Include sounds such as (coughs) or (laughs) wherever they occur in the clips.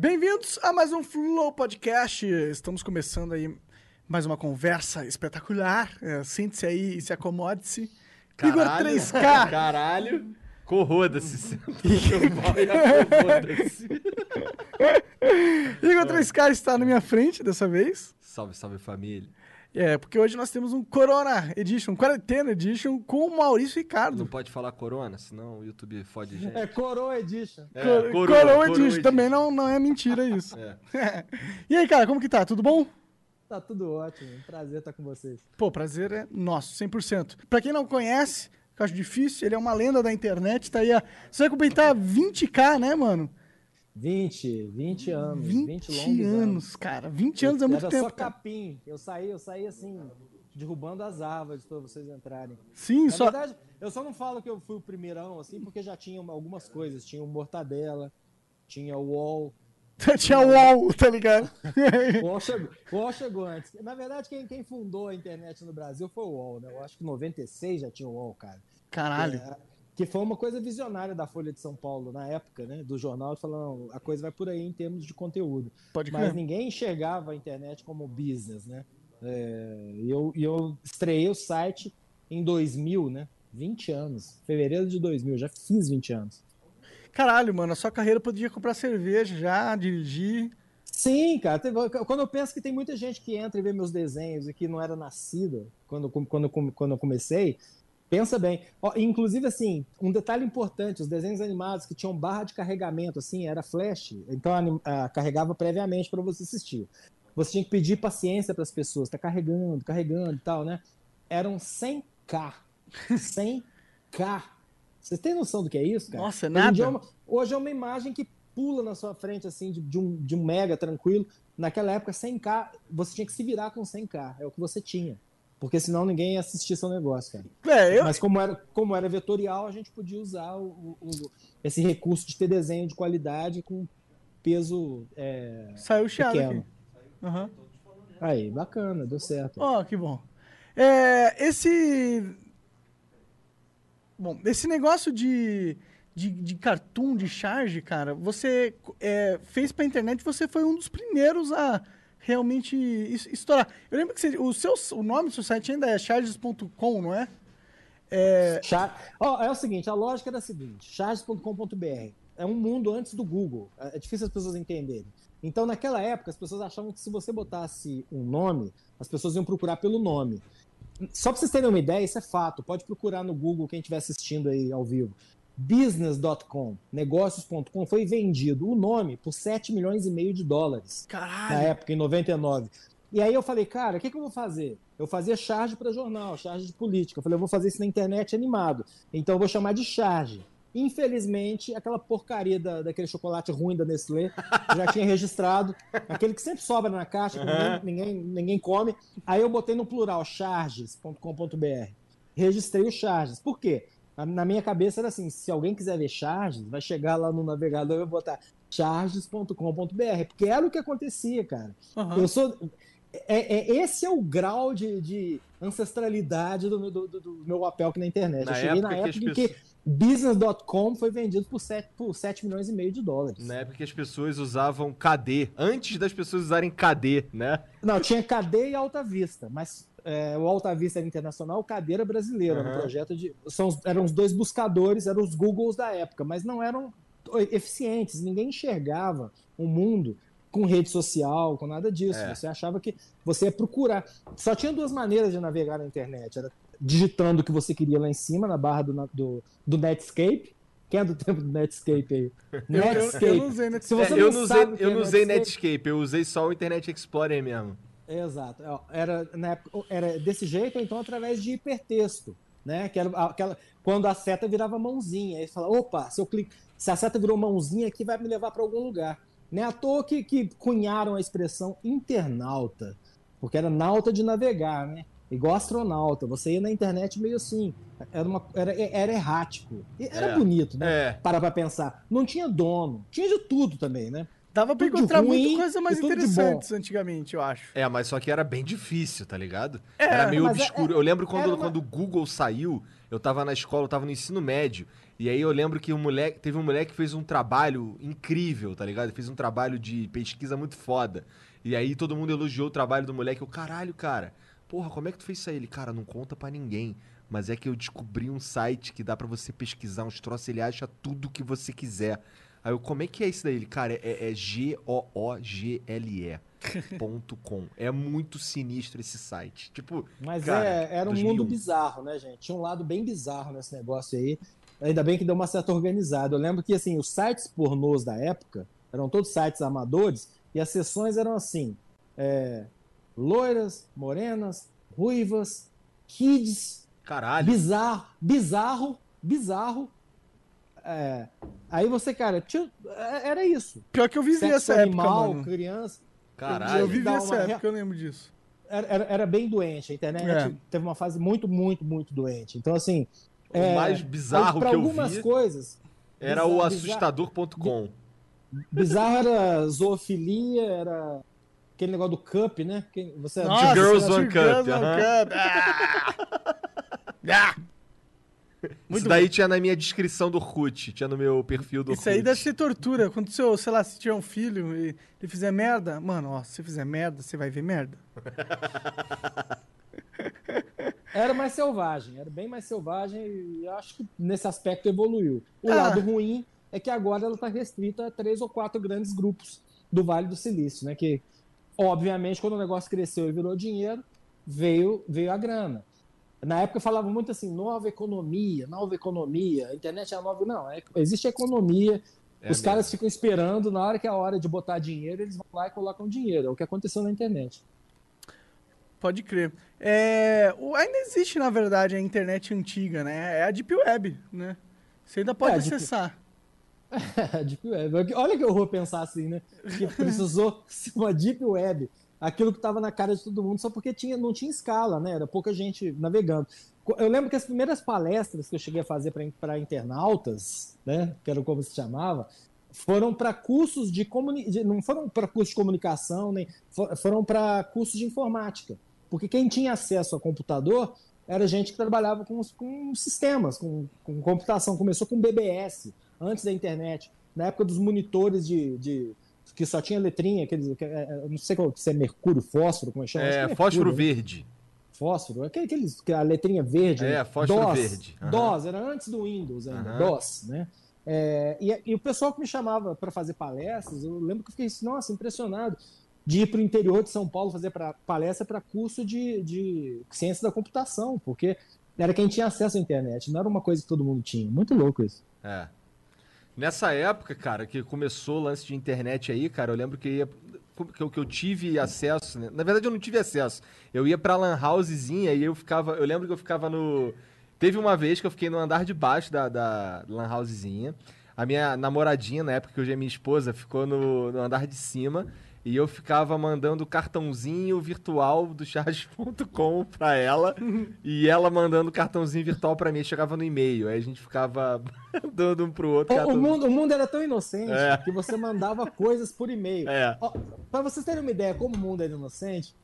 Bem-vindos a mais um Flow Podcast. Estamos começando aí mais uma conversa espetacular. É, Sente-se aí e se acomode-se. Igor 3K. Caralho. (laughs) Corroda-se. Corroda-se. (laughs) Igor 3K está na minha frente dessa vez. Salve, salve família. É, porque hoje nós temos um Corona Edition, Quarentena Edition com o Maurício Ricardo. Não pode falar corona, senão o YouTube fode gente. É Coroa Edition. É, Cor- coroa, Coroa coroa Edition. Edition. Também não, não é mentira isso. É. (laughs) e aí, cara, como que tá? Tudo bom? Tá tudo ótimo. Prazer estar com vocês. Pô, prazer é nosso, 100%. Pra quem não conhece, que eu acho difícil, ele é uma lenda da internet, tá aí a... Você vai completar 20k, né, mano? 20, 20 anos. 20, 20, longos anos, cara. 20 anos é muito Era tempo, só cara. capim. Eu saí, eu saí assim, derrubando as árvores pra vocês entrarem. Sim, Na só... verdade, eu só não falo que eu fui o primeirão, assim, porque já tinha algumas coisas. Tinha o Mortadela, tinha o UOL. (laughs) Tinha o UOL, tá ligado? O UOL chegou, o UOL chegou antes. Na verdade, quem, quem fundou a internet no Brasil foi o UOL, né? Eu acho que em 96 já tinha o UOL, cara. Caralho. É, que foi uma coisa visionária da Folha de São Paulo na época, né? Do jornal, falando a coisa vai por aí em termos de conteúdo. Pode Mas ninguém enxergava a internet como business, né? É, E eu, eu estreiei o site em 2000, né? 20 anos. Fevereiro de 2000, já fiz 20 anos. Caralho, mano, a sua carreira podia comprar cerveja já, dirigir. Sim, cara. Quando eu penso que tem muita gente que entra e vê meus desenhos e que não era nascida quando, quando, quando eu comecei, pensa bem. Ó, inclusive, assim, um detalhe importante: os desenhos animados que tinham barra de carregamento, assim, era flash, então anim- ah, carregava previamente para você assistir. Você tinha que pedir paciência para as pessoas, tá carregando, carregando e tal, né? Eram 100k. 100k. (laughs) Vocês têm noção do que é isso, cara? Nossa, é Hoje em dia nada. uma- hoje é uma imagem que pula na sua frente, assim, de, de um, de um mega tranquilo. Naquela época, 100k, você tinha que se virar com 100k. É o que você tinha. Porque senão ninguém ia assistir seu negócio, cara. É, eu... Mas como era, como era vetorial, a gente podia usar o- o- esse recurso de ter desenho de qualidade com peso é, Saiu o chiado aqui. pequeno. Aham. Aí, bacana, deu certo. Ó, que bom. É, esse. Bom, esse negócio de, de, de cartoon, de charge, cara, você é, fez pra internet, você foi um dos primeiros a realmente es- estourar. Eu lembro que você- o, seu, o nome do seu site ainda é charges.com, não é? É, Char... Ó, é o seguinte, a lógica era a seguinte, charges.com.br é um mundo antes do Google, é é difícil as pessoas entenderem. Então, naquela época, as pessoas achavam que se você botasse um nome, as pessoas iam procurar pelo nome. Só para vocês terem uma ideia, isso é fato, pode procurar no Google quem estiver assistindo aí ao vivo. Business.com, negócios.com, foi vendido o nome por 7 milhões e meio de dólares na caralho. época, em 99. E aí eu falei, cara, o que, que eu vou fazer? Eu fazia charge para jornal, charge de política. Eu falei, eu vou fazer isso na internet animado. Então eu vou chamar de charge. Infelizmente, aquela porcaria da, daquele chocolate ruim da Nestlé (laughs) já tinha registrado. Aquele que sempre sobra na caixa, que ninguém, ninguém, ninguém come. Aí eu botei no plural, charges.com.br. Registrei o charges. Por quê? Na- Na minha cabeça era assim: se alguém quiser ver charges, vai chegar lá no navegador e eu vou botar charges.com.br. Porque era o que acontecia, cara. Aham. Eu sou. É, é- esse é o grau de, de ancestralidade do, meu- do- do- do meu papel aqui na internet. Na eu cheguei na época que época as em que pessoas- business.com foi vendido por 7, por 7 milhões e meio de dólares. Na época que as pessoas usavam KD, antes das pessoas usarem KD, né? Não, tinha KD e Alta Vista, mas é, o Alta Vista era internacional, o KD era brasileiro, era um Aham. projeto de. São, eram os dois buscadores, eram os Googles da época, mas não eram eficientes, ninguém enxergava o mundo com rede social, com nada disso. É. Você achava que você ia procurar. Só tinha duas maneiras de navegar na internet. Era digitando o que você queria lá em cima, na barra do, do, do Netscape. Quem é do tempo do Netscape aí? (laughs) Eu, eu, eu não usei, né? Se você É, eu não usei, sabe eu é não usei Netscape- Netscape, eu usei só o Internet Explorer mesmo. Exato. Ó, Era, na época, era desse jeito, ou então através de hipertexto. Né? Que era aquela, quando a seta virava mãozinha. Aí você fala, opa, se, eu clico, se a seta virou mãozinha aqui, vai me levar para algum lugar. Não é à toa que, que cunharam a expressão internauta, porque era nauta de navegar, né? Igual astronauta. Você ia na internet meio assim. Era, uma, era, era errático. Era É. bonito, né? É. Para pra pensar. Não tinha dono. Tinha de tudo também, né? Dava pra Tudo encontrar ruim muita coisa mais e interessantes antigamente, eu acho. É, mas só que era bem difícil, tá ligado? É, era meio é- obscuro. é- eu lembro quando, uma- quando o Google saiu, eu tava na escola, eu tava no ensino médio. E aí eu lembro que um moleque, teve um moleque que fez um trabalho incrível, tá ligado? Ele fez um trabalho de pesquisa muito foda. E aí todo mundo elogiou o trabalho do moleque. Eu, caralho, cara, porra, como é que tu fez isso aí? Ele, cara, não conta pra ninguém. Mas é que eu descobri um site que dá pra você pesquisar uns troços, ele acha tudo que você quiser. Aí eu, como é que é isso daí? Ele, cara, é, é G-O-O-G-L-E. ponto com. É muito sinistro esse site. Tipo, Mas Cara, é, era um 2001. mundo bizarro, né, gente? Tinha um lado bem bizarro nesse negócio aí. Ainda bem que deu uma certa organizada. Eu lembro que, assim, os sites pornôs da época eram todos sites amadores e as sessões eram assim: é, loiras, morenas, ruivas, kids, caralho. bizarro, bizarro, bizarro. É, aí você, cara, tinha- é- era isso. Pior que eu vivi Sexo essa época, animal, mano. criança. Caralho. Eu vivi essa uma época, eu lembro disso. Era, era, era bem doente. A internet É. teve uma fase muito, muito, muito doente. Então, assim. O mais bizarro que eu algumas vi coisas. era bizarro- o assustador.com. Bizarro era zoofilia, era aquele negócio do cup, né? Você Nossa, Girls Two One Cup, Girls One aham. Cup. Ah! (laughs) Ah! Isso daí tinha na minha descrição do Orkut, tinha no meu perfil do Isso aí Orkut. deve ser tortura. Quando seu, sei lá, se tiver um filho e ele fizer merda, mano, ó, se você fizer merda, você vai ver merda. (laughs) Era mais selvagem, era bem mais selvagem e eu acho que nesse aspecto evoluiu. O Ah. lado ruim é que agora ela está restrita a três ou quatro grandes grupos do Vale do Silício, né? Que, obviamente, quando o negócio cresceu e virou dinheiro, veio, veio a grana. Na época falava muito assim, nova economia, nova economia, a internet é a nova. Não, é- existe economia, É os mesmo. caras ficam esperando, na hora que é a hora de botar dinheiro, eles vão lá e colocam dinheiro. É o que aconteceu na internet. Pode crer. É, o- ainda existe, na verdade, a internet antiga, né? É a Deep Web, né? Você ainda pode É, a Deep- acessar. (laughs) É, Deep Web. Olha que horror pensar assim, né? Que precisou (laughs) ser uma Deep Web. Aquilo que estava na cara de todo mundo só porque tinha, não tinha escala, né? Era pouca gente navegando. Eu lembro que as primeiras palestras que eu cheguei a fazer para internautas, né? Que era como se chamava, foram para cursos de comunicação. Não foram para cursos de comunicação, nem fo- foram para cursos de informática. Porque quem tinha acesso a computador era gente que trabalhava com, com sistemas, com, com computação. Começou com BBS, antes da internet. Na época dos monitores de, de- que só tinha letrinha, aqueles, que- é, é, não sei qual, se é mercúrio, fósforo, como é que chama? Que É, mercúrio, fósforo né? verde. Fósforo, aquele- aqueles, que a letrinha verde. É, né? fósforo DOS, verde. Aham. DOS, era antes do Windows ainda, Aham. DOS, né? É, e, e o pessoal que me chamava para fazer palestras, eu lembro que eu fiquei, assim, nossa, impressionado de ir para o interior de São Paulo fazer pra, palestra para curso de, de ciência da computação, porque era quem tinha acesso à internet, não era uma coisa que todo mundo tinha. Muito louco isso. É. Nessa época, cara, que começou o lance de internet aí, cara, eu lembro que ia, que eu, que eu tive acesso, né? Na verdade, eu não tive acesso. Eu ia pra lan housezinha e eu ficava. Eu lembro que eu ficava no. Teve uma vez que eu fiquei no andar de baixo da, da lan housezinha. A minha namoradinha, na época que hoje é minha esposa, ficou no, no andar de cima. E eu ficava mandando cartãozinho virtual do charge.com (laughs) pra ela. e ela mandando cartãozinho virtual pra mim. Chegava no e-mail. Aí a gente ficava (laughs) dando um pro outro. O, mundo, o mundo era tão inocente É. que você mandava (laughs) coisas por e-mail. É. Ó, Pra vocês terem uma ideia como o mundo era inocente,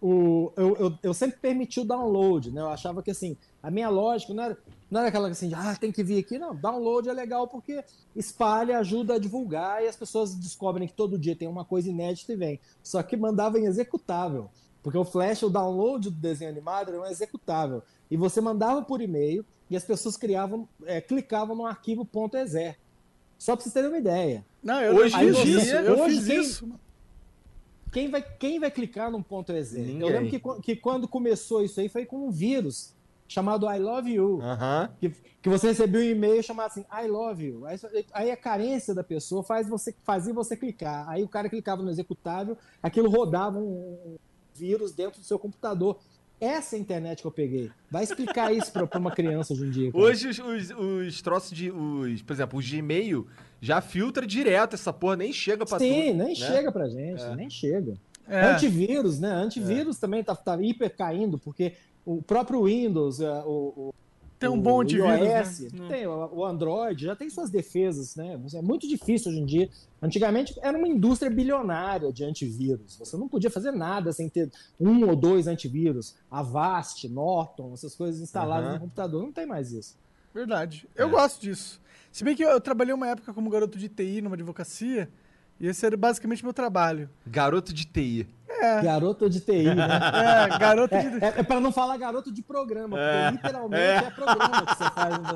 o, eu, eu, eu sempre permiti o download, né? Eu achava que assim, a minha lógica não era, não era aquela assim, ah, tem que vir aqui. Não, download é legal porque espalha, ajuda a divulgar e as pessoas descobrem que todo dia tem uma coisa inédita e vem. Só que mandava em executável. Porque o Flash, o download do desenho animado era um executável. E você mandava por e-mail e as pessoas criavam, é, clicavam no arquivo .exe. Só pra vocês terem uma ideia. Não, eu, Hoje eu fiz isso. Eu hoje fiz quem- isso. Quem vai, quem vai clicar num ponto .exe? Eu Ninguém. lembro que, que quando começou isso aí foi com um vírus chamado I Love You. Que, que você recebeu um e-mail chamado assim, I love you. Aí, aí a carência da pessoa faz você, fazia você clicar. Aí o cara clicava no executável, aquilo rodava um, vírus dentro do seu computador. Essa é internet que eu peguei. Vai explicar isso pra, pra uma criança hoje em dia. cara. Hoje os, os, os troços de. Os, por exemplo, o Gmail já filtra direto essa porra, nem chega pra Sim, tu. nem né? chega pra gente, É. nem chega. É. Antivírus, né? Antivírus também tá, tá hiper caindo, porque o próprio Windows, é, o, o Tem um bom o antivírus, iOS, né? tem o Android, já tem suas defesas, né? É muito difícil hoje em dia. Antigamente era uma indústria bilionária de antivírus. Você não podia fazer nada sem ter um ou dois antivírus. Avast, Norton, essas coisas instaladas Aham. no computador. Não tem mais isso. Verdade. Eu É. gosto disso. Se bem que eu, eu trabalhei uma época como garoto de TI numa advocacia, e esse era basicamente meu trabalho. Garoto de TI. É, Garoto de TI, né? é garoto É, de. é, é para não falar garoto de programa, porque É. literalmente é. programa que você faz. né?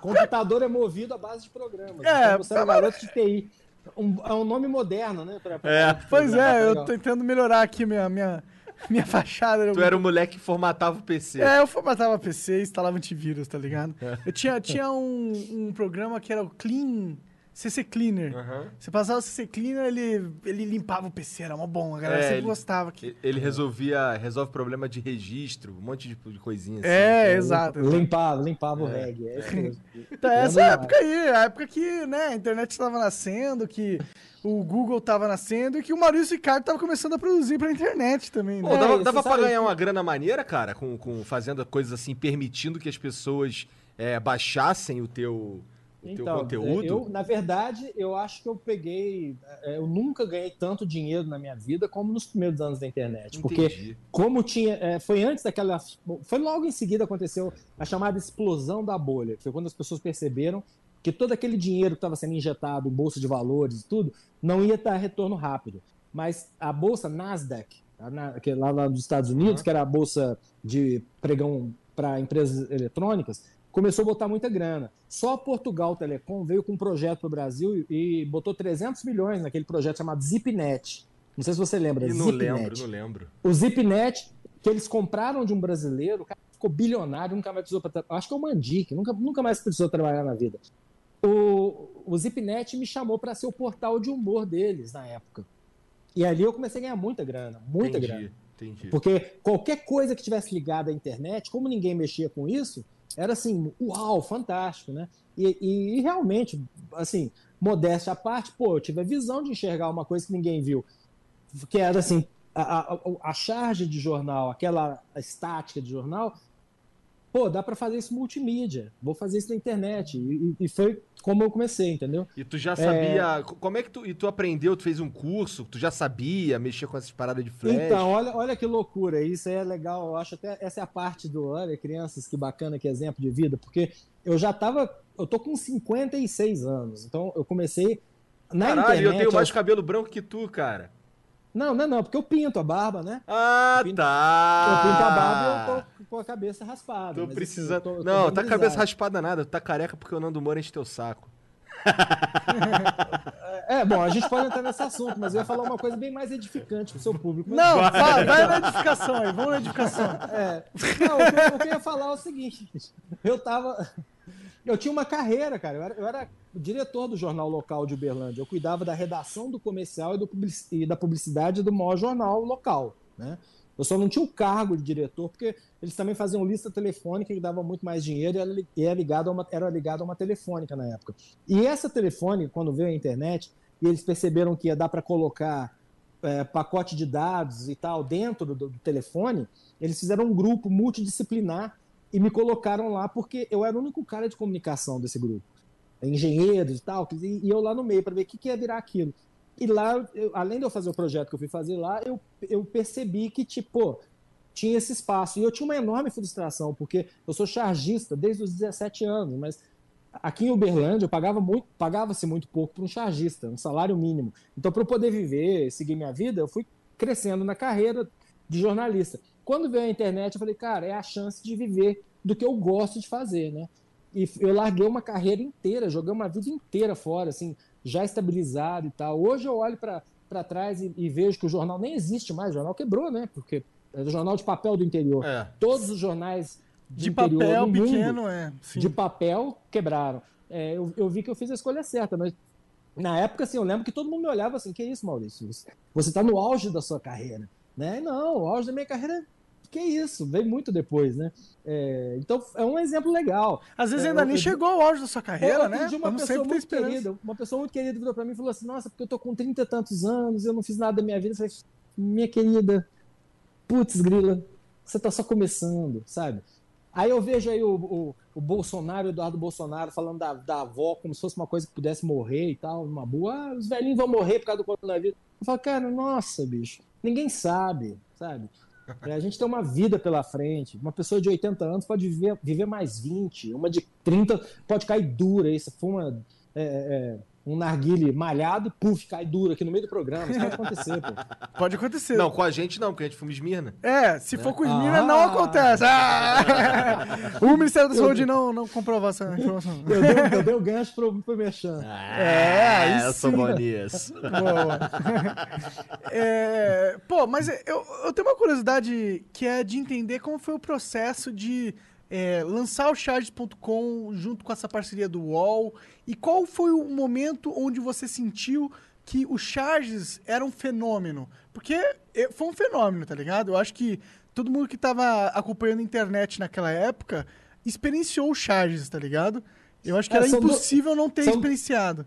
Computador é movido à base de programas. É, então você é um mas- garoto de TI. Um- é um nome moderno, né? pra- pra- É. Pois é, eu tô tentando melhorar aqui minha, minha, minha fachada. Tu era o moleque que formatava o PC. É, eu formatava PC e instalava antivírus, tá ligado? Eu tinha, tinha um, um programa que era o Clean, CC Cleaner. Aham. Você passava o CC Cleaner, ele, ele limpava o PC, era mó bom, a galera É, sempre ele- gostava. Que... Ele resolvia, resolve problema de registro, um monte de, de coisinha assim. É, exato. Limpava, limpava o reggae. É. (laughs) Então, essa época aí, a época que né, a internet estava nascendo, que o Google estava nascendo e que o Maurício Ricardo estava começando a produzir pra internet também, né? Pô, dava É, dava pra ganhar que- uma grana maneira, cara, com, com fazendo coisas assim, permitindo que as pessoas é, baixassem o teu, o teu Então, conteúdo? eu, na verdade, eu acho que eu peguei. é, Eu nunca ganhei tanto dinheiro na minha vida como nos primeiros anos da internet. Porque Entendi. como tinha. é, foi antes daquela. Foi logo em seguida aconteceu a chamada explosão da bolha. Foi quando as pessoas perceberam que todo aquele dinheiro que estava sendo injetado em bolsa de valores e tudo, não ia dar retorno rápido. Mas a bolsa Nasdaq, que é lá, lá nos Estados Unidos, Uhum. que era a bolsa de pregão para empresas eletrônicas, começou a botar muita grana. Só a Portugal Telecom veio com um projeto para o Brasil e, e botou 300 milhões naquele projeto chamado ZipNet. Não sei se você lembra. E não ZipNet. lembro, não lembro. O ZipNet, que eles compraram de um brasileiro, o cara ficou bilionário, nunca mais precisou. Pra, acho que é o Mandic, nunca, nunca mais precisou trabalhar na vida. O, o ZipNet me chamou para ser o portal de humor deles na época. E ali eu comecei a ganhar muita grana, muita entendi, grana. entendi. Porque qualquer coisa que tivesse ligada à internet, como ninguém mexia com isso, era assim, uau, fantástico, né? E, e- e realmente, assim, modéstia à parte, pô, eu tive a visão de enxergar uma coisa que ninguém viu. Que era assim, a, a, a charge de jornal, aquela estática de jornal, pô, dá para fazer isso multimídia, vou fazer isso na internet. E, e- foi como eu comecei, entendeu? E tu já sabia. Como é que tu. E tu aprendeu, tu fez um curso, tu já sabia mexer com essas paradas de flash? Então, olha, olha que loucura, isso é legal, eu acho até essa é a parte do, olha, crianças, que bacana, que exemplo de vida, porque eu já tava, eu tô com 56 anos, então eu comecei na Caralho, internet... eu tenho mais aos- cabelo branco que tu, cara. Não, não, não, porque eu pinto a barba, né? Ah, Eu pinto- tá. Eu pinto a barba e eu tô com a cabeça raspada. Assim, precisando. eu tô- eu tô não, tá cabeça raspada nada, tu tá careca porque o Nando Moura enche teu saco. (laughs) É, bom, a gente pode entrar nesse assunto, mas eu ia falar uma coisa bem mais edificante pro seu público. Não, vai, vai na edificação aí, vamos na edificação. É, não, o que, eu- o que eu ia falar é o seguinte: eu tava. Eu tinha uma carreira, cara. Eu era, eu era diretor do jornal local de Uberlândia. Eu cuidava da redação do comercial e, do publici- e da publicidade do maior jornal local. Né? Eu só não tinha o cargo de diretor, porque eles também faziam lista telefônica que dava muito mais dinheiro e e era ligado a uma, era ligado a uma telefônica na época. E essa telefônica, quando veio a internet, e eles perceberam que ia dar para colocar é, pacote de dados e tal dentro do, do telefone, eles fizeram um grupo multidisciplinar e me colocaram lá porque eu era o único cara de comunicação desse grupo. Engenheiros e tal, e, eu lá no meio para ver o que, que ia virar aquilo. E lá, eu- além de eu fazer o projeto que eu fui fazer lá, eu, eu percebi que, tipo, tinha esse espaço. E eu tinha uma enorme frustração, porque eu sou chargista desde os 17 anos, mas aqui em Uberlândia eu pagava muito, pagava-se muito pouco para um chargista, um salário mínimo. Então, para eu poder viver, seguir minha vida, eu fui crescendo na carreira de jornalista. Quando veio a internet, eu falei, cara, é a chance de viver do que eu gosto de fazer, né? E eu larguei uma carreira inteira, joguei uma vida inteira fora, assim, já estabilizado e tal. Hoje eu olho para trás e, e vejo que o jornal nem existe mais, o jornal quebrou, né? Porque é o jornal de papel do interior. É. Todos os jornais De papel do mundo, pequeno, é. Sim. de papel quebraram. É, eu, eu vi que eu fiz a escolha certa, mas na época, assim, eu lembro que todo mundo me olhava assim, que isso, Maurício? Você- Você está no auge da sua carreira, né? Não, o auge da minha carreira, que isso? Veio muito depois, né? É, então, é um exemplo legal. Às vezes É, ainda nem eu- chegou ao auge da sua carreira, Eu né? uma Vamos pessoa muito querida, uma pessoa muito querida virou pra mim e falou assim, nossa, porque eu tô com 30 e tantos anos, eu não fiz nada da minha vida. Eu falei, minha querida, putz, grila, você tá só começando, sabe? Aí eu vejo aí o, o, o Bolsonaro, o Eduardo Bolsonaro, falando da, da avó como se fosse uma coisa que pudesse morrer e tal, uma boa. Ah, os velhinhos vão morrer por causa do coronavírus. Eu falo, cara, nossa, bicho, ninguém sabe, sabe? É, a gente tem uma vida pela frente. Uma pessoa de 80 anos pode viver, viver mais 20, uma de 30 pode cair dura. Isso fuma é, é, um narguile malhado e puf, cai duro aqui no meio do programa. Isso pode acontecer, pô. (laughs) Pode acontecer. Não, com a gente não, porque a gente fuma Esmirna. É, se for com Esmirna, Ah. não acontece. (laughs) Ah! o Ministério da Saúde não, não comprovou essa informação. Eu dei, eu dei o gancho pro, pro Merchan. É, aí eu sou bom nisso. (laughs) É, pô, mas eu, eu tenho uma curiosidade que é de entender como foi o processo de é, lançar o Charges.com junto com essa parceria do UOL e qual foi o momento onde você sentiu que o Charges era um fenômeno. Porque é, foi um fenômeno, tá ligado? Eu acho que todo mundo que tava acompanhando a internet naquela época experienciou o Charges, tá ligado? Eu acho que É, era impossível não ter são- experienciado.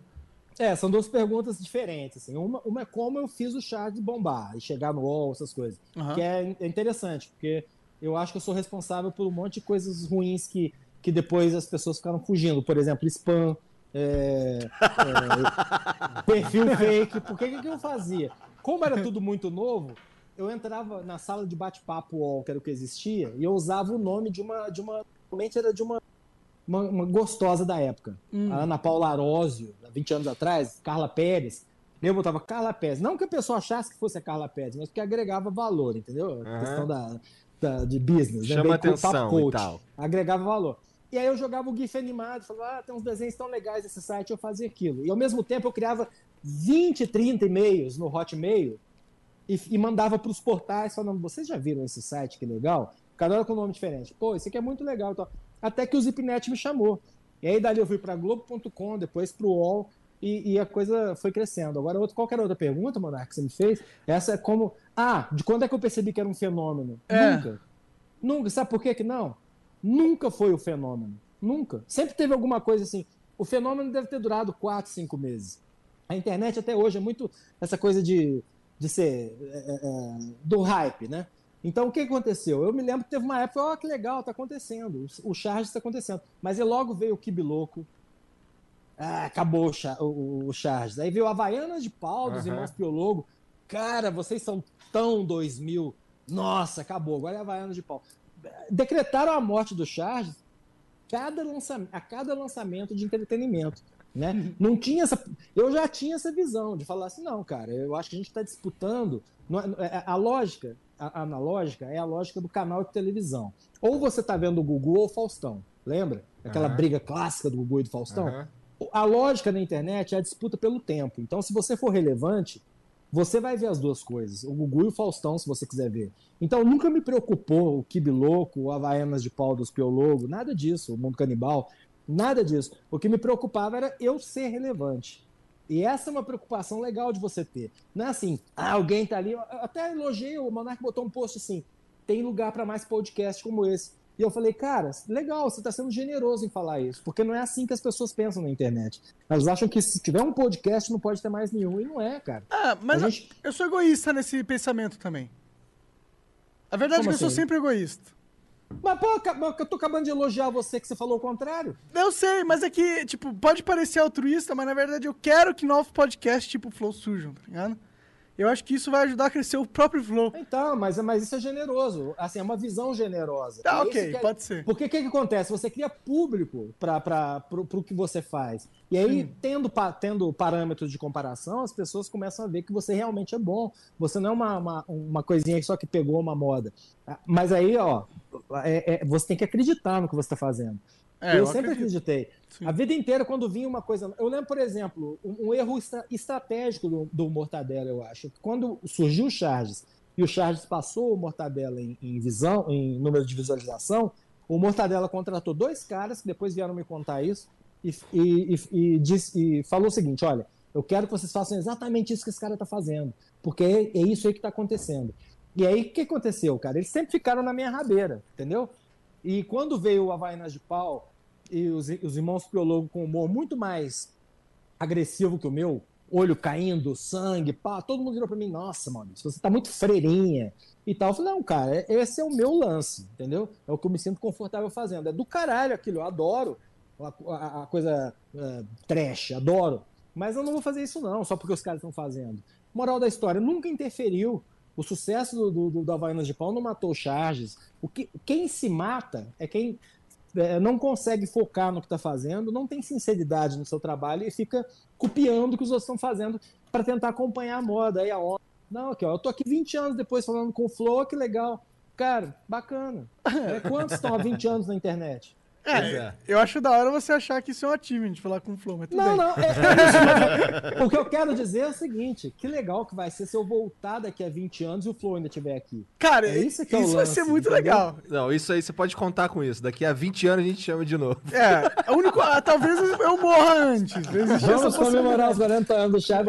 É, são duas perguntas diferentes. Assim. Uma, uma é como eu fiz o Charles bombar e chegar no UOL, essas coisas. Aham. Que é, é interessante, porque eu acho que eu sou responsável por um monte de coisas ruins que, que depois as pessoas ficaram fugindo. Por exemplo, spam, é, é, perfil fake. Porque o que, que eu fazia? Como era tudo muito novo, eu entrava na sala de bate-papo UOL, que era o que existia, e eu usava o nome de uma. De uma realmente era de uma, uma, uma gostosa da época. Hum. A Ana Paula Arósio, há 20 anos atrás, Carla Pérez. Eu botava Carla Pérez. Não que a pessoa achasse que fosse a Carla Pérez, mas porque agregava valor, entendeu? A Aham. questão da, da- de business. né? Chama Bem, atenção papo e coach. tal. Agregava valor. E aí eu jogava o GIF animado, falava, ah, tem uns desenhos tão legais nesse site, eu fazia aquilo. E ao mesmo tempo eu criava 20, 30 e-mails no Hotmail e, e mandava para os portais falando, vocês já viram esse site, que legal? Cada hora com um nome diferente. Pô, esse aqui é muito legal. e tal. Até que o Zipnet me chamou. E aí dali eu fui para Globo.com, depois para o UOL, e, e a coisa foi crescendo. Agora, outra, qual que era a outra pergunta, Monark, que você me fez? Essa é como. Ah, de quando é que eu percebi que era um fenômeno? É. Nunca. Nunca. Sabe por que que não? Nunca foi o fenômeno. Nunca. Sempre teve alguma coisa assim. O fenômeno deve ter durado quatro, cinco meses. A internet até hoje é muito essa coisa de, de ser é, é, é, do hype, né? Então o que aconteceu? Eu me lembro que teve uma época, ó, que legal, tá acontecendo. O, Charge está acontecendo. Mas aí logo veio o Kibiloco. Ah, acabou o, Cha- o, o Charges. Aí veio a Havaianas de pau dos Aham. irmãos Piologo. Cara, vocês são tão 2000. Nossa, acabou. Agora é a Havaianas de pau. Decretaram a morte do Charges cada lançamento, a cada lançamento de entretenimento. Né? Não tinha essa. Eu já tinha essa visão de falar assim, não, cara, eu acho que a gente está disputando. é- é- A lógica, a analógica, é a lógica do canal de televisão. Ou você está vendo o Gugu ou o Faustão. Lembra? Aquela Aham. briga clássica do Gugu e do Faustão? Aham. A lógica na internet é a disputa pelo tempo. Então, se você for relevante, você vai ver as duas coisas. O Gugu e o Faustão, se você quiser ver. Então, nunca me preocupou o Kibi Louco, o Havaianas de Pau dos Piologo, nada disso, o Mundo Canibal, nada disso. O que me preocupava era eu ser relevante. E essa é uma preocupação legal de você ter. Não é assim, ah, alguém tá ali. Eu até elogiei, o Monark botou um post assim: tem lugar para mais podcast como esse. E eu falei, cara, legal, você está sendo generoso em falar isso, porque não é assim que as pessoas pensam na internet. Elas acham que se tiver um podcast não pode ter mais nenhum, e não é, cara. Ah, mas gente- eu sou egoísta nesse pensamento também. A verdade Como é que eu sou assim? sempre egoísta. Mas, pô, eu tô acabando de elogiar você que você falou o contrário. Eu sei, mas é que, tipo, pode parecer altruísta, mas na verdade eu quero que novos podcasts tipo Flow surjam, tá ligado? Eu acho que isso vai ajudar a crescer o próprio Flow. Então, mas, mas isso é generoso. Assim, é uma visão generosa. Tá, É ok, é- pode ser. Porque o que, que acontece? Você cria público para o que você faz. E aí, tendo, tendo parâmetros de comparação, as pessoas começam a ver que você realmente é bom. Você não é uma, uma, uma coisinha só que pegou uma moda. Ah, Mas aí, ó, é- é- você tem que acreditar no que você está fazendo. É, eu, sempre acredito. acreditei. Sim. A vida inteira, quando vinha uma coisa. Eu lembro, por exemplo, um, um erro estra- estratégico do, do Mortadela, eu acho. Quando surgiu o Charges e o Charges passou o Mortadela em, em visão, em número de visualização, o Mortadela contratou dois caras que depois vieram me contar isso e, e, e, e disse- e falou o seguinte: olha, eu quero que vocês façam exatamente isso que esse cara está fazendo, porque é, é isso aí que está acontecendo. E aí, o que aconteceu, cara? Eles sempre ficaram na minha rabeira, entendeu? E quando veio o Havaianas de Pau e os, os irmãos Piologo com humor muito mais agressivo que o meu, olho caindo, sangue, pá, todo mundo virou pra mim, nossa, Maurício, você tá muito freirinha e tal. Eu falei, não, cara, esse é o meu lance, entendeu? É o que eu me sinto confortável fazendo. É do caralho aquilo, eu adoro a, a, a coisa uh, trash, adoro. Mas eu não vou fazer isso não, só porque os caras estão fazendo. Moral da história, nunca interferiu. O sucesso do, do, do, Havaianas de Pau não matou Charges. O que, quem se mata é quem é, não consegue focar no que está fazendo, não tem sinceridade no seu trabalho e fica copiando o que os outros estão fazendo para tentar acompanhar a moda. Aí a onda. Não, aqui, ó, eu tô aqui 20 anos depois falando com o Flow, que legal. Cara, bacana. (laughs) É, quantos estão há 20 anos na internet? É, é, eu acho da hora você achar que isso é um achievement, falar com o Flow, mas tudo Não, bem. não, é, é (laughs) o que eu quero dizer é o seguinte, que legal que vai ser se eu voltar daqui a 20 anos e o Flow ainda estiver aqui. Cara, é isso, que é isso vai ser muito entendeu? legal. Não, isso aí você pode contar com isso, daqui a 20 anos a gente chama de novo. É, o único, ah, talvez eu morra antes. Vamos comemorar os 40 anos do Chai,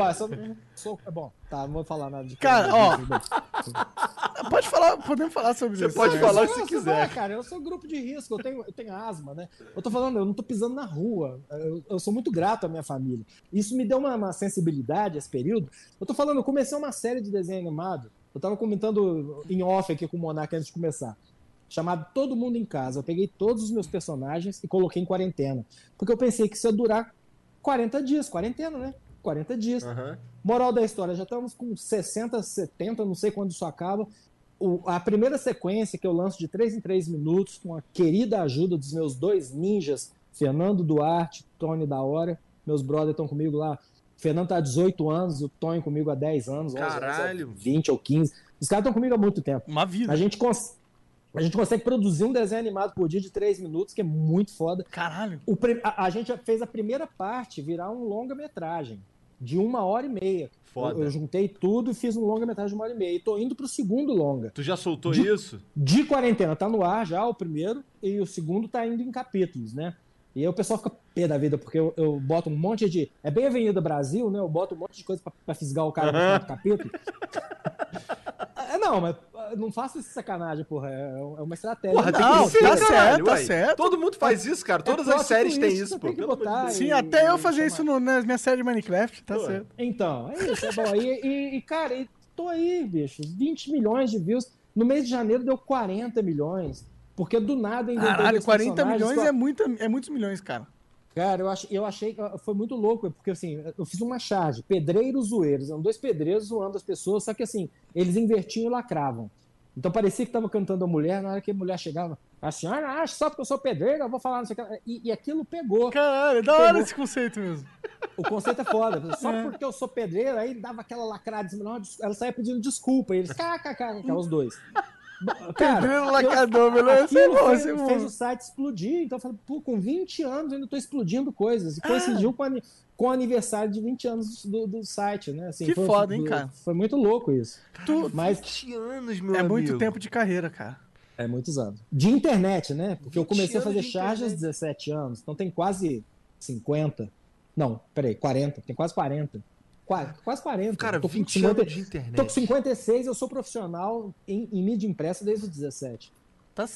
sou, é bom, tá, não vou falar nada de Cara, ó. (laughs) pode falar, podemos falar sobre você isso. Você pode falar o que você quiser. cara, eu sou grupo de risco, eu tenho, eu tenho asma, né? Eu tô falando, eu não tô pisando na rua. Eu, eu sou muito grato à minha família. Isso me deu uma, uma, sensibilidade esse período. Eu tô falando, eu comecei uma série de desenho animado. Eu tava comentando em off aqui com o Monark antes de começar chamado Todo Mundo em Casa. Eu peguei todos os meus personagens e coloquei em quarentena. Porque eu pensei que isso ia durar 40 dias, quarentena, né? 40 dias. Uhum. Moral da história, já estamos com 60, 70, não sei quando isso acaba. O, a primeira sequência que eu lanço de 3 em 3 minutos, com a querida ajuda dos meus dois ninjas, Fernando Duarte, Tony da Hora. Meus brothers estão comigo lá. O Fernando tá há 18 anos, o Tony comigo há 10 anos, 11 Caralho. anos, 20 ou 15. Os caras estão comigo há muito tempo. Uma vida. A gente consegue a gente consegue produzir um desenho animado por dia de três minutos, que é muito foda. Caralho. O, a, a, gente fez a primeira parte virar um longa-metragem de uma hora e meia. Foda. Eu, eu juntei tudo e fiz um longa-metragem de uma hora e meia. E tô indo pro segundo longa. Tu já soltou de, isso? De quarentena. Tá no ar já o primeiro e o segundo tá indo em capítulos, né? E aí o pessoal fica pé da vida, porque eu, eu, boto um monte de. É bem Avenida Brasil, né? Eu boto um monte de coisa pra, pra fisgar o cara no final do capítulo. é, não, mas não faça essa sacanagem, porra. É, é uma estratégia. Porra, não, ser, tá certo, tá certo. Todo mundo faz isso, cara. Todas é as séries têm isso, pô. Sim, e, até eu fazia isso no, na minha série de Minecraft, tá pô. certo. Então, é isso, é bom. E, e, e, cara, tô aí, bicho. 20 milhões de views. No mês de janeiro deu 40 milhões. Porque do nada ainda. Caralho, 40 milhões é, muita, é muitos milhões, cara. Cara, eu, ach, eu achei que foi muito louco, porque assim, eu fiz uma charge, pedreiros zoeiros, eram dois pedreiros zoando as pessoas, só que assim, eles invertiam e lacravam. Então parecia que tava cantando a mulher, na hora que a mulher chegava, a senhora acha só porque eu sou pedreiro, eu vou falar não sei o que. E, e aquilo pegou. Caralho, é da hora esse conceito mesmo. O conceito é foda. Só é. porque eu sou pedreiro, aí dava aquela lacrada, ela saía pedindo desculpa, e eles, kkk, os dois. Cara, lacrador, beleza? Aquilo bom, fez, fez o site explodir, então eu falei, pô, com 20 anos eu ainda tô explodindo coisas. E coincidiu ah. com, a, com o aniversário de 20 anos do, do site, né? Assim, que foi, foda, hein, cara? Foi muito louco isso. Tu, Mas, 20 anos, meu É amigo. muito tempo de carreira, cara. É muitos anos. De internet, né? Porque eu comecei a fazer charge aos 17 anos, então tem quase 50. Não, peraí, 40. Tem quase 40. Quase, quase 40. Cara, tô 20 50, anos de internet. Tô com 56, eu sou profissional em, em mídia impressa desde os 17. Tá,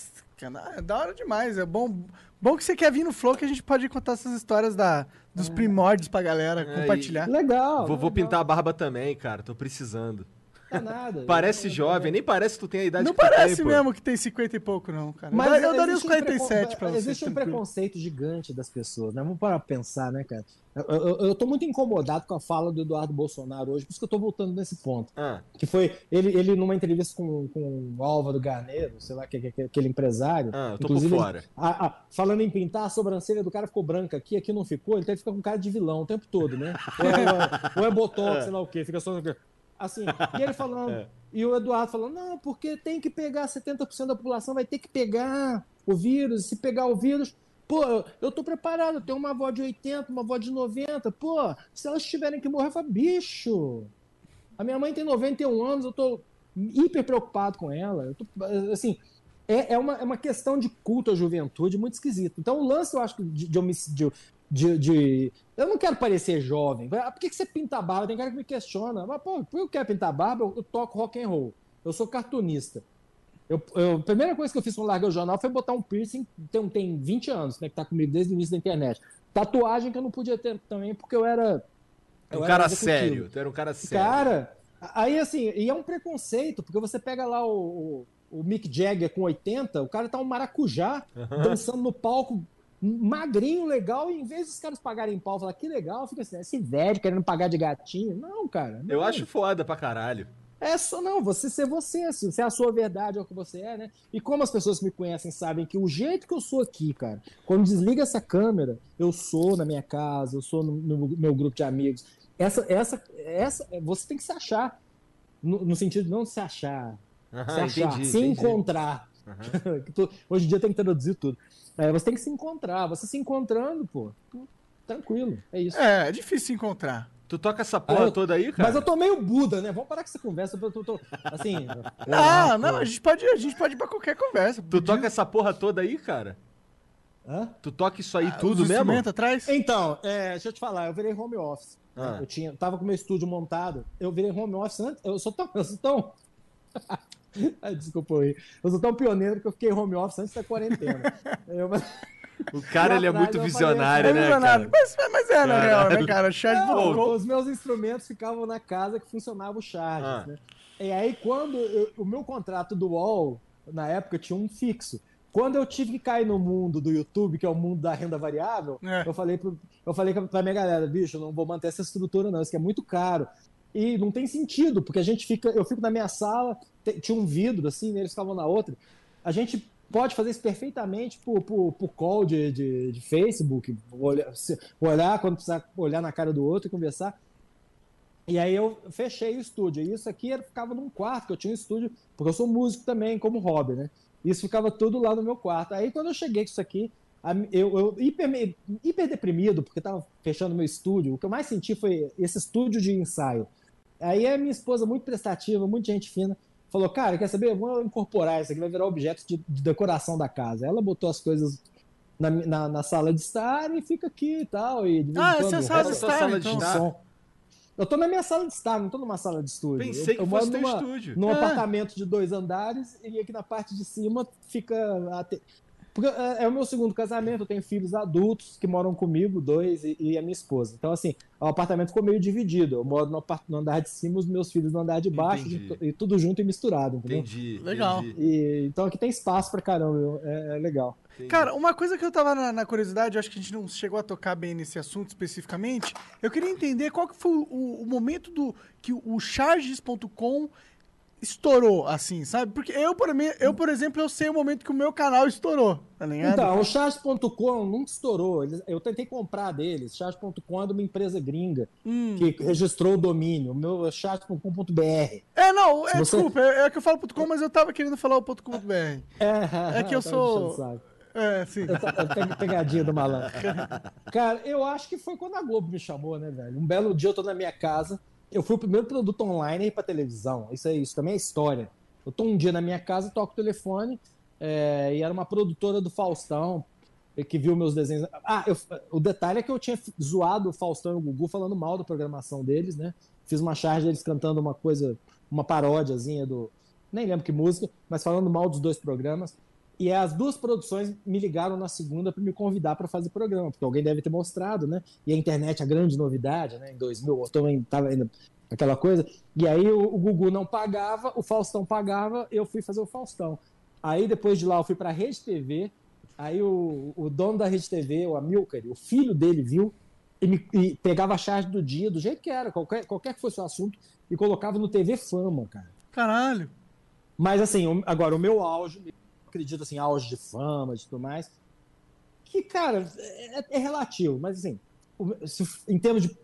é da hora demais. É bom, bom que você quer vir no Flow que a gente pode contar essas histórias da, dos é. primórdios pra galera é, compartilhar. Legal. Vou, legal. vou pintar a barba também, cara. Tô precisando. É nada. Parece jovem, nem parece que tu tem a idade não que tu parece tem, mesmo que tem 50 e pouco, não, cara. Mas eu, daria uns 47 um pra você. Existe um preconceito gigante das pessoas, né? Vamos parar pra pensar, né, cara? Eu, eu, eu, tô muito incomodado com a fala do Eduardo Bolsonaro hoje, por isso que eu tô voltando nesse ponto. Ah. Que foi ele, ele numa entrevista com, com o Álvaro Garneiro, sei lá, que, que, aquele empresário. Ah, eu tô inclusive, por fora. Ele, a, a, falando em pintar, a sobrancelha do cara ficou branca aqui, aqui não ficou, ele que ficar com cara de vilão o tempo todo, né? ou, é, ou é botox, (laughs) é. sei lá o quê, fica só. Assim, e ele (laughs) falando, é. e o Eduardo falando, não, porque tem que pegar 70% da população, vai ter que pegar o vírus, se pegar o vírus, pô, eu tô preparado, eu tenho uma avó de 80, uma avó de 90, pô, se elas tiverem que morrer, eu falo, bicho, a minha mãe tem 91 anos, eu tô hiper preocupado com ela, eu tô, assim, é, é, uma, é uma questão de culto à juventude muito esquisito. Então, o lance, eu acho, de, de, de, de, de, Eu não quero parecer jovem. Ah, por que, que você pinta barba? Tem cara que me questiona. Mas, pô, por que eu quero pintar barba? Eu, eu toco rock and roll. Eu sou cartunista. Eu, eu, a primeira coisa que eu fiz quando larguei o jornal foi botar um piercing, tem, tem 20 anos, né, que tá comigo desde o início da internet. Tatuagem que eu não podia ter também, porque eu era Um cara sério, tu era um cara sério. Cara, aí assim, e é um preconceito, porque você pega lá o, o, o Mick Jagger com 80, o cara tá um maracujá, dançando no palco, magrinho, legal, e em vez dos caras pagarem pau, falar que legal, fica assim, esse velho querendo pagar de gatinho. Não, cara. Não. Eu acho foda pra caralho. É só não, você ser você, assim, ser a sua verdade é o que você é, né? E como as pessoas que me conhecem sabem que o jeito que eu sou aqui, cara, quando desliga essa câmera, eu sou na minha casa, eu sou no, no meu grupo de amigos. Essa, essa, essa, você tem que se achar. No, no sentido de não se achar, se achar, entendi, se entendi. encontrar. (laughs) Hoje em dia tem que traduzir tudo. É, você tem que se encontrar. Você se encontrando, pô, tranquilo. É isso. É, é difícil se encontrar. Tu toca essa porra Ah, eu- toda aí, cara? Mas eu tô meio Buda, né? Vamos parar com essa conversa. Eu tô, tô- assim. (laughs) Ah, não, pô. a gente pode, a gente pode ir pra qualquer conversa. Tu toca essa porra toda aí, cara? Hã? Tu toca isso aí Os tudo mesmo? atrás? Então, é, deixa eu te falar, eu virei home office. Ah. Eu tinha, tava com meu estúdio montado. Eu virei home office antes. Eu sou tão. Eu sou tão... (laughs) (laughs) Desculpa aí. Eu sou tão pioneiro que eu fiquei home office antes da quarentena. (laughs) Eu- O cara, ele é Lá muito visionário, É né, visionário. cara? Mas, mas é, na real, né, cara? (laughs) Charge Não, Pô, os meus instrumentos ficavam na casa que funcionava o charge. Ah. Né? E aí, quando eu- o meu contrato do UOL, na época, tinha um fixo. Quando eu tive que cair no mundo do YouTube, que é o mundo da renda variável, É. eu falei, pro, eu falei pra minha galera, bicho, eu não vou manter essa estrutura, não, isso aqui é muito caro. E não tem sentido, porque a gente fica, eu fico na minha sala, tinha um vidro assim, né, eles ficavam na outra. A gente pode fazer isso perfeitamente por, por, por call de, de, de Facebook, olhar, olhar quando precisar olhar na cara do outro e conversar. E aí eu fechei o estúdio. E isso aqui era, ficava num quarto, que eu tinha um estúdio, porque eu sou músico também, como hobby, né? Isso ficava tudo lá no meu quarto. Aí quando eu cheguei com isso aqui, eu, eu hiper, hiper deprimido, porque tava fechando meu estúdio, o que eu mais senti foi esse estúdio de ensaio. Aí a minha esposa, muito prestativa, muito gente fina, falou: Cara, quer saber? Vamos incorporar isso aqui, vai virar objeto de, de decoração da casa. Ela botou as coisas na, na, na sala de estar e fica aqui e tal. E de Ah, essa é a sala de estar, sala de então. estar. som. Eu tô na minha sala de estar, não tô numa sala de estúdio. Pensei eu, que eu fosse moro teu numa, estúdio. num É. apartamento de dois andares e aqui na parte de cima fica. Porque é, é o meu segundo casamento, eu tenho filhos adultos que moram comigo, dois, e, e a minha esposa. Então, assim, o apartamento ficou meio dividido. Eu moro no, no andar de cima, os meus filhos no andar de baixo, e, e tudo junto e misturado, entendeu? Entendi. Legal. E, então aqui tem espaço pra caramba, é, é legal. entendi. Cara, uma coisa que eu tava na, na curiosidade, eu acho que a gente não chegou a tocar bem nesse assunto especificamente. Eu queria entender qual que foi o, o momento do que o charges.com estourou, assim, sabe? Porque eu por, mim, eu, por exemplo, eu sei o momento que o meu canal estourou, tá ligado? Então, o Charge.com nunca estourou. Eles- Eu tentei comprar deles. Charge.com é de uma empresa gringa Hum. que registrou o domínio. O meu é charge.com.br. É, não, é, você- desculpa, é, é que eu falo .com, mas eu tava querendo falar o .com.br. (laughs) É, É que eu tá sou-. É, sim. Eu eu (laughs) pegadinha do malandro. Cara, eu acho que foi quando a Globo me chamou, né, velho? Um belo dia eu tô na minha casa. Eu fui o primeiro produto online pra televisão. Isso, é, isso também é história. Eu tô um dia na minha casa, toco o telefone, é, e era uma produtora do Faustão, que viu meus desenhos. Ah, eu- o detalhe é que eu tinha zoado o Faustão e o Gugu falando mal da programação deles, né? Fiz uma charge deles cantando uma coisa, uma paródiazinha do. Nem lembro que música, mas falando mal dos dois programas. E as duas produções me ligaram na segunda para me convidar para fazer programa, porque alguém deve ter mostrado, né? E a internet, a grande novidade, né? Em 2000, eu também estava ainda aquela coisa. E aí o, o Gugu não pagava, o Faustão pagava, eu fui fazer o Faustão. Aí depois de lá eu fui para a Rede TV, aí o, o dono da Rede TV, o Amilcar, o filho dele viu e, me, e pegava a charge do dia, do jeito que era, qualquer, qualquer que fosse o assunto, e colocava no TV Fama, cara. Caralho. Mas assim, agora o meu auge, acredito assim, auge de fama, de tudo mais, que, cara, é, é relativo, mas assim, se- em termos de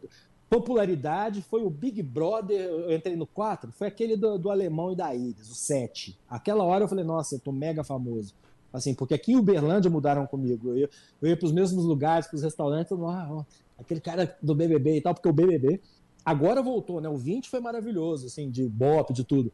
popularidade, foi o Big Brother, eu entrei no 4, foi aquele do, do alemão e da Iris, o 7. Aquela hora eu falei, nossa, eu tô mega famoso. Assim, porque aqui em Uberlândia mudaram comigo. Eu eu ia pros mesmos lugares, pros restaurantes, eu, ah, aquele cara do BBB e tal, porque o BBB agora voltou, né? O 20 foi maravilhoso, assim, de bop, de tudo.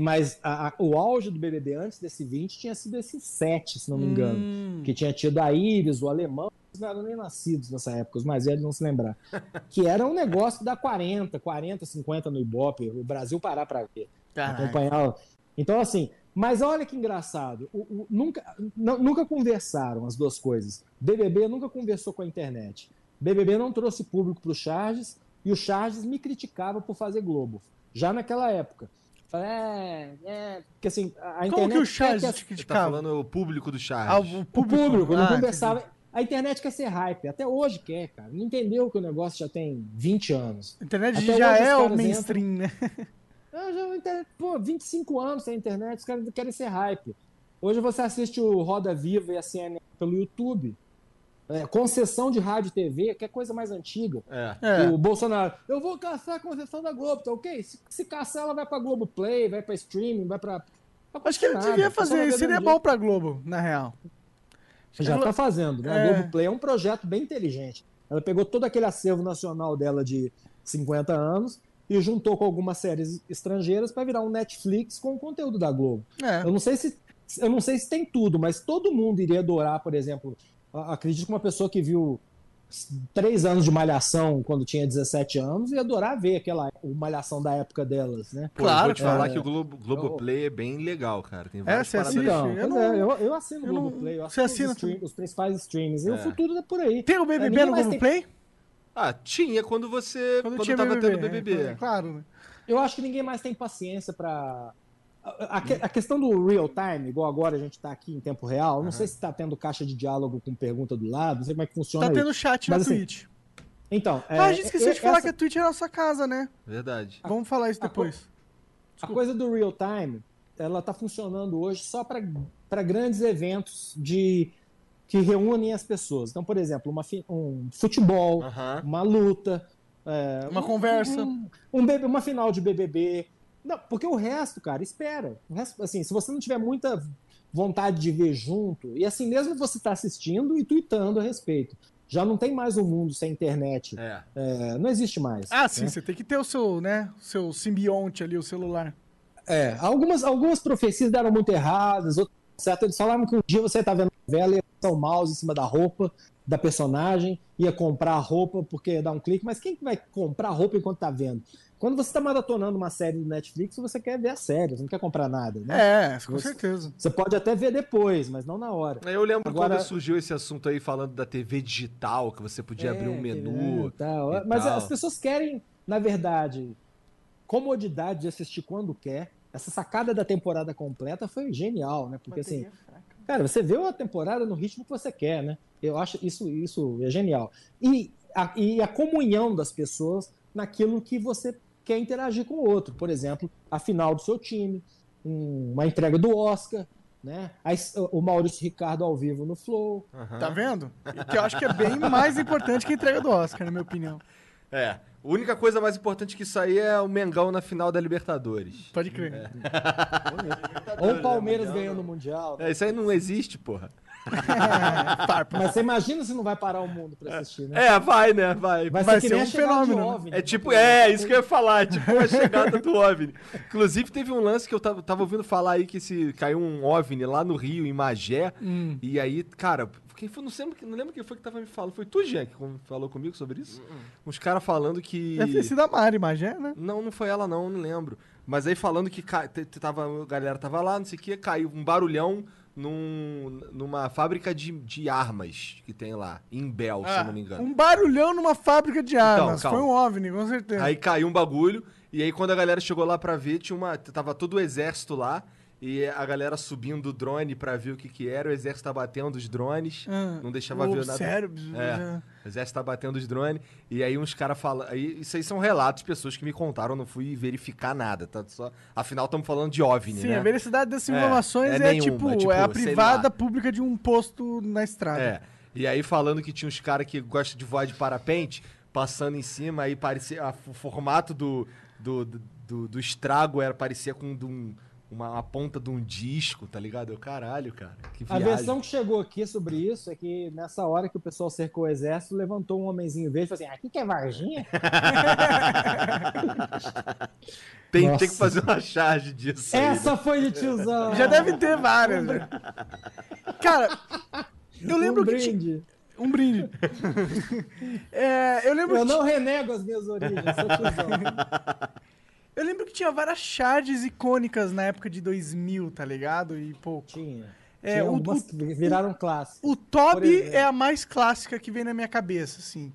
Mas a- a- o auge do BBB antes desse 20 tinha sido esse 7, se não me engano. Hum. Que tinha tido a Iris, o alemão, eles não eram nem nascidos nessa época, os mais velhos não se lembrar. (laughs) que era um negócio dá 40, 40, 50 no Ibope, o Brasil parar pra ver Caralho. acompanhar. Então, assim, mas olha que engraçado. o- o- nunca, não- nunca conversaram as duas coisas. BBB nunca conversou com a internet. BBB não trouxe público para os charges E o Charges me criticava por fazer Globo, já naquela época. Falei, É, é, porque assim, a a Como internet que o quer Charles que te as- Você tá falando o público do Ah, Charles. o o público, público não Ah, conversava. A internet quer ser hype, até hoje quer, cara. Não entendeu que o negócio já tem 20 anos. A internet Até já é o mainstream, né? (laughs) Eu já, a internet- pô, 25 anos tem internet, os caras querem ser hype. Hoje você assiste o Roda Viva e a CNN pelo YouTube. É, concessão de rádio e TV, que é coisa mais antiga. É. É. O Bolsonaro, eu vou caçar a concessão da Globo, tá ok? Se, se caçar, ela vai pra Globo Play, vai pra streaming, vai pra. pra Acho que ele nada. devia pessoal fazer isso. Seria bom pra Globo, na real. Já tá fazendo, né? É. A Globo Play é um projeto bem inteligente. Ela pegou todo aquele acervo nacional dela de 50 anos e juntou com algumas séries estrangeiras para virar um Netflix com o conteúdo da Globo. É. Eu não sei se eu não sei se tem tudo, mas todo mundo iria adorar, por exemplo, acredito que uma pessoa que viu três anos de Malhação quando tinha 17 anos ia adorar ver aquela Malhação da época delas, né? Pô, Claro, eu vou te falar é. que o Globo, Globoplay é bem legal, cara. Tem várias você paradas. assiste? Então, eu pois não- é, eu, eu assino o Globoplay, eu você assino assina os, stream- os principais streams. E É. o futuro é por aí. Tem o É, BBB ninguém no mais tem- Globoplay? Ah, tinha quando você. Quando, tinha tava tendo É, BBB. claro, né? Eu acho que ninguém mais tem paciência pra. A, a que- a questão do real time, igual agora a gente tá aqui em tempo real, não sei se tá tendo caixa de diálogo com pergunta do lado, não sei como é que funciona Tá isso. tendo chat na Mas, assim, Twitch. Então, é, ah, a gente esqueceu é- de falar essa- que a Twitch é a nossa casa, né? Verdade. Vamos falar isso a co- depois. A coisa do real time, ela tá funcionando hoje só para grandes eventos de que reúnem as pessoas. Então, por exemplo, uma fi- um futebol, Aham. uma luta, é, Uma um- conversa. um, um uma final de BBB. Não, porque o resto, cara, espera. O resto, assim, se você não tiver muita vontade de ver junto, e assim mesmo você tá assistindo e tweetando a respeito. Já não tem mais um mundo sem internet. É. É, não existe mais. Ah, sim, né? você tem que ter o seu, né? O seu simbionte ali, o celular. É, algumas, algumas profecias deram muito erradas, outras certo. Eles falavam que um dia você tá vendo novela e ia passar o mouse em cima da roupa da personagem, ia comprar a roupa porque ia dar um clique, mas quem que vai comprar roupa enquanto tá vendo? Quando você tá maratonando uma série do Netflix, você quer ver a série, você não quer comprar nada, né? É, com Você- certeza. Você pode até ver depois, mas não na hora. Eu lembro Agora- quando surgiu esse assunto aí falando da TV digital, que você podia abrir um É, menu. é, tal. e Mas tal. as pessoas querem, na verdade, comodidade de assistir quando quer. Essa sacada da temporada completa foi genial, né? Porque assim, cara, você vê a temporada no ritmo que você quer, né? Eu acho isso, isso é genial. E a, e a comunhão das pessoas naquilo que você quer interagir com o outro. Por exemplo, a final do seu time, um- uma entrega do Oscar, né? O Maurício Ricardo ao vivo no Flow. Aham. Tá vendo? E Que eu acho que é bem mais importante que a entrega do Oscar, na minha opinião. É. A única coisa mais importante que isso aí é o Mengão na final da Libertadores. Pode crer. É. Ou o Palmeiras ganhando o Mundial. né? É, isso aí não existe, porra. (laughs) Farpa. Mas você imagina se não vai parar o mundo pra assistir, né? É, vai, né? Vai. Vai, vai ser que ser nem um a chegada de fenômeno, né? OVNI, É né? tipo, é, isso que eu ia falar, é tipo a (laughs) chegada do OVNI. Inclusive, teve um lance que eu tava, tava ouvindo falar aí que se caiu um OVNI lá no Rio, em Magé. Hum. E aí, cara, quem foi, não, sei, não lembro quem foi que tava me falando. Foi tu, Jean, que falou comigo sobre isso? Uns caras falando que. Deve ter sido a Mari Magé, né? Não, não foi ela não, não lembro. Mas aí falando que ca... tava, a galera tava lá, não sei o que, caiu um barulhão num, numa fábrica de, de armas que tem lá, em Bel, se eu não me engano. Um barulhão numa fábrica de armas. calma. Foi um OVNI, com certeza. Aí caiu um bagulho, e aí quando a galera chegou lá pra ver, tinha uma. Tava todo o exército lá, e a galera subindo o drone pra ver o que que era, o exército tá batendo os drones, Ah, não deixava o ver nada. Sério? É. O exército tá batendo os drones, e aí uns caras falam. Isso aí são relatos de pessoas que me contaram, não fui verificar nada, tá? Só, afinal, estamos falando de OVNI, Sim, né? a veracidade dessas É, informações é é, nenhuma, tipo, tipo, é a privada pública de um posto na estrada. É. E aí falando que tinha uns caras que gostam de voar de parapente, passando em cima, aí parecia. a- o formato do, do, do, do- do estrago era, parecia com de um- uma, a ponta de um disco, tá ligado? Eu, caralho, cara. Que A versão que chegou aqui sobre isso é que nessa hora que o pessoal cercou o exército, levantou um homenzinho verde e falou assim: aqui que é Varginha? (laughs) tem, tem que fazer uma charge disso. aí, né? Essa foi de tiozão. Já deve ter várias. né? (laughs) Cara, eu lembro um que tinha brinde. um brinde. (laughs) É, eu lembro Eu que não renego as minhas origens, sou tiozão. Eu lembro que tinha várias charges icônicas na época de 2000, tá ligado? E, pô, Tinha. É, Tinha o- que viraram clássicos. o Toby é a mais clássica que vem na minha cabeça, assim.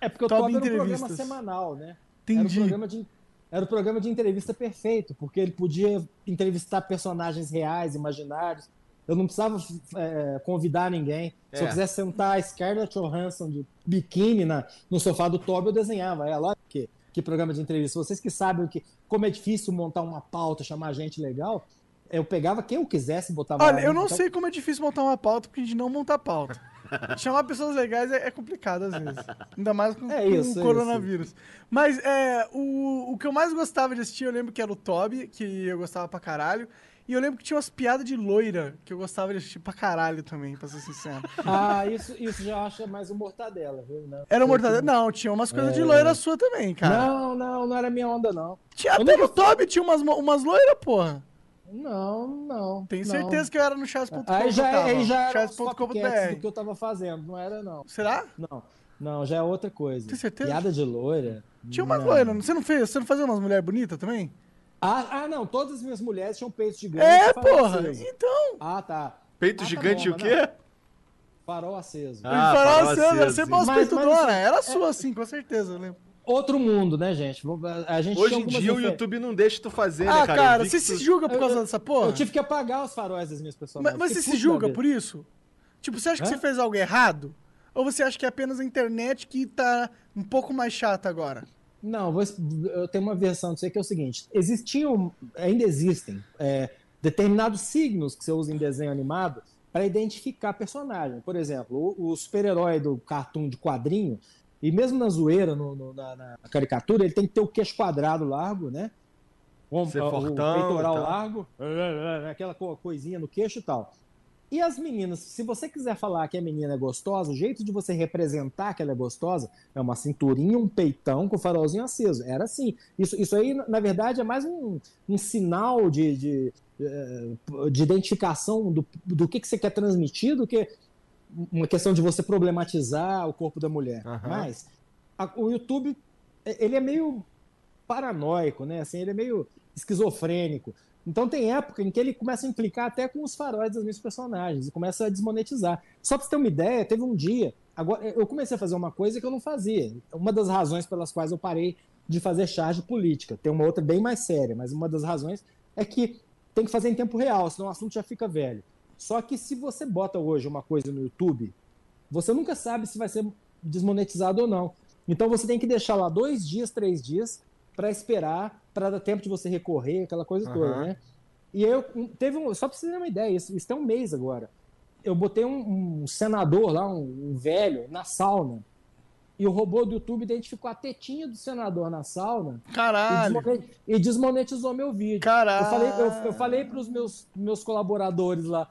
É porque o Top era um programa semanal, né? Era o Entendi. programa de, era o programa de entrevista perfeito, porque ele podia entrevistar personagens reais, imaginários. Eu não precisava é, convidar ninguém. Se É. eu quisesse sentar a Scarlett Johansson de biquíni na, no sofá do Toby, eu desenhava ela. Olha que, que programa de entrevista. Vocês que sabem que, como é difícil montar uma pauta, chamar gente legal, eu pegava quem eu quisesse e botava Olha, eu não Então, sei como é difícil montar uma pauta, porque a gente não monta pauta. (laughs) Chamar pessoas legais é, é complicado às vezes. Ainda mais com, É com isso, o é coronavírus. Mas é, o, o que eu mais gostava de assistir, eu lembro que era o Toby, que eu gostava pra caralho. E eu lembro que tinha umas piadas de loira, que eu gostava de assistir pra caralho também, pra ser sincero. (laughs) Ah, isso, isso já acha mais o Mortadela, viu? Não, Era o Foi Mortadela? que- Não, tinha umas coisas de É. loira sua também, cara. Não, não, não era minha onda, não. Tinha Eu até no Toby, tinha umas, umas loiras, porra. Não, não. Tenho não. certeza que eu era no chats.com. Aí já, tava. aí já era do que eu tava fazendo, não era não. Será? Não, não, já é outra coisa. Tem certeza? Piada de loira. Tinha umas não. loiras. Você não fez? Você não fazia umas mulheres bonitas também? Ah, ah, não, todas as minhas mulheres tinham peito gigante. É, farol porra. aceso. Então. Ah, tá. Peito Ah, tá gigante bom, o mas quê? Farol aceso. Ah, farol farol aceso, era aceso, sempre sim. umas Mas- mas peitudona. assim, Era sua, sim, com certeza, eu lembro. Outro mundo, né, gente? A gente Hoje em dia o YouTube não deixa tu fazer, Ah, né, cara? Cara, você que se tu- julga por causa eu- dessa porra? Eu tive que apagar os faróis das minhas Mas, personagens. mas você Que se julga por isso? Tipo, você acha que Hã? você fez algo errado? Ou você acha que é apenas a internet que tá um pouco mais chata agora? Não, vou, eu tenho uma versão disso aí que é o seguinte: existiam, ainda existem, é, determinados signos que você usa em desenho animado para identificar personagem. Por exemplo, o, o super-herói do cartoon de quadrinho, e mesmo na zoeira, no- no- na, na caricatura, ele tem que ter o queixo quadrado largo, né? O, Ser o- o fortão peitoral e tal. largo, (laughs) aquela co- coisinha no queixo e tal. E as meninas, se você quiser falar que a menina é gostosa, o jeito de você representar que ela é gostosa é uma cinturinha, um peitão com o farolzinho aceso. Era assim. Isso, isso aí, na verdade, é mais um, um sinal de, de, eh, de identificação do, do que, que você quer transmitir do que uma questão de você problematizar o corpo da mulher. Aham. Mas a- o YouTube, eh, ele é meio paranoico, né? Assim, ele é meio esquizofrênico. Então tem época em que ele começa a implicar até com os faróis dos meus personagens e começa a desmonetizar. Só pra você ter uma ideia, teve um dia. Agora, eu comecei a fazer uma coisa que eu não fazia. Uma das razões pelas quais eu parei de fazer charge política. Tem uma outra bem mais séria, mas uma das razões é que tem que fazer em tempo real, senão o assunto já fica velho. Só que se você bota hoje uma coisa no YouTube, você nunca sabe se vai ser desmonetizado ou não. Então você tem que deixar lá dois dias, três dias para esperar, para dar tempo de você recorrer, aquela coisa Aham. toda, né? E eu teve um, só para você ter uma ideia, isso, isso tem um mês agora. Eu botei um, um senador lá, um, um velho, na sauna. E o robô do YouTube identificou a tetinha do senador na sauna e, Caralho. e desmonetizou meu vídeo. Caralho. Eu falei, eu, eu falei para os meus, meus colaboradores lá,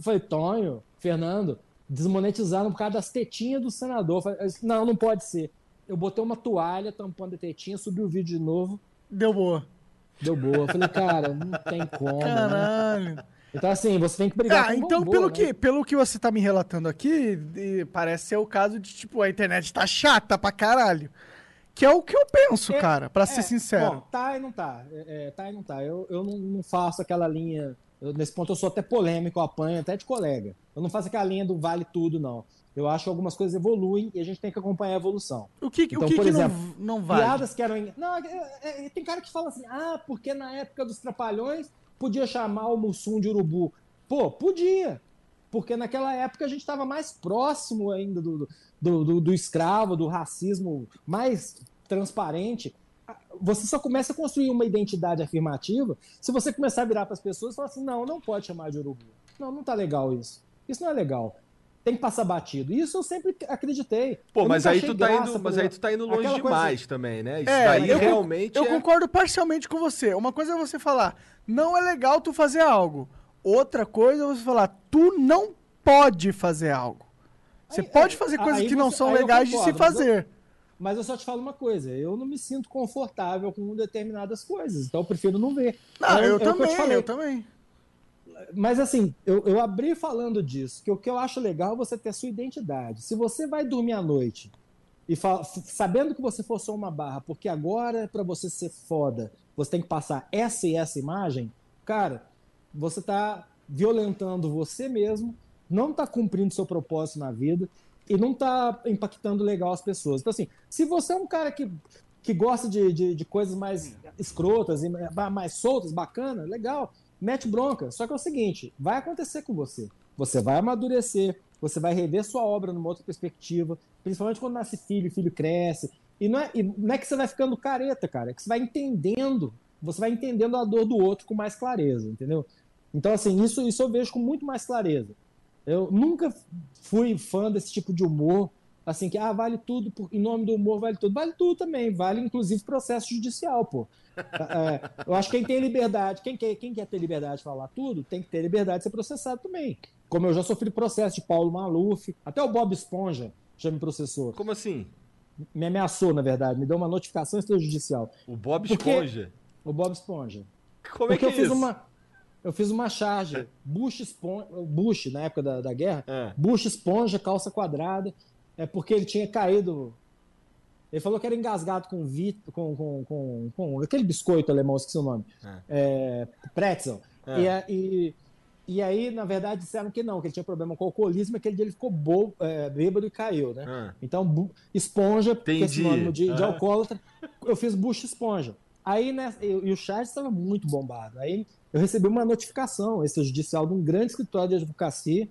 falei, Tonho, Fernando, desmonetizaram por causa das tetinhas do senador. Falei, não, não pode ser. Eu botei uma toalha tampando a tetinha, subi o vídeo de novo, Deu boa. deu boa. Eu falei, cara, não tem como, né? Caralho. Então, assim, você tem que brigar Ah, com o então, pelo, né? que, pelo que você tá me relatando aqui, parece ser o caso de, tipo, a internet tá chata pra caralho. Que é o que eu penso, É, cara, pra ser É, sincero. Bom, tá e não tá. É, é, tá e não tá. Eu, eu não, não faço aquela linha. eu- nesse ponto eu sou até polêmico, eu apanho até de colega. Eu não faço aquela linha do vale tudo, não. Eu acho que algumas coisas evoluem e a gente tem que acompanhar a evolução. o que, então, o que, por que exemplo, não, não vale? Piadas que eram. Não, é- é- é- tem cara que fala assim: ah, porque na época dos Trapalhões podia chamar o Mussum de urubu. Pô, podia. Porque naquela época a gente estava mais próximo ainda do, do, do, do escravo, do racismo mais transparente. Você só começa a construir uma identidade afirmativa se você começar a virar para as pessoas e falar assim: não, não pode chamar de urubu. Não, não tá legal isso. Isso não é legal. Tem que passar batido. Isso eu sempre acreditei. Pô, Eu mas nunca aí achei tu tá graça, indo, mas aí tu tá indo longe demais assim- também, né? Isso É, daí eu realmente Eu é... concordo parcialmente com você. Uma coisa é você falar, não é legal tu fazer algo. Outra coisa é você falar, tu não pode fazer algo. Você Aí- pode aí- fazer coisas aí que não você- são aí eu legais de se concordo, mas eu- fazer. Mas eu só te falo uma coisa, eu não me sinto confortável com determinadas coisas, então eu prefiro não ver. Não, É- eu é eu te também, falei. eu também. Mas assim, eu, eu abri falando disso, que o que eu acho legal é você ter a sua identidade. Se você vai dormir à noite e fa- f- sabendo que você forçou uma barra, porque agora para você ser foda, você tem que passar essa e essa imagem, cara, você tá violentando você mesmo, não tá cumprindo seu propósito na vida. e não tá impactando legal as pessoas. Então, assim, se você é um cara que, que gosta de, de, de coisas mais escrotas, e mais soltas, bacana, legal, mete bronca. Só que é o seguinte, vai acontecer com você. Você vai amadurecer, você vai rever sua obra numa outra perspectiva, principalmente quando nasce filho, filho cresce. E não é, e não é que você vai ficando careta, cara, é que você vai entendendo, você vai entendendo a dor do outro com mais clareza, entendeu? Então, assim, isso, isso eu vejo com muito mais clareza. Eu nunca fui fã desse tipo de humor, assim, que ah, vale tudo, por, em nome do humor vale tudo. Vale tudo também, vale inclusive processo judicial, pô. É, eu acho que quem tem liberdade, quem quer, quem quer ter liberdade de falar tudo, tem que ter liberdade de ser processado também. Como eu já sofri processo de Paulo Maluf, até o Bob Esponja já me processou. Como assim? Me ameaçou, na verdade, me deu uma notificação extrajudicial. O Bob Porque... Esponja? O Bob Esponja. Como é Porque é que é eu isso? Fiz uma, eu fiz uma charge. Bush, Esponja, Bush na época da, da guerra, é. Bush Esponja, calça quadrada, é porque ele tinha caído. Ele falou que era engasgado com, vit, com, com, com, com aquele biscoito alemão, esqueci o nome. É. É, pretzel. É. E, e, e, aí, na verdade, disseram que não, que ele tinha problema com o alcoolismo, aquele dia ele ficou bo, é, bêbado e caiu, né? É. Então, esponja, Entendi. esse nome de, de alcoólatra, eu fiz Bush Esponja. Aí, né, e o chat estava muito bombado. Aí eu recebi uma notificação extrajudicial de um grande escritório de advocacia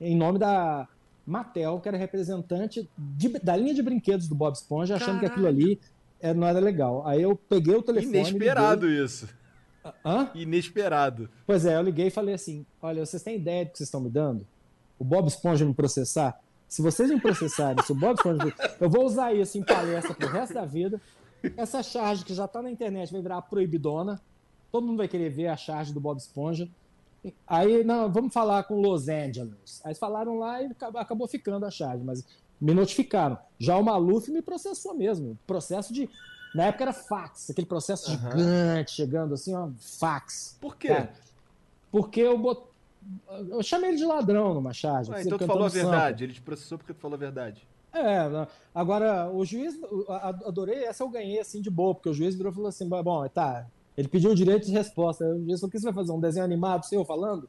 em nome da Mattel, que era representante de, da linha de brinquedos do Bob Esponja, achando que aquilo ali é, não era legal. Aí eu peguei o telefone. Inesperado liguei... isso. Hã? Inesperado. Pois é, eu liguei e falei assim: olha, vocês têm ideia do que vocês estão me dando? O Bob Esponja me processar? Se vocês me processarem, se o Bob Esponja. Eu vou usar isso em palestra pro resto da vida. Essa charge que já tá na internet vai virar proibidona. Todo mundo vai querer ver a charge do Bob Esponja. Aí, não, vamos falar com Los Angeles. Aí falaram lá e acabou ficando a charge, mas me notificaram. Já o Maluf me processou mesmo. Processo de. Na época era fax, aquele processo uhum. gigante, chegando assim, ó, fax. Por quê? Cara, porque eu bot... Eu chamei ele de ladrão numa charge. Ah, então tu falou a verdade, ele te processou porque tu falou a verdade. É, agora o juiz, adorei, essa eu ganhei assim de boa, porque o juiz virou e falou assim: bom, tá, ele pediu o direito de resposta. Juiz falou: o que você vai fazer? Um desenho animado seu falando?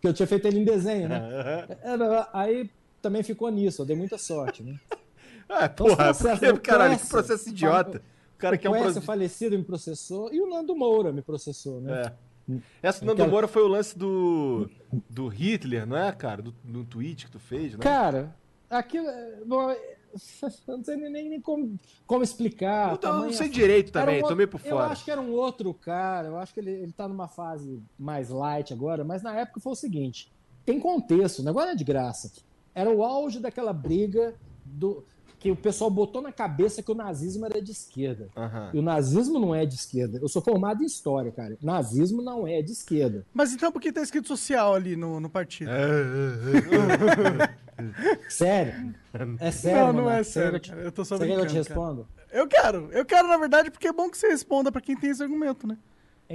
Que eu tinha feito ele em desenho, né? É, aí também ficou nisso, eu dei muita sorte, né? (laughs) Ah, então, porra, porque, caralho, que processo idiota. O cara que é um processo. falecido me processou e o Nando Moura me processou, né? É. Essa do Nando Moura foi o lance do, do Hitler, não é, cara? Do, do tweet que tu fez, né? Cara, aquilo. Bom, eu (laughs) não sei nem, nem como, como explicar. Eu, não sei direito também, um tomei por fora. Eu acho que era um outro cara, eu acho que ele, ele tá numa fase mais light agora, mas na época foi o seguinte: tem contexto, o negócio é de graça. Era o auge daquela briga do que o pessoal botou na cabeça que o nazismo era de esquerda. Uhum. E o nazismo não é de esquerda. Eu sou formado em história, cara. Nazismo não é de esquerda. Mas então por que tá escrito social ali no, no partido? (laughs) sério? É sério? Não, não é sério. Eu, eu tô só Você quer que eu te respondo? Eu quero. Eu quero, na verdade, porque é bom que você responda para quem tem esse argumento, né?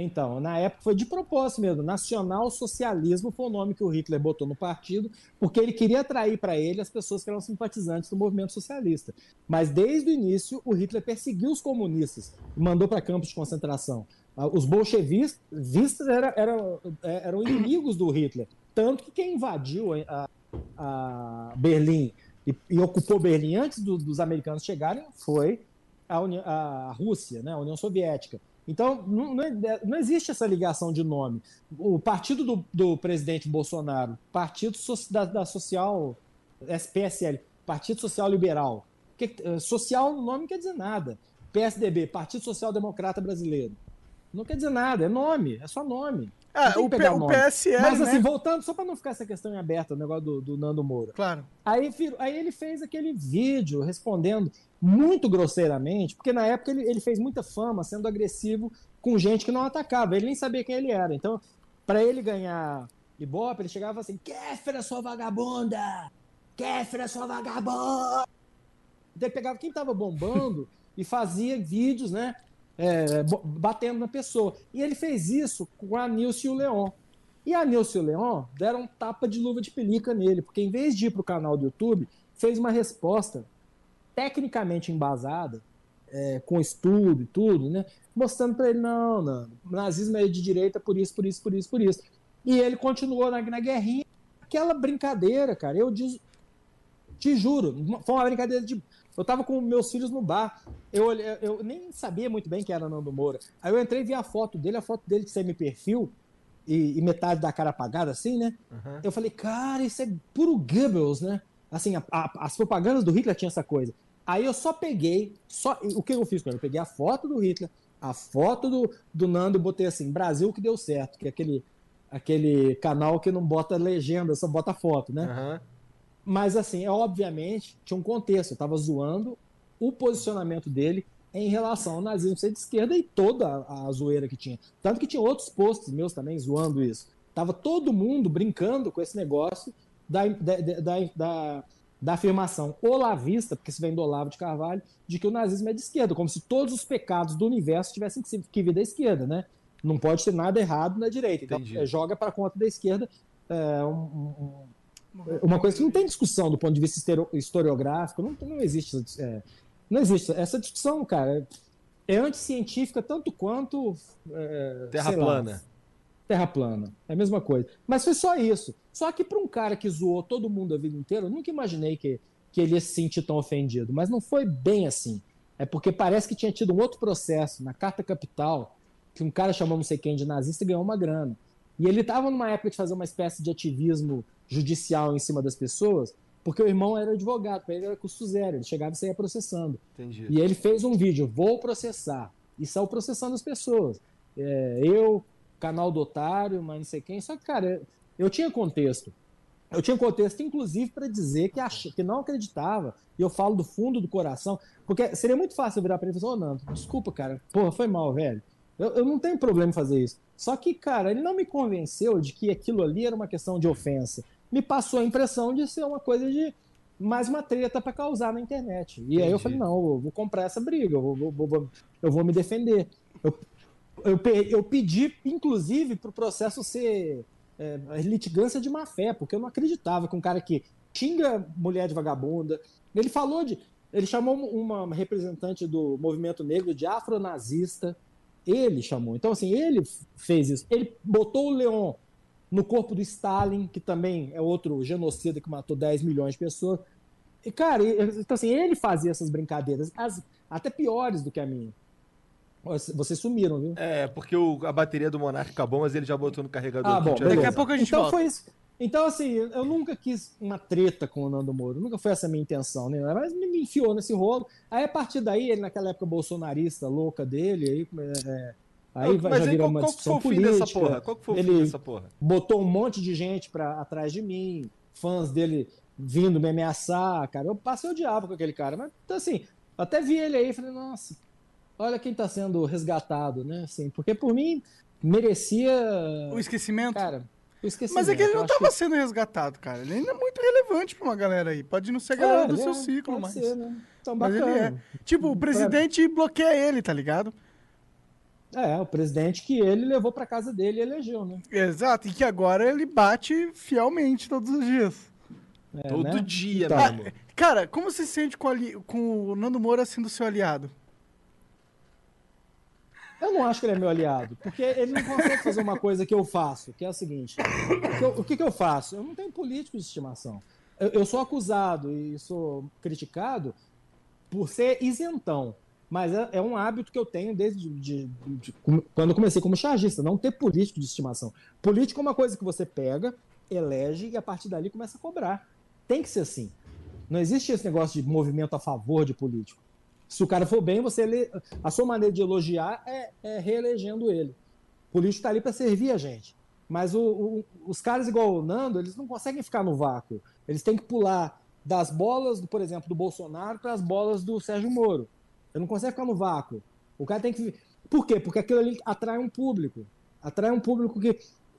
Então, na época foi de propósito mesmo. Nacional Socialismo foi o nome que o Hitler botou no partido, porque ele queria atrair para ele as pessoas que eram simpatizantes do movimento socialista. Mas desde o início, o Hitler perseguiu os comunistas mandou para campos de concentração. Ah, os bolchevistas eram, eram, é, eram inimigos do Hitler. Tanto que quem invadiu a, a Berlim e, e, ocupou Berlim antes do, dos americanos chegarem foi a, União, a Rússia, né, a União Soviética. Então, não, não, é, não, existe essa ligação de nome. O partido do, do presidente Bolsonaro, Partido da, da, Social, SPSL, Partido Social Liberal. Que, eh, social, o nome não quer dizer nada. PSDB, Partido Social Democrata Brasileiro. Não quer dizer nada, é nome, é só nome. Ah, o, P, o PSL. Mas assim, né? voltando, só para não ficar essa questão em aberta, o negócio do, do Nando Moura. Claro. Aí, aí ele fez aquele vídeo respondendo muito grosseiramente, porque na época ele, ele fez muita fama sendo agressivo com gente que não atacava. Ele nem sabia quem ele era. Então, para ele ganhar Ibope, ele chegava assim: Kéfera, sua vagabunda! Kéfera, sua vagabunda! Então ele pegava quem tava bombando e fazia vídeos, né? É, batendo na pessoa. E ele fez isso com a Nilce e o Leon. E a Nilce e o Leon deram um tapa de luva de pelica nele, porque em vez de ir pro canal do YouTube, fez uma resposta tecnicamente embasada, é, com estudo e tudo, né? Mostrando para ele, não, não, o nazismo é de direita por isso, por isso, por isso, por isso. E ele continuou na, na guerrinha, aquela brincadeira, cara. Eu diz, Te juro, foi uma brincadeira de. Eu tava com meus filhos no bar. Eu, eu nem sabia muito bem quem era Nando Moura. Aí eu entrei e vi a foto dele, a foto dele de semi-perfil e, e, metade da cara apagada, assim, né? Uhum. Eu falei, cara, isso é puro Goebbels, né? Assim, a, a, as propagandas do Hitler tinham essa coisa. Aí eu só peguei, só o que eu fiz com ele? Eu peguei a foto do Hitler, a foto do, do Nando e botei assim, Brasil que deu certo, que é aquele, aquele canal que não bota legenda, só bota foto, né? Uhum. Mas assim, é, obviamente, tinha um contexto, eu tava zoando o posicionamento dele em relação ao nazismo ser de esquerda e toda a, a zoeira que tinha. Tanto que tinha outros posts meus também zoando isso. Tava todo mundo brincando com esse negócio da, da, da, da da afirmação olavista, porque se vem do Olavo de Carvalho, de que o nazismo é de esquerda, como se todos os pecados do universo tivessem que vir da esquerda, né? Não pode ter nada errado na direita. Então, é, joga para conta da esquerda é, um, um, uma coisa que não tem discussão do ponto de vista historiográfico, não, não existe. É, não existe. Essa discussão, cara, é anticientífica tanto quanto. É, Terra plana. Lá, terra plana. É a mesma coisa. Mas foi só isso. Só que para um cara que zoou todo mundo a vida inteira, eu nunca imaginei que, que ele ia se sentir tão ofendido. Mas não foi bem assim. É porque parece que tinha tido um outro processo na Carta Capital, que um cara chamou não sei quem de nazista e ganhou uma grana. E ele estava numa época de fazer uma espécie de ativismo judicial em cima das pessoas, porque o irmão era advogado, para ele era custo zero, ele chegava e saía processando. Entendi. E ele fez um vídeo, vou processar, e saiu processando as pessoas. É, eu, canal do otário, mas não sei quem. Só que, cara, eu tinha contexto. Eu tinha contexto, inclusive, para dizer que, ach... que não acreditava, e eu falo do fundo do coração, porque seria muito fácil eu virar para ele e falar: Ô, oh, Nando, desculpa, cara, porra, foi mal, velho. Eu, eu não tenho problema em fazer isso. Só que, cara, ele não me convenceu de que aquilo ali era uma questão de ofensa. Me passou a impressão de ser uma coisa de mais uma treta para causar na internet. E Entendi. aí eu falei: não, eu vou comprar essa briga, eu vou, vou, vou eu vou me defender. Eu, eu, eu pedi, inclusive, para o processo ser é, litigância de má fé, porque eu não acreditava que um cara que xinga mulher de vagabunda. Ele falou de. Ele chamou uma representante do movimento negro de afronazista. Ele chamou. Então, assim, ele fez isso. Ele botou o Leon no corpo do Stalin, que também é outro genocida que matou 10 milhões de pessoas. E, cara, então, assim, ele fazia essas brincadeiras, as, até piores do que a minha. Vocês sumiram, viu? É, porque o, a bateria do Monark acabou, mas ele já botou no carregador. Ah, bom, daqui a pouco a gente então volta. Foi isso. Então, assim, eu nunca quis uma treta com o Nando Moro, nunca foi essa a minha intenção, né? Mas me enfiou nesse rolo. Aí, a partir daí, ele, naquela época bolsonarista louca dele, aí, é, aí não, já virou uma qual discussão política. Porra? Qual que foi o ele fim dessa porra? Botou um monte de gente pra, atrás de mim, fãs dele vindo me ameaçar, cara. Eu passei o diabo com aquele cara. Mas, então, assim, até vi ele aí e falei, nossa, olha quem está sendo resgatado, né? Assim, porque por mim merecia. O esquecimento? Cara, o esquecimento. Mas é que ele não estava que... sendo resgatado, cara. Ele ainda é muito relevante para uma galera aí. Pode não ser a galera é, do seu é, ciclo, mas. Ser, né? Então, mas ele é. Tipo, o presidente pra... bloqueia ele, tá ligado? É, o presidente que ele levou para casa dele e elegeu, né? Exato, e que agora ele bate fielmente todos os dias. É, Todo né? dia, então, ah, Cara, como você se sente com, ali, com o Nando Moura sendo seu aliado? Eu não acho que ele é meu aliado, porque ele não consegue fazer uma coisa que eu faço, que é o seguinte: que eu, o que, eu faço? Eu não tenho político de estimação. Eu, eu, sou acusado e sou criticado por ser isentão. Mas é, é um hábito que eu tenho desde de, de, de, quando comecei como chargista, não ter político de estimação. Político é uma coisa que você pega, elege e a partir dali começa a cobrar. Tem que ser assim. Não existe esse negócio de movimento a favor de político. Se o cara for bem, você a sua maneira de elogiar é, é reelegendo ele. O político está ali para servir a gente. Mas o, o, os caras igual o Nando, eles não conseguem ficar no vácuo. Eles têm que pular das bolas, por exemplo, do Bolsonaro para as bolas do Sérgio Moro. Ele não consegue ficar no vácuo. O cara tem que. Por quê? Porque aquilo ali atrai um público. Atrai um público que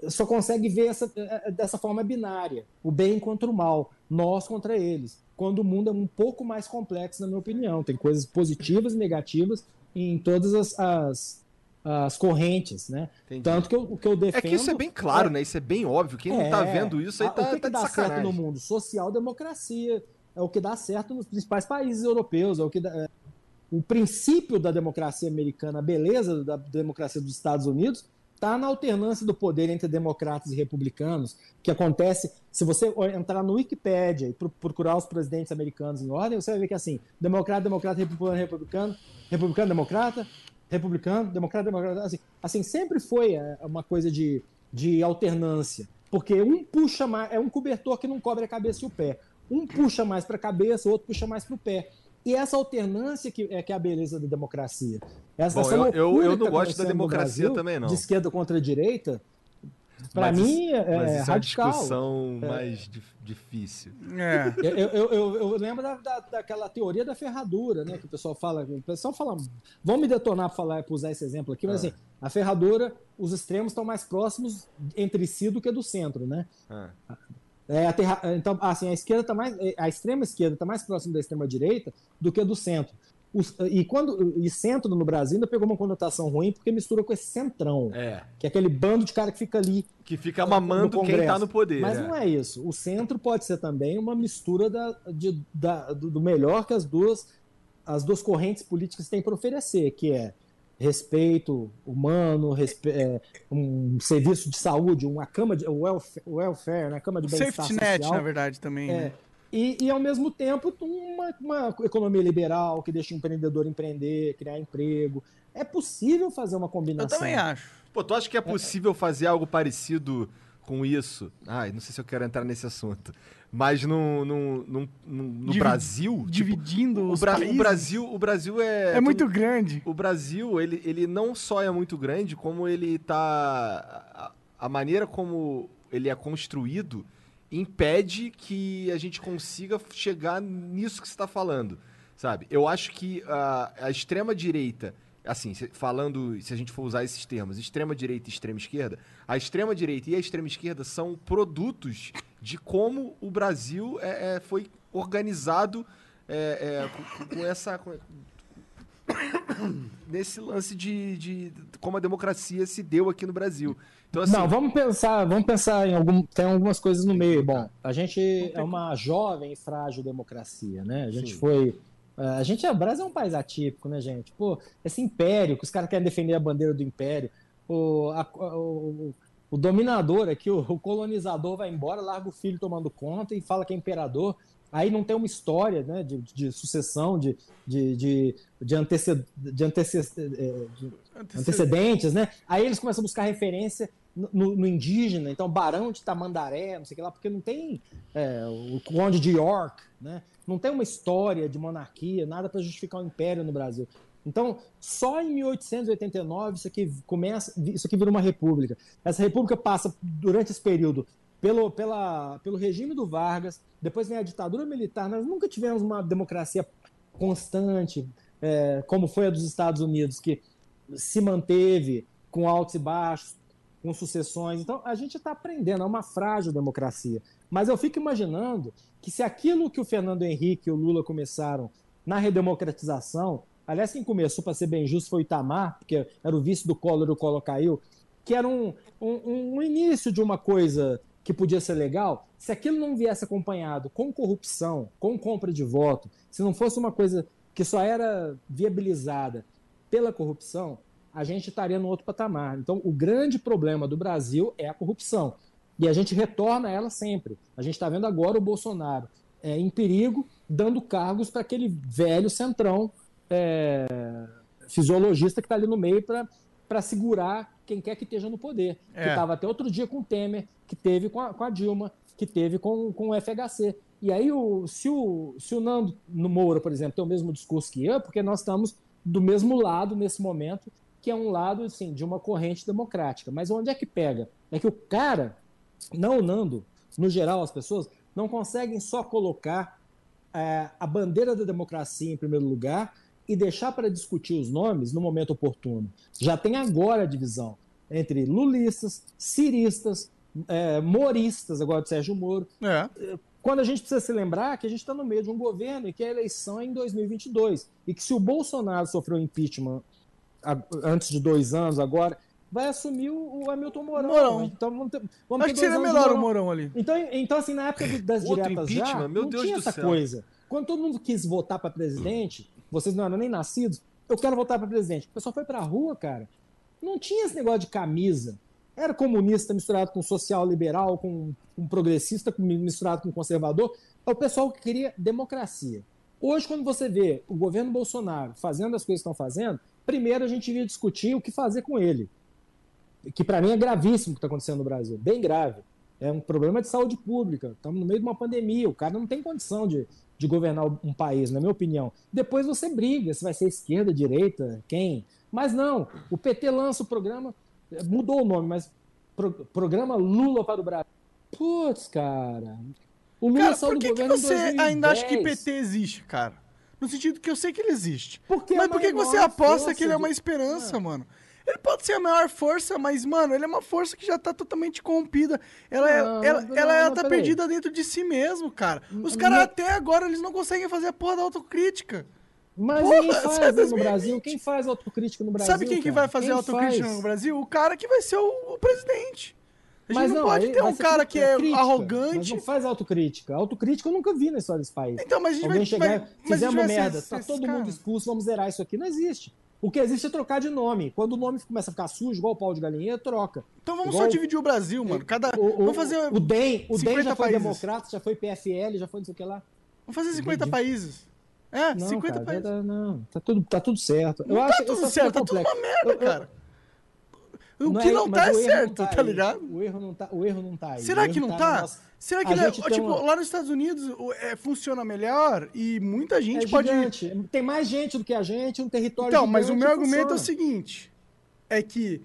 só consegue ver essa, é, é, dessa forma binária: o bem contra o mal, nós contra eles quando o mundo é um pouco mais complexo, na minha opinião. Tem coisas positivas e negativas em todas as, as, as correntes, né? Entendi. Tanto que eu, o que eu defendo... É que isso é bem claro, é... né? Isso é bem óbvio. Quem é... não tá vendo isso aí tá, o que, tá que dá sacanagem. certo no mundo? Social-democracia. É o que dá certo nos principais países europeus. É o que dá... É... O princípio da democracia americana, a beleza da democracia dos Estados Unidos, está na alternância do poder entre democratas e republicanos, que acontece, se você entrar no Wikipedia e procurar os presidentes americanos em ordem, você vai ver que assim, democrata, democrata, republicano, republicano, republicano, democrata, republicano, democrata, democrata, assim, assim sempre foi é, uma coisa de, de alternância, porque um puxa mais, é um cobertor que não cobre a cabeça e o pé. Um puxa mais para a cabeça, o outro puxa mais para o pé. E essa alternância que é, que é a beleza da democracia. Essa, Bom, essa eu, eu, eu não tá gosto da democracia Brasil, também, não. De esquerda contra direita, para mim é, mas isso radical. é uma discussão mais dif- difícil. É. Eu, eu, eu, eu lembro da, da- daquela teoria da ferradura, né? Que o pessoal fala. O pessoal fala. Vão me detonar para usar esse exemplo aqui, mas Ah. assim, a ferradura, os extremos estão mais próximos entre si do que do centro, né? Ah. É, a terra- então, assim, a esquerda tá mais, a extrema esquerda está mais próxima da extrema direita do que do centro. Os- e quando e centro no Brasil ainda pegou uma conotação ruim porque mistura com esse centrão, É. que é aquele bando de cara que fica ali. Que fica mamando quem tá Congresso. no poder. Mas é. não é isso. O centro pode ser também uma mistura da, de- da- do do melhor que as duas as duas correntes políticas têm para oferecer, que é respeito humano, respe- é, um serviço de saúde, uma cama de welfare, welfare né, cama de bem-estar Safety net, social. na verdade, também. É, né? e, e, ao mesmo tempo, uma, uma economia liberal que deixa o empreendedor empreender, criar emprego. É possível fazer uma Eu combinação. também acho. Pô, tu acha que é possível fazer algo parecido com isso? Ai, não sei se eu quero entrar nesse assunto. Mas no, no, no, no- no Divi- Brasil. tipo, Dividindo o, os Bra- o países. Brasil, o Brasil é. É muito grande. O Brasil, ele, ele não só é muito grande, como ele tá. A, a maneira como ele é construído impede que a gente consiga chegar nisso que você está falando, sabe? Eu acho que a, a extrema-direita, assim, falando, se a gente for usar esses termos, extrema-direita e extrema-esquerda, a extrema-direita e a extrema-esquerda são produtos de como o Brasil é, é, foi organizado é, é, com, com essa. com- (coughs) nesse lance de, de como a democracia se deu aqui no Brasil. Então, assim, Não, vamos pensar, vamos pensar em algum, tem algumas coisas no meio. Bom, a gente é uma jovem e frágil democracia, né? A gente Sim. foi, a gente é, o Brasil é um país atípico, né, gente? Pô, esse império que os caras querem defender a bandeira do império, o, a- o, o dominador aqui, o, o colonizador vai embora, larga o filho tomando conta e fala que é imperador. Aí não tem uma história né, de, de sucessão, de, de, de, de, anteced, de, anteced, eh, de antecedentes, né? Aí eles começam a buscar referência no, no indígena, então Barão de Tamandaré, não sei o que lá, porque não tem é, o Conde de York, né? Não tem uma história de monarquia, nada para justificar o império no Brasil. Então, só em 1889 isso aqui começa, isso aqui vira uma república. Essa república passa durante esse período pelo, pela, pelo regime do Vargas, depois vem a ditadura militar. Nós nunca tivemos uma democracia constante, é, como foi a dos Estados Unidos, que se manteve com altos e baixos, com sucessões. Então, a gente está aprendendo, é uma frágil democracia. Mas eu fico imaginando que se aquilo que o Fernando Henrique e o Lula começaram na redemocratização, aliás, quem começou, para ser bem justo, foi o Itamar, porque era o vice do Collor e o Collor caiu, que era um, um, um início de uma coisa que podia ser legal, se aquilo não viesse acompanhado com corrupção, com compra de voto, se não fosse uma coisa que só era viabilizada pela corrupção, a gente estaria no outro patamar. Então, o grande problema do Brasil é a corrupção. E a gente retorna a ela sempre. A gente está vendo agora o Bolsonaro é, em perigo, dando cargos para aquele velho centrão é, fisiologista que está ali no meio para segurar quem quer que esteja no poder. É. Que estava até outro dia com o Temer, que teve com a, com a Dilma, que teve com, com o FHC. E aí, o, se, o, se o Nando no Moura, por exemplo, tem o mesmo discurso que eu, é porque nós estamos do mesmo lado nesse momento, que é um lado assim, de uma corrente democrática. Mas onde é que pega? É que o cara, não o Nando, no geral, as pessoas não conseguem só colocar é, a bandeira da democracia em primeiro lugar e deixar para discutir os nomes no momento oportuno. Já tem agora a divisão entre lulistas, ciristas, é, moristas, agora do Sérgio Moro. É. Quando a gente precisa se lembrar que a gente está no meio de um governo e que a eleição é em 2022 e que se o Bolsonaro sofreu impeachment antes de dois anos agora, vai assumir o, Hamilton Mourão. Mourão. Então vamos ter, vamos Acho ter que seria melhor o Mourão. Ali. Então, então, assim, na época do- das Outro diretas já? Meu não Deus tinha do essa céu. coisa. Quando todo mundo quis votar para presidente, vocês não eram nem nascidos, eu quero votar para presidente. O pessoal foi para a rua, cara. Não tinha esse negócio de camisa. Era comunista misturado com social liberal, com, com progressista misturado com conservador. É o pessoal que queria democracia. Hoje, quando você vê o governo Bolsonaro fazendo as coisas que estão fazendo, primeiro a gente devia discutir o que fazer com ele. Que para mim é gravíssimo o que está acontecendo no Brasil, bem grave. É um problema de saúde pública. Estamos no meio de uma pandemia. O cara não tem condição de, de governar um país, na minha opinião. Depois você briga se vai ser esquerda, direita, quem. Mas não, o PT lança o programa, mudou o nome, mas pro, programa Lula para o Brasil. Putz, cara. O Lula cara, saiu do que governo que você ainda acha que PT existe, cara? No sentido que eu sei que ele existe. Porque mas por que você aposta que ele é uma esperança, de... mano? Ele pode ser a maior força, mas, mano, ele é uma força que já tá totalmente corrompida. Ela, é, não, ela, não, ela, ela tá perdida aí. dentro de si mesmo, cara. Os caras até agora, eles não conseguem fazer a porra da autocrítica. Mas Porra, quem faz (laughs) no Brasil? Quem faz autocrítica no Brasil? Sabe quem cara? que vai fazer quem autocrítica faz? no Brasil? O cara que vai ser o, o presidente. A gente mas não, não pode ter um cara que é crítica, arrogante. Não faz autocrítica. Autocrítica eu nunca vi na história desse país. Então, mas a gente Alguém vai, chegar, vai, fizemos merda, tá todo cara. mundo expulso, vamos zerar isso aqui. Não existe. O que existe é trocar de nome. Quando o nome começa a ficar sujo, igual o pau de galinha, troca. Então vamos igual... só dividir o Brasil, mano. Cada... O, o, vamos fazer. O DEM, o DEM já foi países. democrata, já foi PFL, já foi não sei o que lá. Vamos fazer 50 países. É, não, 50 cara, países. Tá, não, tá tudo, tá tudo certo. Não eu tá acho, tudo certo, tá tudo uma merda, cara. O que não, é, tá é certo, tá, tá ligado? O erro não tá, o erro não tá aí. Será que não tá? tá? Será que, ele, tipo, uma... lá nos Estados Unidos é, funciona melhor e muita gente é pode. Gigante. Tem mais gente do que a gente, um território Então, mas o meu argumento é o seguinte: é que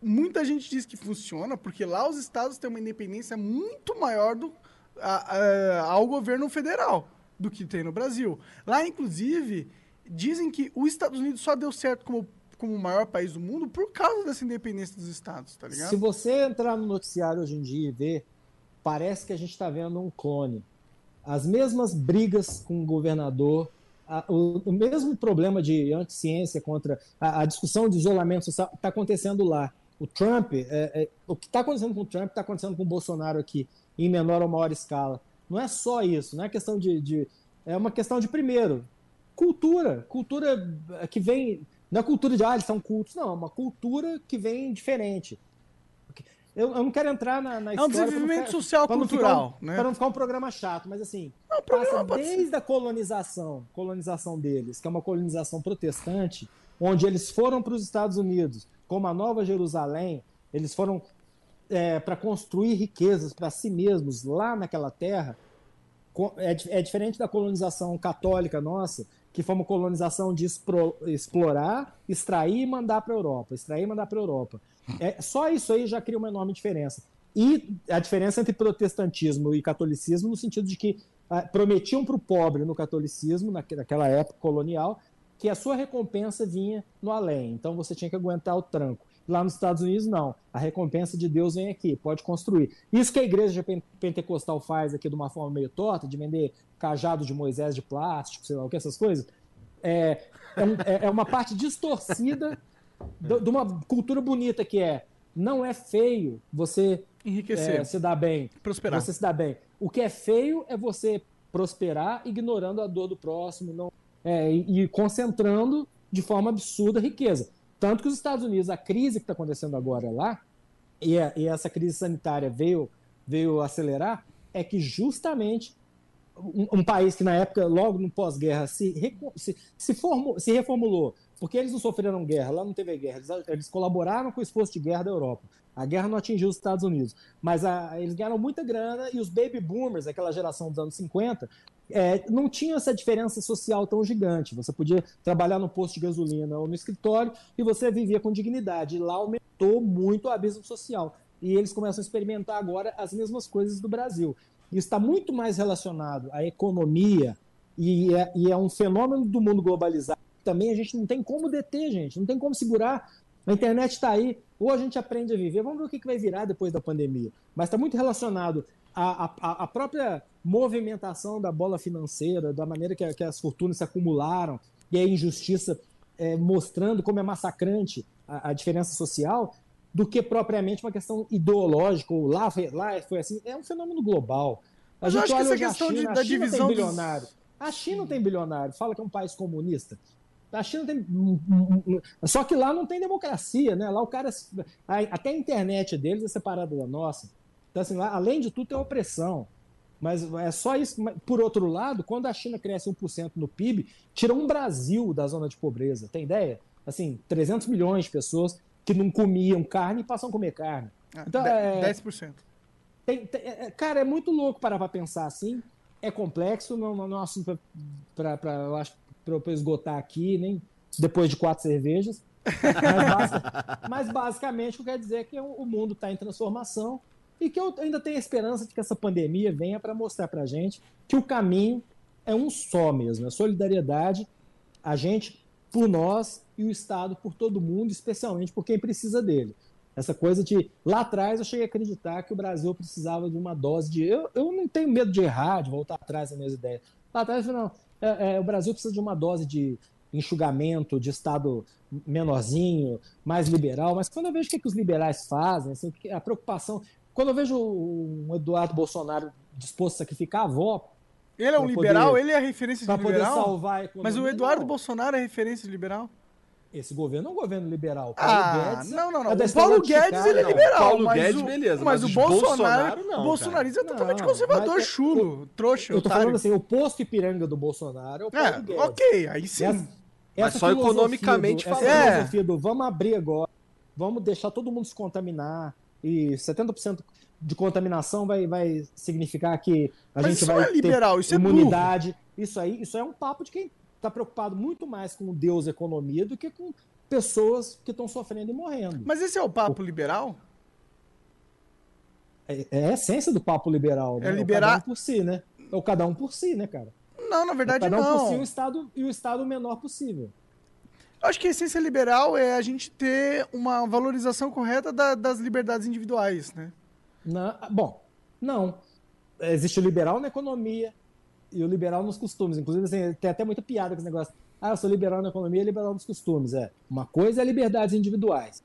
muita gente diz que funciona porque lá os estados têm uma independência muito maior do, a, a, ao governo federal do que tem no Brasil. Lá, inclusive, dizem que os Estados Unidos só deu certo como como o maior país do mundo por causa dessa independência dos estados, tá ligado? Se você entrar no noticiário hoje em dia e ver, parece que a gente está vendo um clone. As mesmas brigas com o governador, a, o, o, mesmo problema de anticiência contra a, a discussão de isolamento social está acontecendo lá. O Trump, é, é, o que está acontecendo com o Trump está acontecendo com o Bolsonaro aqui, em menor ou maior escala. Não é só isso, não é questão de, de é uma questão de primeiro cultura, cultura que vem não é cultura de, ah, eles são cultos. Não, é uma cultura que vem diferente. Eu, eu não quero entrar na, na história... É um desenvolvimento ficar, social cultural, um, né? Para não ficar um programa chato, mas assim, não, passa desde ser. a colonização, colonização deles, que é uma colonização protestante, onde eles foram para os Estados Unidos, como a Nova Jerusalém, eles foram é, para construir riquezas para si mesmos lá naquela terra, é, é diferente da colonização católica nossa, que foi uma colonização de explorar, extrair e mandar para a Europa, extrair e mandar para a Europa. É, só isso aí já cria uma enorme diferença. E a diferença entre protestantismo e catolicismo no sentido de que ah, prometiam para o pobre no catolicismo, naquela época colonial, que a sua recompensa vinha no além. Então você tinha que aguentar o tranco. Lá nos Estados Unidos, não. A recompensa de Deus vem aqui, pode construir. Isso que a igreja pentecostal faz aqui de uma forma meio torta, de vender cajado de Moisés de plástico, sei lá o que, essas coisas, é, é, é, é uma parte distorcida (laughs) de uma cultura bonita que é não é feio você enriquecer, é, se dar bem, prosperar. Você se dá bem. O que é feio é você prosperar ignorando a dor do próximo, não, é, e, e concentrando de forma absurda a riqueza. Tanto que os Estados Unidos, a crise que está acontecendo agora lá, e, a, e, essa crise sanitária veio, veio acelerar, é que justamente um, um país que na época, logo no pós-guerra, se, se, se, formou, se reformulou, porque eles não sofreram guerra, lá não teve guerra, eles, eles colaboraram com o esforço de guerra da Europa. A guerra não atingiu os Estados Unidos, mas a, eles ganharam muita grana e os baby boomers, aquela geração dos anos 50, é, não tinha essa diferença social tão gigante. Você podia trabalhar no posto de gasolina ou no escritório e você vivia com dignidade. E lá aumentou muito o abismo social. E eles começam a experimentar agora as mesmas coisas do Brasil. Isso está muito mais relacionado à economia e é, e é um fenômeno do mundo globalizado. Também a gente não tem como deter, gente, não tem como segurar. A internet está aí, ou a gente aprende a viver. Vamos ver o que, que vai virar depois da pandemia. Mas está muito relacionado à, à, à, própria movimentação da bola financeira, da maneira que, que as fortunas se acumularam e a injustiça é, mostrando como é massacrante a, a, diferença social, do que propriamente uma questão ideológica, ou lá, lá foi assim. É um fenômeno global. A Mas gente eu acho que essa questão China, de, da divisão. Tem bilionário. Dos... A China tem bilionário. Fala que é um país comunista. A China tem. Só que lá não tem democracia, né? Lá o cara. Até a internet deles é separada da nossa. Então, assim, lá, além de tudo, tem opressão. Mas é só isso. Por outro lado, quando a China cresce 1% no PIB, tira um Brasil da zona de pobreza. Tem ideia? Assim, 300 milhões de pessoas que não comiam carne e passam a comer carne. Ah, então, é, 10%. Tem, tem, é, cara, é muito louco parar para pensar assim. É complexo, não, não, não é assunto para eu acho para eu esgotar aqui, nem depois de quatro cervejas. Mas, mas basicamente o que quer dizer é que o mundo está em transformação e que eu ainda tenho a esperança de que essa pandemia venha para mostrar para a gente que o caminho é um só mesmo, é solidariedade, a gente por nós e o Estado por todo mundo, especialmente por quem precisa dele. Essa coisa de. Lá atrás eu cheguei a acreditar que o Brasil precisava de uma dose de. Eu, eu não tenho medo de errar, de voltar atrás nas minhas ideias. Lá atrás eu falei, não, é, é, o Brasil precisa de uma dose de enxugamento, de Estado menorzinho, mais liberal. Mas quando eu vejo o que, que os liberais fazem, assim, a preocupação. Quando eu vejo o Eduardo Bolsonaro disposto a sacrificar a avó. Ele é um liberal? Poder, ele é a referência de liberal? Poder salvar Mas o Eduardo não. Bolsonaro é referência de liberal? Esse governo é um governo liberal. Paulo ah, Guedes, não, não, não. É o Paulo Guedes ele é liberal. Paulo Guedes, o, beleza. Mas, mas o Bolsonaro, Bolsonaro não. O bolsonarismo é totalmente não, conservador, é, chulo, trouxa. Eu tô falando assim, o posto Ipiranga do Bolsonaro é o Paulo é, Guedes. Ok, aí sim. Essa, mas só economicamente falando. Essa é. filosofia do vamos abrir agora, vamos deixar todo mundo se contaminar e 70% de contaminação vai, vai significar que a Mas gente vai é liberal, ter imunidade. É isso aí, isso é um papo de quem está preocupado muito mais com o Deus economia do que com pessoas que estão sofrendo e morrendo. Mas esse é o papo o... liberal? É, é, a essência do papo liberal, né? É liberar é cada um por si, né? É o cada um por si, né, cara? Não, na verdade é cada um não. por si o estado, e o estado menor possível. Eu acho que a essência liberal é a gente ter uma valorização correta da, das liberdades individuais, né? Na, bom, não. Existe o liberal na economia e o liberal nos costumes. Inclusive, assim, tem até muita piada com esse negócio. Ah, eu sou liberal na economia e liberal nos costumes. É. Uma coisa é liberdades individuais.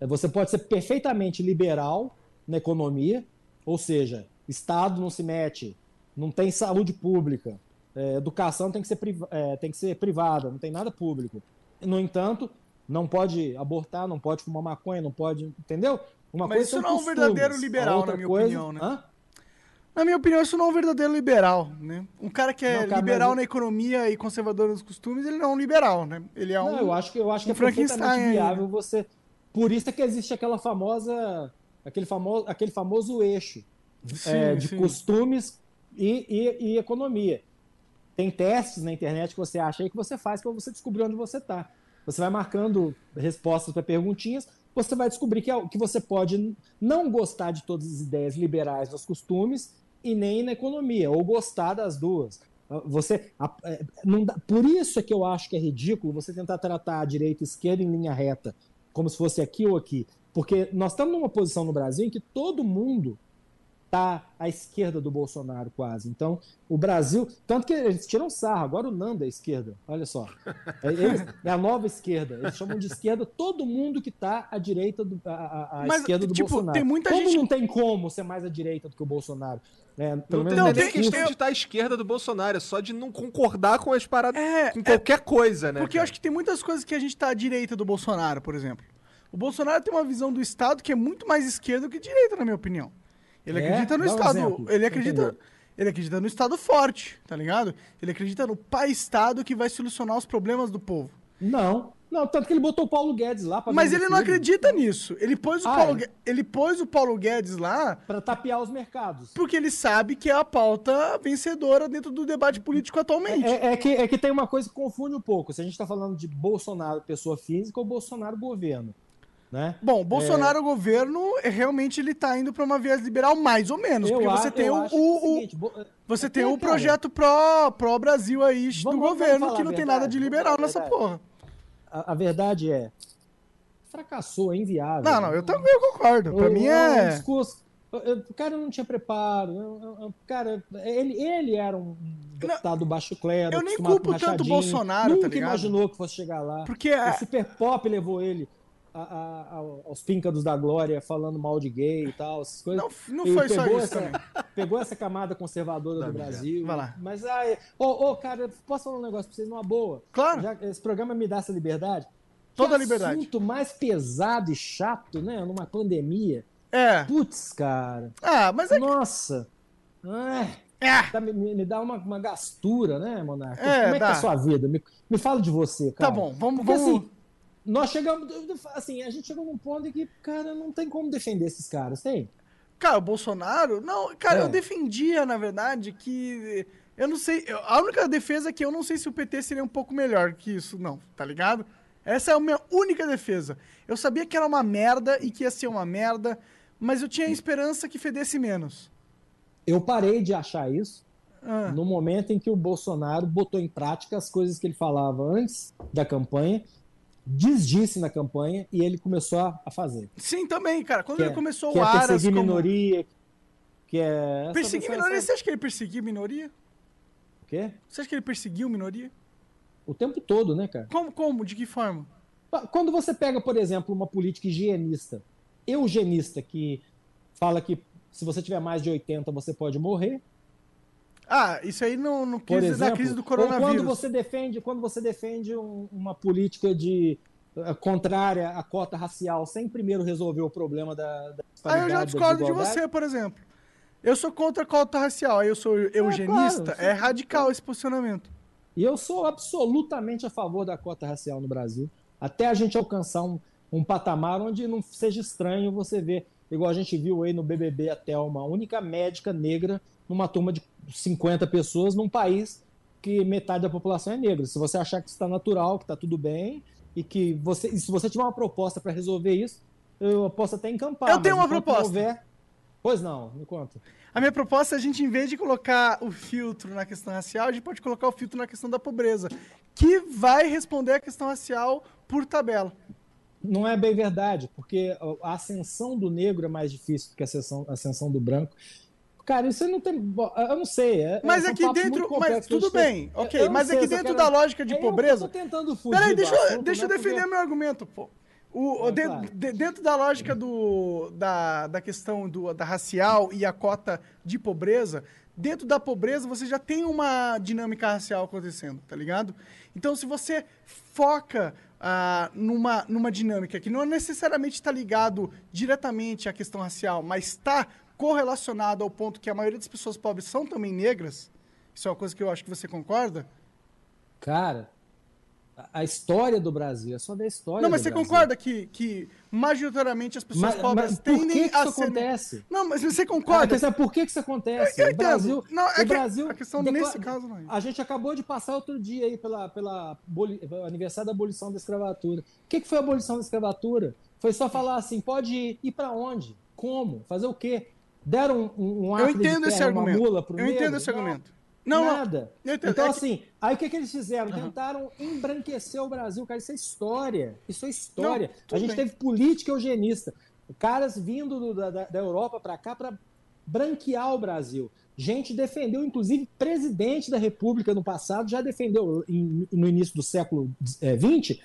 É, você pode ser perfeitamente liberal na economia, ou seja, Estado não se mete, não tem saúde pública, é, educação tem que, ser é, tem que ser privada, não tem nada público. No entanto, não pode abortar, não pode fumar maconha, não pode. Entendeu? Uma Mas isso não é um verdadeiro liberal, na minha coisa... opinião, né? Hã? Na minha opinião, isso não é um verdadeiro liberal, né? Um cara que é não, cara, liberal mas... na economia e conservador nos costumes, ele não é um liberal, né? Ele é um. Não, eu acho que eu acho um que é perfeitamente viável aí. você. Por isso é que existe aquela famosa, aquele famoso, aquele famoso eixo sim, é, de sim. costumes e, e, e, economia. Tem testes na internet que você acha aí que você faz para você descobrir onde você está. Você vai marcando respostas para perguntinhas, você vai descobrir que, é, que você pode não gostar de todas as ideias liberais dos costumes e nem na economia, ou gostar das duas. Você, é, não dá, por isso é que eu acho que é ridículo você tentar tratar a direita e a esquerda em linha reta, como se fosse aqui ou aqui. Porque nós estamos numa posição no Brasil em que todo mundo tá à esquerda do Bolsonaro quase. Então, o Brasil, tanto que eles tiram sarro, agora o Nando é a esquerda, olha só. É, eles, é a nova esquerda, eles chamam de esquerda todo mundo que tá à direita do a, a Mas, esquerda do tipo, Bolsonaro. Tem muita como gente... não tem como ser mais à direita do que o Bolsonaro? É, pelo não menos tem, questão de estar à esquerda do Bolsonaro, é só de não concordar com as paradas, é, com qualquer é, coisa, né? Porque cara? eu acho que tem muitas coisas que a gente tá à direita do Bolsonaro, por exemplo. O Bolsonaro tem uma visão do Estado que é muito mais esquerda que direita, na minha opinião. Ele é? acredita no Estado. Ele acredita. Ele acredita no Estado forte, tá ligado? Ele acredita no pai-Estado que vai solucionar os problemas do povo. Não. Não, tanto que ele botou o Paulo Guedes lá pra Mas ele tudo. não acredita nisso. Ele pôs o, ah, Paulo, é? ele pôs o Paulo Guedes lá. Para tapear os mercados. Porque ele sabe que é a pauta vencedora dentro do debate político atualmente. É, é, é que, é que tem uma coisa que confunde um pouco. Se a gente está falando de Bolsonaro, pessoa física, ou Bolsonaro, governo. Né? Bom, Bolsonaro, é... governo, é, realmente ele está indo para uma viés liberal, mais ou menos. Eu porque você tem o, o, o você é tem o projeto pró, pró Brasil aí vamos, do governo que não tem nada de liberal nessa porra. A, a, verdade é. Fracassou, é inviável. Não, não, eu também concordo. Para mim é. Um discurso, o cara não tinha preparo. O cara, ele, ele era um deputado não, baixo clero. Eu nem culpo tanto o Bolsonaro, Nunca tá imaginou que fosse chegar lá. Porque o Super Pop levou ele a, a, aos píncaros da glória falando mal de gay e tal, essas coisas. Não, não foi só isso essa, pegou essa camada conservadora Tá, do Brasil. vai lá. Mas aí, ô, ô, cara, posso falar um negócio pra vocês numa boa? Claro. Já, esse programa me dá essa liberdade. Toda a Que liberdade. assunto mais pesado e chato, né? Numa pandemia. É. Putz, cara. Ah, mas é. Nossa. É. tá- me, me dá uma, uma gastura, né, Monarca? É, Como é que dá. é a sua vida? Me, me fala de você, Tá cara. bom, vamos. Porque vamos... assim, nós chegamos. Assim, a gente chegou num ponto em que, cara, não tem como defender esses caras, tem? Cara, o Bolsonaro. Não, cara, É. eu defendia, na verdade, que. Eu não sei. A única defesa é que eu não sei se o PT seria um pouco melhor que isso, não, tá ligado? Essa é a minha única defesa. Eu sabia que era uma merda e que ia ser uma merda, mas eu tinha a esperança que fedesse menos. Eu parei de achar isso Ah, no momento em que o Bolsonaro botou em prática as coisas que ele falava antes da campanha, desdisse na campanha e ele começou a, fazer. Sim, também, cara. Quando Que ele é, começou que o é Aras perseguir como... minoria, que é... Perseguir minoria, essa- você acha que ele perseguiu minoria? O quê? Você acha que ele perseguiu minoria? O tempo todo, né, cara? Como? Como? De que forma? Quando você pega, por exemplo, uma política higienista, eugenista, que fala que se você tiver mais de 80 você pode morrer, Ah, isso aí no por crise, exemplo, na crise do coronavírus. quando você defende, quando você defende um- uma política de eh, contrária à cota racial, sem primeiro resolver o problema da, da Aí eu já discordo de você, por exemplo. Eu sou contra a cota racial, aí eu sou eugenista. claro, é radical esse posicionamento. E eu sou absolutamente a favor da cota racial no Brasil, até a gente alcançar um, um patamar onde não seja estranho você ver, igual a gente viu aí no BBB até uma única médica negra numa turma de 50 pessoas num país que metade da população é negra. Se você achar que isso está natural, que está tudo bem e que você, e se você tiver uma proposta para resolver isso, eu posso até encampar. Eu tenho uma proposta. houver- Pois não, me conta. A minha proposta é a gente, em vez de colocar o filtro na questão racial, a gente pode colocar o filtro na questão da pobreza, que vai responder a questão racial por tabela. Não é bem verdade, porque a ascensão do negro é mais difícil do que a ascensão, a ascensão do branco. Cara, isso não tem. Eu não sei. É, Mas são aqui dentro. Mas tudo Eu bem, eu- ok. eu Mas aqui eu dentro quero- da lógica de É eu pobreza. tô tentando fugir Peraí, deixa, eu- assunto, deixa eu né, defender porque- meu argumento, pô. O, É, de- claro. de- dentro da lógica do, da, da questão do, da racial e a cota de pobreza, dentro da pobreza você já tem uma dinâmica racial acontecendo, tá ligado? Então, se você foca ah, numa, numa dinâmica que não necessariamente está ligado diretamente à questão racial, mas está correlacionado ao ponto que a maioria das pessoas pobres são também negras, isso é uma coisa que eu acho que você concorda, Cara, a- história do Brasil é só da história. Não, mas você Brasil. concorda que, que majoritariamente as pessoas Mas, pobres mas por tendem que, que a isso ser... acontece? Não, mas você Ah, concorda? a questão é por que, que isso acontece? Eu o entendo. Brasil, Não, é o que Brasil a questão decla- nesse caso não é. A gente acabou de passar outro dia aí pela, pela aboli- aniversário da abolição da escravatura. O que, que foi a abolição da escravatura? Foi só falar assim, pode ir. Ir para onde? Como? Fazer o quê? Deram um, um Eu de entendo esse argumento. Eu negro? entendo esse Não, argumento. Não, não. nada. entendo. Então, É que- assim, aí o que, que eles fizeram? Tentaram embranquecer o Brasil, cara. Isso é história. Isso é história. Não, a gente bem. teve política eugenista. Caras vindo do- da, da- da Europa para cá para branquear o Brasil. Gente defendeu, inclusive, presidente da República no passado já defendeu, em- no início do século XX,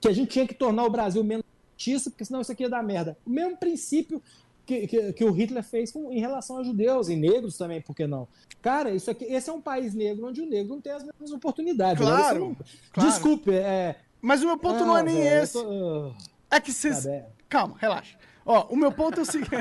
que a gente tinha que tornar o Brasil menos justiça, porque senão isso aqui ia dar merda. O mesmo princípio que, que, que o Hitler fez com, em relação a judeus e negros também, por que não? Cara, isso aqui, esse é um país negro onde o negro não tem as mesmas oportunidades. Claro, não- claro. Desculpe, é. Mas o meu ponto Ah, não é nem velho, esse. tô- É que vocês... Tá. Calma, relaxa. Ó, o meu ponto é o seguinte... (laughs)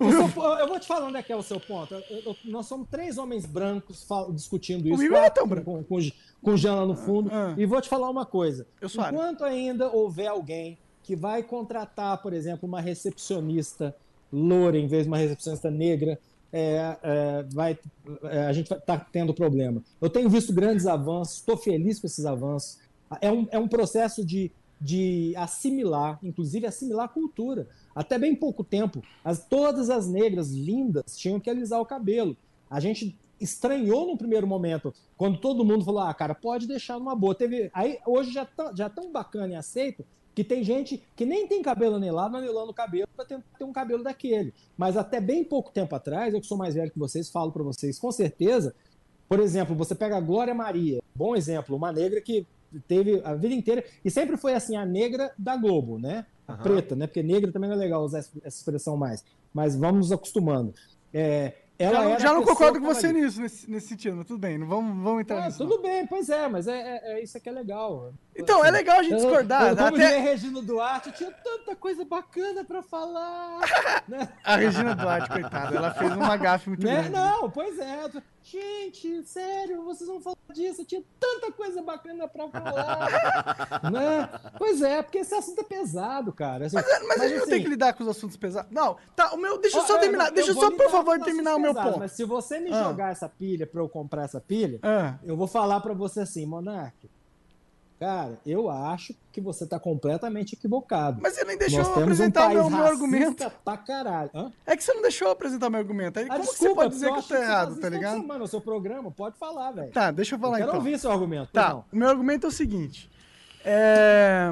O seu- eu vou te falar onde é que é o seu ponto. Eu- eu- nós somos três homens brancos discutindo isso. Comigo não é tão branco. Com, com, com o Jean lá no fundo. Ah. E vou te falar uma coisa. Eu. Enquanto ainda houver alguém que vai contratar, por exemplo, uma recepcionista loura em vez de uma recepcionista negra, é, é, vai, é, a gente estar tendo problema. Eu tenho visto grandes avanços, estou feliz com esses avanços. É um, é um processo de, de assimilar, inclusive assimilar a cultura. Até bem pouco tempo, as, todas as negras lindas tinham que alisar o cabelo. A gente estranhou no primeiro momento, quando todo mundo falou: ah, cara, pode deixar numa boa. Teve, aí hoje já tá, já tão bacana e aceito que tem gente que nem tem cabelo anelado, anelando o cabelo para tentar ter um cabelo daquele. Mas até bem pouco tempo atrás, eu que sou mais velho que vocês, falo para vocês com certeza. Por exemplo, você pega a Glória Maria, bom exemplo, uma negra que teve a vida inteira e sempre foi assim a negra da Globo, né? a preta, né? Porque negra também não é legal usar essa expressão mais. Mas vamos nos acostumando. É, ela já não, já não concordo com você nisso, nesse, nesse sentido, mas tudo bem, não vamos, vamos entrar nisso. Tudo não. bem, pois é, mas é, é, é, isso aqui é legal. Então, é assim, é legal a gente discordar. Eu, eu, como até... Regina Duarte, tinha tanta coisa bacana pra falar. né? (laughs) A Regina Duarte, coitada, ela fez uma gafe muito né? grande. Não, pois é. Gente, sério, vocês vão falar disso? Tinha tanta coisa bacana pra falar. né? Pois é, porque esse assunto é pesado, cara. Assim, mas, mas, mas, a gente assim, não tem que lidar com os assuntos pesados. Não, tá, o meu. Deixa eu só terminar. Eu deixa eu só, por favor, terminar o meu pesados, ponto. Mas se você me ah. jogar essa pilha pra eu comprar essa pilha, ah. eu vou falar pra você assim, Monark Cara, eu acho que você está completamente equivocado. Mas você nem deixou eu apresentar um meu, meu argumento. Pra caralho. Hã? É que você não deixou eu apresentar meu argumento. Aí, ah, como desculpa, você pode dizer que eu tô errado, tá ligado? Mano, o seu programa, pode falar, velho. Tá, deixa eu falar eu quero então. ouvir seu argumento. Tá, não. o meu argumento é o seguinte. É...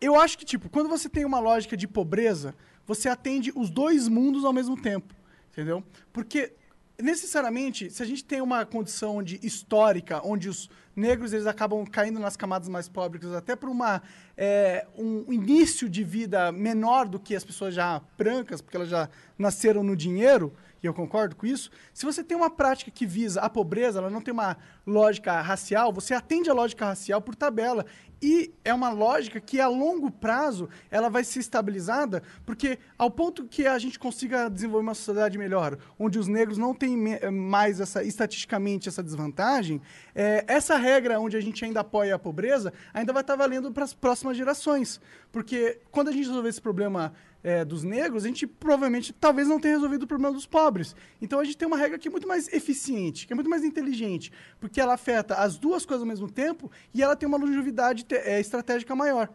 Eu acho que, tipo, quando você tem uma lógica de pobreza, você atende os dois mundos ao mesmo tempo. Entendeu? Porque necessariamente, se a gente tem uma condição de histórica, onde os negros eles acabam caindo nas camadas mais pobres, até por uma, é, um início de vida menor do que as pessoas já brancas, porque elas já nasceram no dinheiro, e eu concordo com isso, se você tem uma prática que visa a pobreza, ela não tem uma lógica racial, você atende a lógica racial por tabela. E é uma lógica que a longo prazo ela vai ser estabilizada, porque ao ponto que a gente consiga desenvolver uma sociedade melhor, onde os negros não têm mais essa estatisticamente essa desvantagem, é, essa regra onde a gente ainda apoia a pobreza ainda vai estar valendo para as próximas gerações, porque quando a gente resolver esse problema é, dos negros, a gente provavelmente talvez não tenha resolvido o problema dos pobres. Então a gente tem uma regra que é muito mais eficiente, que é muito mais inteligente, porque ela afeta as duas coisas ao mesmo tempo e ela tem uma longevidade é, estratégica maior.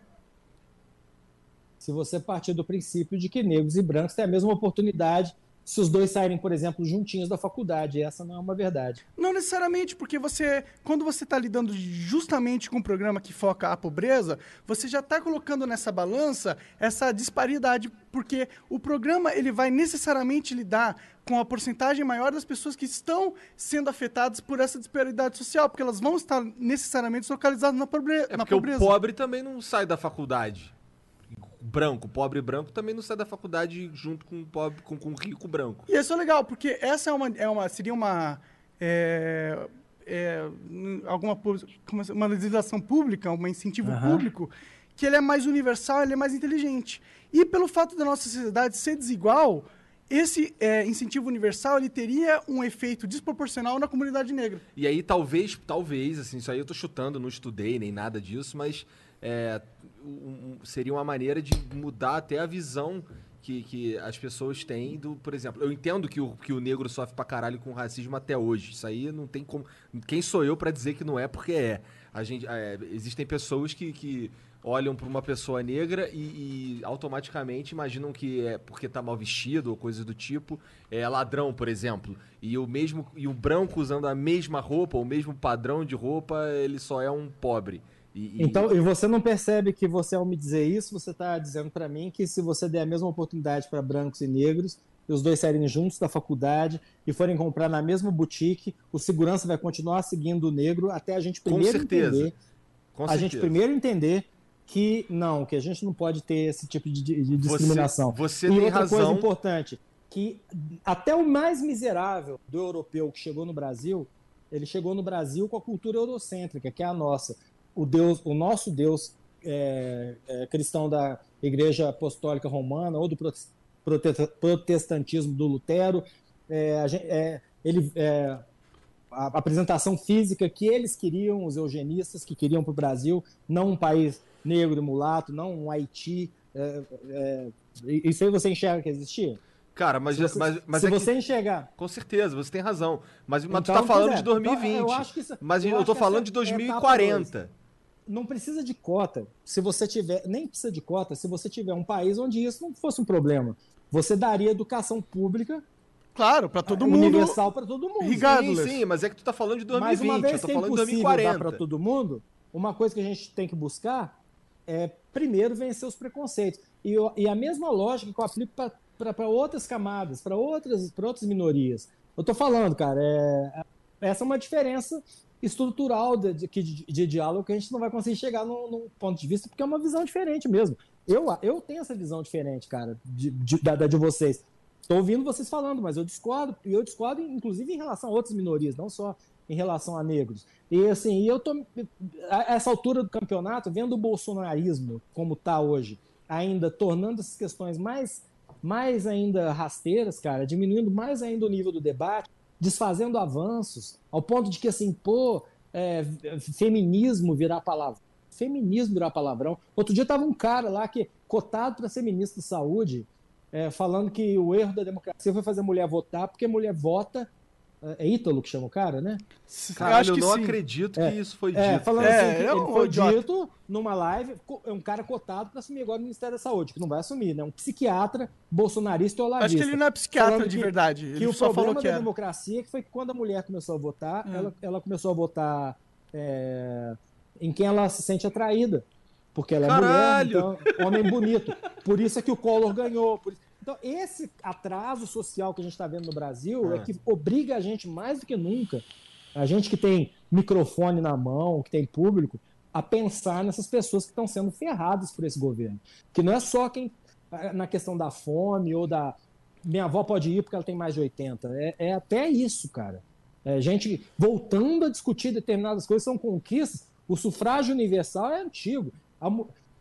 Se você partir do princípio de que negros e brancos têm a mesma oportunidade se os dois saírem, por exemplo, juntinhos da faculdade. Essa não é uma verdade. Não necessariamente, porque você, quando você está lidando justamente com um programa que foca a pobreza, você já está colocando nessa balança essa disparidade, porque o programa ele vai necessariamente lidar com a porcentagem maior das pessoas que estão sendo afetadas por essa disparidade social, porque elas vão estar necessariamente localizadas na, pobre é na pobreza. Porque o pobre também não sai da faculdade branco, pobre branco, também não sai da faculdade junto com pobre, com, com rico branco. E isso é legal, porque essa é uma, é uma seria uma é, é, alguma uma legislação pública, um incentivo uhum. público que ele é mais universal, ele é mais inteligente. E pelo fato da nossa sociedade ser desigual, esse é, incentivo universal ele teria um efeito desproporcional na comunidade negra. E aí talvez, talvez, assim, isso aí eu tô chutando, não estudei nem nada disso, mas é, um, seria uma maneira de mudar até a visão que, que as pessoas têm do, por exemplo, eu entendo que o, que o negro sofre pra caralho com racismo até hoje. Isso aí não tem como. Quem sou eu para dizer que não é porque é. A gente, é, existem pessoas que, que olham para uma pessoa negra e, e, automaticamente imaginam que é porque tá mal vestido ou coisa do tipo, é ladrão, por exemplo. E o mesmo e o branco usando a mesma roupa, o mesmo padrão de roupa, ele só é um pobre. E, então, e você não percebe que você, ao me dizer isso, você está dizendo para mim que se você der a mesma oportunidade para brancos e negros, e os dois saírem juntos da faculdade e forem comprar na mesma boutique, o segurança vai continuar seguindo o negro até a gente primeiro entender. Com a certeza. gente primeiro entender que não, que a gente não pode ter esse tipo de, de discriminação. Você, você e outra razão. coisa importante, que até o mais miserável do europeu que chegou no Brasil, ele chegou no Brasil com a cultura eurocêntrica, que é a nossa o Deus, o nosso Deus é, é, cristão da Igreja Apostólica Romana ou do protestantismo do Lutero, é, é ele, é, a apresentação física que eles queriam, os eugenistas que queriam para o Brasil, não um país negro e mulato, não um Haiti. É, isso aí você enxerga que existia? Cara, mas, se você, mas, mas se é você que, enxergar. Com certeza, você tem razão. Mas, mas então, tu tá falando de 2020. Então, eu acho que isso, mas eu, eu tô falando de 2040 não precisa de cota. Se você tiver, nem precisa de cota, se você tiver um país onde isso não fosse um problema. Você daria educação pública Claro, para todo mundo. Universal para todo mundo. Sim, sim, mas é que tu tá falando de 2020, mas uma vez eu tô que é falando de 2040. para todo mundo, uma coisa que a gente tem que buscar é primeiro vencer os preconceitos. E, e a mesma lógica que eu aplico para outras camadas, para outras, outras minorias. Eu tô falando, cara, é, essa é uma diferença estrutural de, de, de, diálogo que a gente não vai conseguir chegar num, ponto de vista, porque é uma visão diferente mesmo. Eu, eu tenho essa visão diferente, cara, de, de, da de vocês. Estou ouvindo vocês falando, mas eu discordo, e eu discordo, inclusive, em relação a outras minorias, não só em relação a negros. E assim, eu tô a essa altura do campeonato, vendo o bolsonarismo como está hoje, ainda tornando essas questões mais mais ainda rasteiras, cara, diminuindo mais ainda o nível do debate, desfazendo avanços, ao ponto de que assim, pô, é, feminismo virar palavra. Feminismo virar palavrão. Outro dia tava um cara lá que cotado para ser ministro da Saúde, é, falando que o erro da democracia foi fazer a mulher votar, porque a mulher vota é Ítalo que chama o cara, né? Caralho, eu, eu não sim. acredito que é, isso foi é, dito. Falando é, assim, ele foi idiota. dito numa live, é um cara cotado para assumir agora o Ministério da Saúde, que não vai assumir, né? Um psiquiatra bolsonarista e olavista. Acho que ele não é psiquiatra de que, verdade. Ele que o só problema falou que da democracia é que foi que quando a mulher começou a votar, hum. ela, ela começou a votar é, em quem ela se sente atraída. Porque ela é Caralho. mulher, então, homem bonito. Por isso é que o Collor ganhou. Por isso, então, esse atraso social que a gente está vendo no Brasil é. é que obriga a gente, mais do que nunca, a gente que tem microfone na mão, que tem público, a pensar nessas pessoas que estão sendo ferradas por esse governo. Que não é só quem na questão da fome ou da. Minha avó pode ir porque ela tem mais de 80. É, é até isso, cara. É, gente voltando a discutir determinadas coisas são conquistas. O sufrágio universal é antigo. A,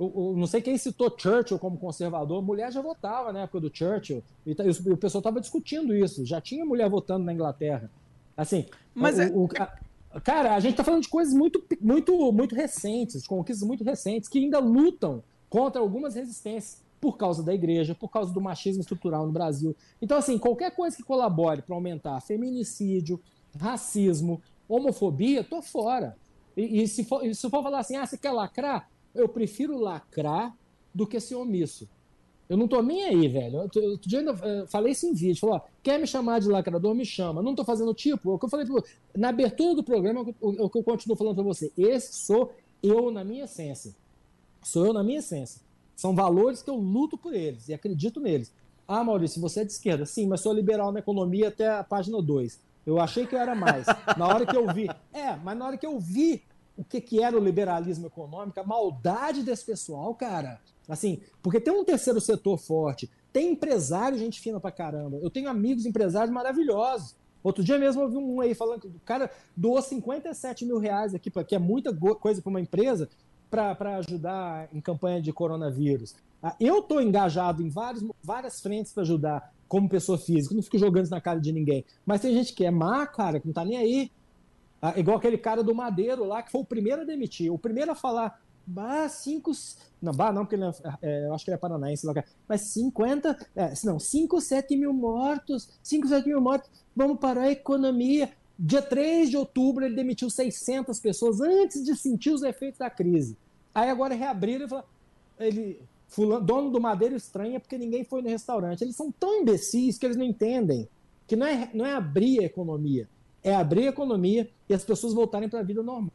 o, o, não sei quem citou Churchill como conservador, mulher já votava na época do Churchill, e, e o, o pessoal estava discutindo isso, já tinha mulher votando na Inglaterra. Assim, mas é... a, cara, a gente está falando de coisas muito, muito, muito recentes, conquistas muito recentes, que ainda lutam contra algumas resistências por causa da igreja, por causa do machismo estrutural no Brasil. Então, assim, qualquer coisa que colabore para aumentar feminicídio, racismo, homofobia, tô fora. E, e se, for, se for falar assim, ah, você quer lacrar? Eu prefiro lacrar do que ser omisso. Eu não tô nem aí, velho. Outro dia ainda falei isso em vídeo. Falou, quer me chamar de lacrador, me chama. Não tô fazendo tipo. É o que eu falei na abertura do programa, é o, o que eu continuo falando para você. Esse sou eu na minha essência. Sou eu na minha essência. São valores que eu luto por eles e acredito neles. Ah, Maurício, você é de esquerda. Sim, mas sou liberal na economia até a página 2. Eu achei que eu era mais. Na hora que eu vi. É, mas na hora que eu vi o que, que era o liberalismo econômico, a maldade desse pessoal, cara. Assim, porque tem um terceiro setor forte, tem empresário, gente fina pra caramba. Eu tenho amigos empresários maravilhosos. Outro dia mesmo eu vi um aí falando que o cara doou 57 mil reais aqui, que é muita coisa para uma empresa, para ajudar em campanha de coronavírus. Ah, eu estou engajado em vários, várias frentes para ajudar como pessoa física, não fico jogando isso na cara de ninguém. Mas tem gente que é má, cara, que não tá nem aí. Ah, igual aquele cara do Madeiro lá, que foi o primeiro a demitir, o primeiro a falar, bah, cinco. Não, bah, não, porque ele é, é, eu acho que ele é paranaense lá, mas 50. É, não, 5, 7 mil mortos, 5, 7 mil mortos, vamos parar a economia. Dia 3 de outubro ele demitiu 600 pessoas antes de sentir os efeitos da crise. Aí agora reabriram e falaram, ele, fulano, dono do Madeiro estranha porque ninguém foi no restaurante. Eles são tão imbecis que eles não entendem que não é, não é abrir a economia, é abrir a economia e as pessoas voltarem para a vida normal.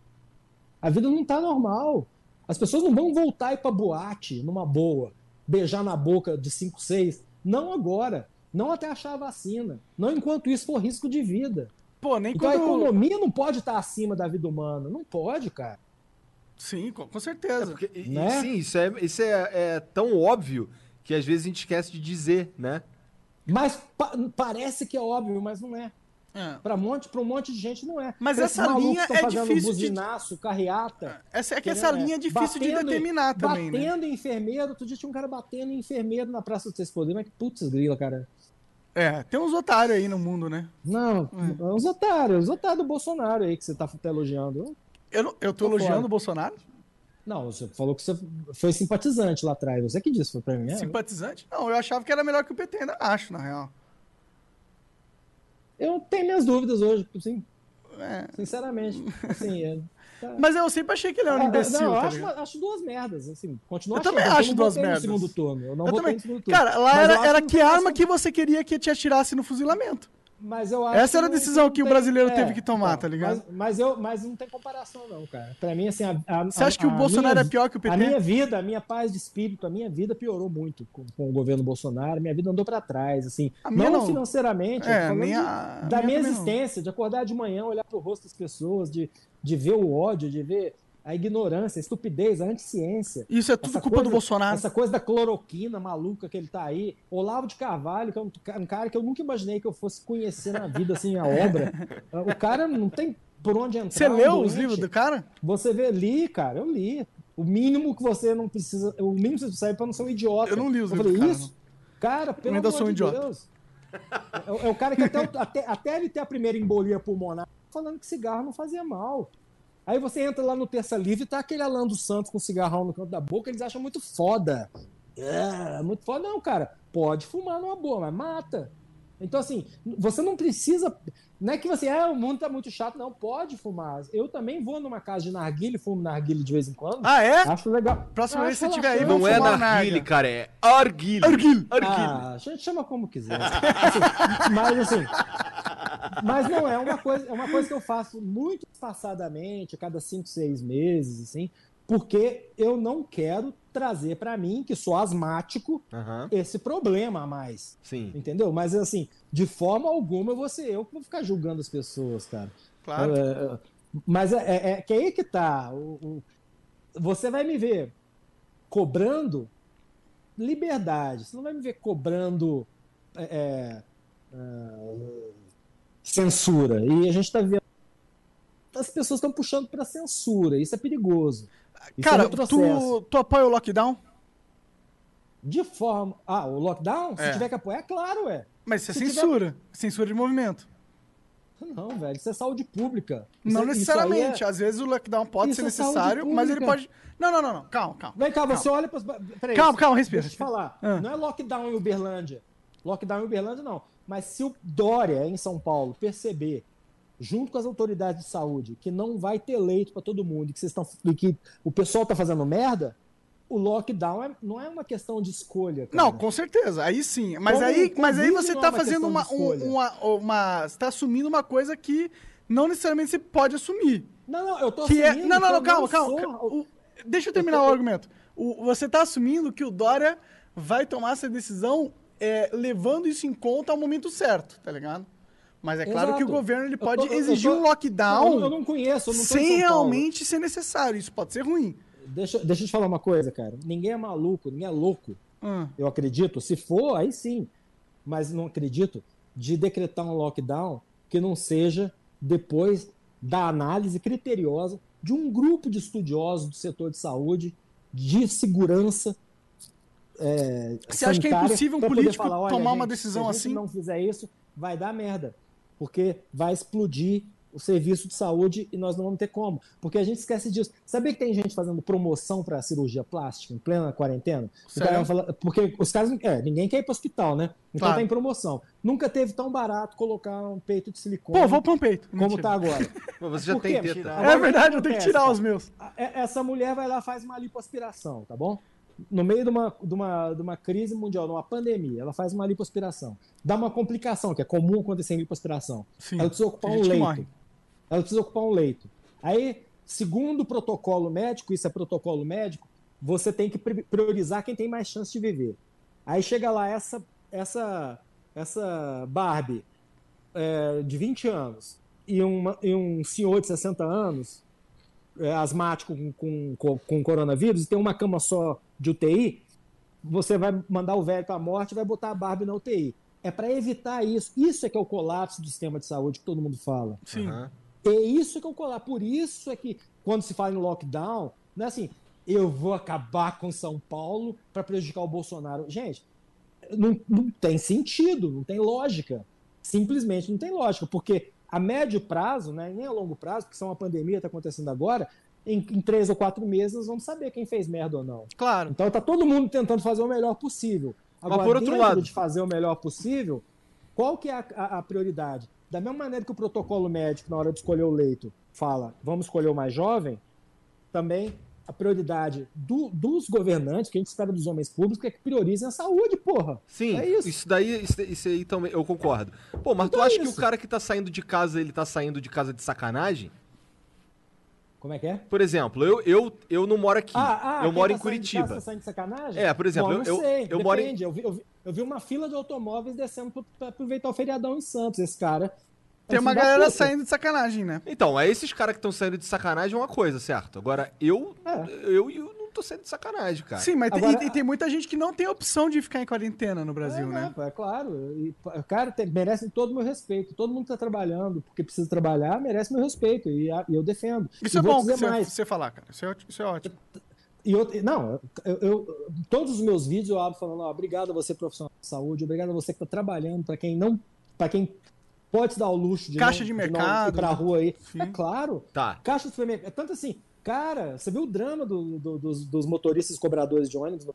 A vida não está normal. As pessoas não vão voltar e ir para boate numa boa, beijar na boca de 5, 6. Não agora. Não até achar a vacina. Não enquanto isso for risco de vida. Pô, nem então quando... a economia não pode estar acima da vida humana. Não pode, cara. Sim, com, certeza. É porque, né? Sim, isso, é, isso é, é, tão óbvio que às vezes a gente esquece de dizer, né? Mas pa parece que é óbvio, mas não é. É. Para um monte, um monte de gente não é. Mas essa linha é difícil buzinaço, de... carreata. Essa, é que essa linha é difícil batendo, de determinar também, né? Batendo né? em enfermeiro. Outro dia tinha um cara batendo em enfermeiro na Praça do Poderes. Mas que putz grila, cara. É, tem uns otários aí no mundo, né? Não, é. uns otários. Uns otários do Bolsonaro aí que você tá, tá elogiando. Eu, não, eu tô, tô elogiando fora. o Bolsonaro? Não, você falou que você foi simpatizante lá atrás. Você que disse, foi pra mim. É? Simpatizante? Não, eu achava que era melhor que o PT, ainda acho, na real. Eu tenho minhas dúvidas hoje, assim, é. sinceramente. Assim, é, tá... Mas eu sempre achei que ele era um é, imbecil. Não, eu tá acho, acho, duas merdas, assim, continuo eu achando. Também acho eu duas merdas. No segundo turno. Eu não eu também. no segundo turno. Cara, lá era, era que arma que você queria que te atirasse no fuzilamento. Mas eu acho Essa era a decisão que, que o brasileiro é, teve que tomar, então, tá ligado? Mas, mas, eu, mas não tem comparação, não, cara. Pra mim, assim, a, a, Você acha que o Bolsonaro minha, é pior que o PT? A minha vida, a minha paz de espírito, a minha vida piorou muito com, com o governo Bolsonaro. Minha vida andou pra trás, assim. Não, não, financeiramente, é, minha, de, da minha, minha existência, não. de acordar de manhã, olhar pro rosto das pessoas, de, de ver o ódio, de ver a ignorância, a estupidez, a anticiência. Isso é tudo culpa coisa- do Bolsonaro. Essa coisa da cloroquina maluca que ele tá aí. Olavo de Carvalho, que é um, um cara que eu nunca imaginei que eu fosse conhecer na vida, assim, a obra. O cara não tem por onde entrar. Você um leu os doente. livros do cara? Você vê, li, cara, eu li. O mínimo que você não precisa. O mínimo que você precisa para não ser um idiota. Eu não li os Eu livros falei, do cara, isso? Cara, pelo amor sou um de idiota. Deus. É, o- é o cara que até, até, até ele ter a primeira embolia pulmonar, falando que cigarro não fazia mal. Aí você entra lá no Terça Livre e tá aquele Alan dos Santos com cigarrão no canto da boca, eles acham muito foda. É, muito foda. Não, cara, pode fumar numa boa, mas mata. Então, assim, você não precisa. Não é que você, ah, o mundo tá muito chato, não, pode fumar. Eu também vou numa casa de narguile, fumo narguile de vez em quando. Ah, é? Acho legal. Próxima vez que você tiver aí, Não é narguile, cara, é arguile. Arguile. Ah, a gente chama como quiser. Assim, mas assim, mas não é uma coisa, é uma coisa que eu faço muito espaçadamente, a cada cinco, seis meses, assim, porque eu não quero trazer para mim, que sou asmático, Aham, esse problema a mais. sim. Entendeu? Mas assim, de forma alguma eu vou ser eu que vou ficar julgando as pessoas, cara. Claro. É, é, mas é, é- é que aí que tá. o- o- você vai me ver cobrando liberdade. Você não vai me ver cobrando é, é, censura. E a gente está vendo. As pessoas estão puxando para censura. Isso é perigoso. Isso é Cara, retrocesso. tu, tu apoia o lockdown? De forma. Ah, o lockdown? Se É. tiver que apoiar, claro, é. Mas isso é Se tiver- censura. Censura de movimento. Não, velho, isso é saúde pública. Isso Não é- necessariamente. aí Às vezes o lockdown pode Isso ser é necessário, mas ele pode. Não, não, não, não. Calma, calma. é... Vem cá, você olha para Peraí. Calma, calma, respira. Deixa eu te falar. Ah. Não é lockdown em Uberlândia. Lockdown em Uberlândia, não. Mas se o Dória, em São Paulo, perceber, junto com as autoridades de saúde, que não vai ter leito para todo mundo e que, vocês estão, que o pessoal tá fazendo merda, o lockdown é- não é uma questão de escolha. cara. Não, com certeza. Aí sim. Mas Como- aí, mas aí você não tá é fazendo uma, um- uma, uma. Você tá assumindo uma coisa que não necessariamente você pode assumir. Não, não, eu tô Que é. assumindo Não, não, não, eu calma, calma. calma. O- Deixa eu terminar Eu o tô- argumento. O- você tá assumindo que o Dória vai tomar essa decisão é, levando isso em conta ao momento certo, tá ligado? Mas é claro que o governo ele Eu tô- pode eu tô- exigir um Eu, lockdown não- eu não conheço, eu não sem realmente ser necessário. Isso pode ser ruim. Deixa, deixa eu te falar uma coisa, cara. Ninguém é maluco, ninguém é louco. Ah, eu acredito, se for, aí sim, mas não acredito, de decretar um lockdown que não seja depois da análise criteriosa de um grupo de estudiosos do setor de saúde, de segurança. É, Você acha que é impossível um político falar, "Olha, tomar uma gente, decisão se a gente assim?" não fizer isso, vai dar merda, porque vai explodir o serviço de saúde e nós não vamos ter como. Porque a gente esquece disso. Sabia que tem gente fazendo promoção para cirurgia plástica em plena quarentena? O falar- porque os caras. É, ninguém quer ir para hospital, né? Então Claro. tá em promoção. Nunca teve tão barato colocar um peito de silicone Pô, vou pôr um peito. como Mentira. tá agora. (laughs) Mas você já Por tem teta. Agora, É o verdade, eu tenho que tirar os meus. É- Essa mulher vai lá e faz uma lipoaspiração, tá bom? No meio de uma, de, uma, de uma crise mundial, numa pandemia, ela faz uma lipoaspiração. Dá uma complicação, que é comum acontecer em lipoaspiração. Sim. Ela precisa ocupar um leito. Ela precisa ocupar um leito. Aí, segundo o protocolo médico, isso é protocolo médico, você tem que pri- priorizar quem tem mais chance de viver. Aí chega lá essa essa essa Barbie é, de 20 anos e, uma- e um senhor de 60 anos, é, asmático com, com, com coronavírus, e tem uma cama só de UTI, você vai mandar o velho para a morte e vai botar a Barbie na UTI. É para evitar isso. Isso é que é o colapso do sistema de saúde que todo mundo fala. Sim. Aham. É isso que eu colar. Por isso é que, quando se fala em lockdown, não é assim, eu vou acabar com São Paulo para prejudicar o Bolsonaro. Gente, não, não tem sentido, não tem lógica. Simplesmente não tem lógica, porque a médio prazo, né, nem a longo prazo, porque se é uma pandemia está acontecendo agora, em, em três ou quatro meses nós vamos saber quem fez merda ou não. Claro. Então tá todo mundo tentando fazer o melhor possível. Agora, por outro lado- de fazer o melhor possível, qual que é a, a- a prioridade? Da mesma maneira que o protocolo médico, na hora de escolher o leito, fala, vamos escolher o mais jovem, também a prioridade do- dos governantes, que a gente espera dos homens públicos, é que priorizem a saúde, porra. Sim, É isso. isso. daí, isso, isso aí também, eu concordo. Pô, mas tu Então é acha que o cara que tá saindo de casa, ele tá saindo de casa de sacanagem? Como é que é? Por exemplo, eu, eu, eu não moro aqui. Ah, ah, eu moro tá em Curitiba. tá saindo de sacanagem? É, por exemplo, Bom, eu- eu- sei, eu moro em-. Eu, vi, eu, vi, eu vi uma fila de automóveis descendo pra- pra aproveitar o feriadão em Santos. Esse cara Tem um uma galera puta. saindo de sacanagem, né? Então, é esses caras que estão saindo de sacanagem é uma coisa, certo? Agora, eu, É. eu, eu tô saindo de sacanagem, cara. Sim, mas tem- Agora- e, e tem muita gente que não tem opção de ficar em quarentena no Brasil, é, né? não, pô, é claro. E, cara, tem- merecem todo o meu respeito. Todo mundo que tá trabalhando porque precisa trabalhar merece meu respeito. E, a- e eu defendo. Isso e é bom você, você falar, cara. Isso é, ótimo- isso é ótimo. E eu, não, eu, eu- todos os meus vídeos eu abro falando, ó, obrigado a você profissional de saúde, obrigado a você que está trabalhando, para quem não, para quem pode se dar o luxo de Caixa não, de não mercado, ir pra rua aí. Sim. É claro. Tá. Caixa de supermercado. É tanto assim, cara, você viu o drama do- do- dos, dos motoristas cobradores de ônibus?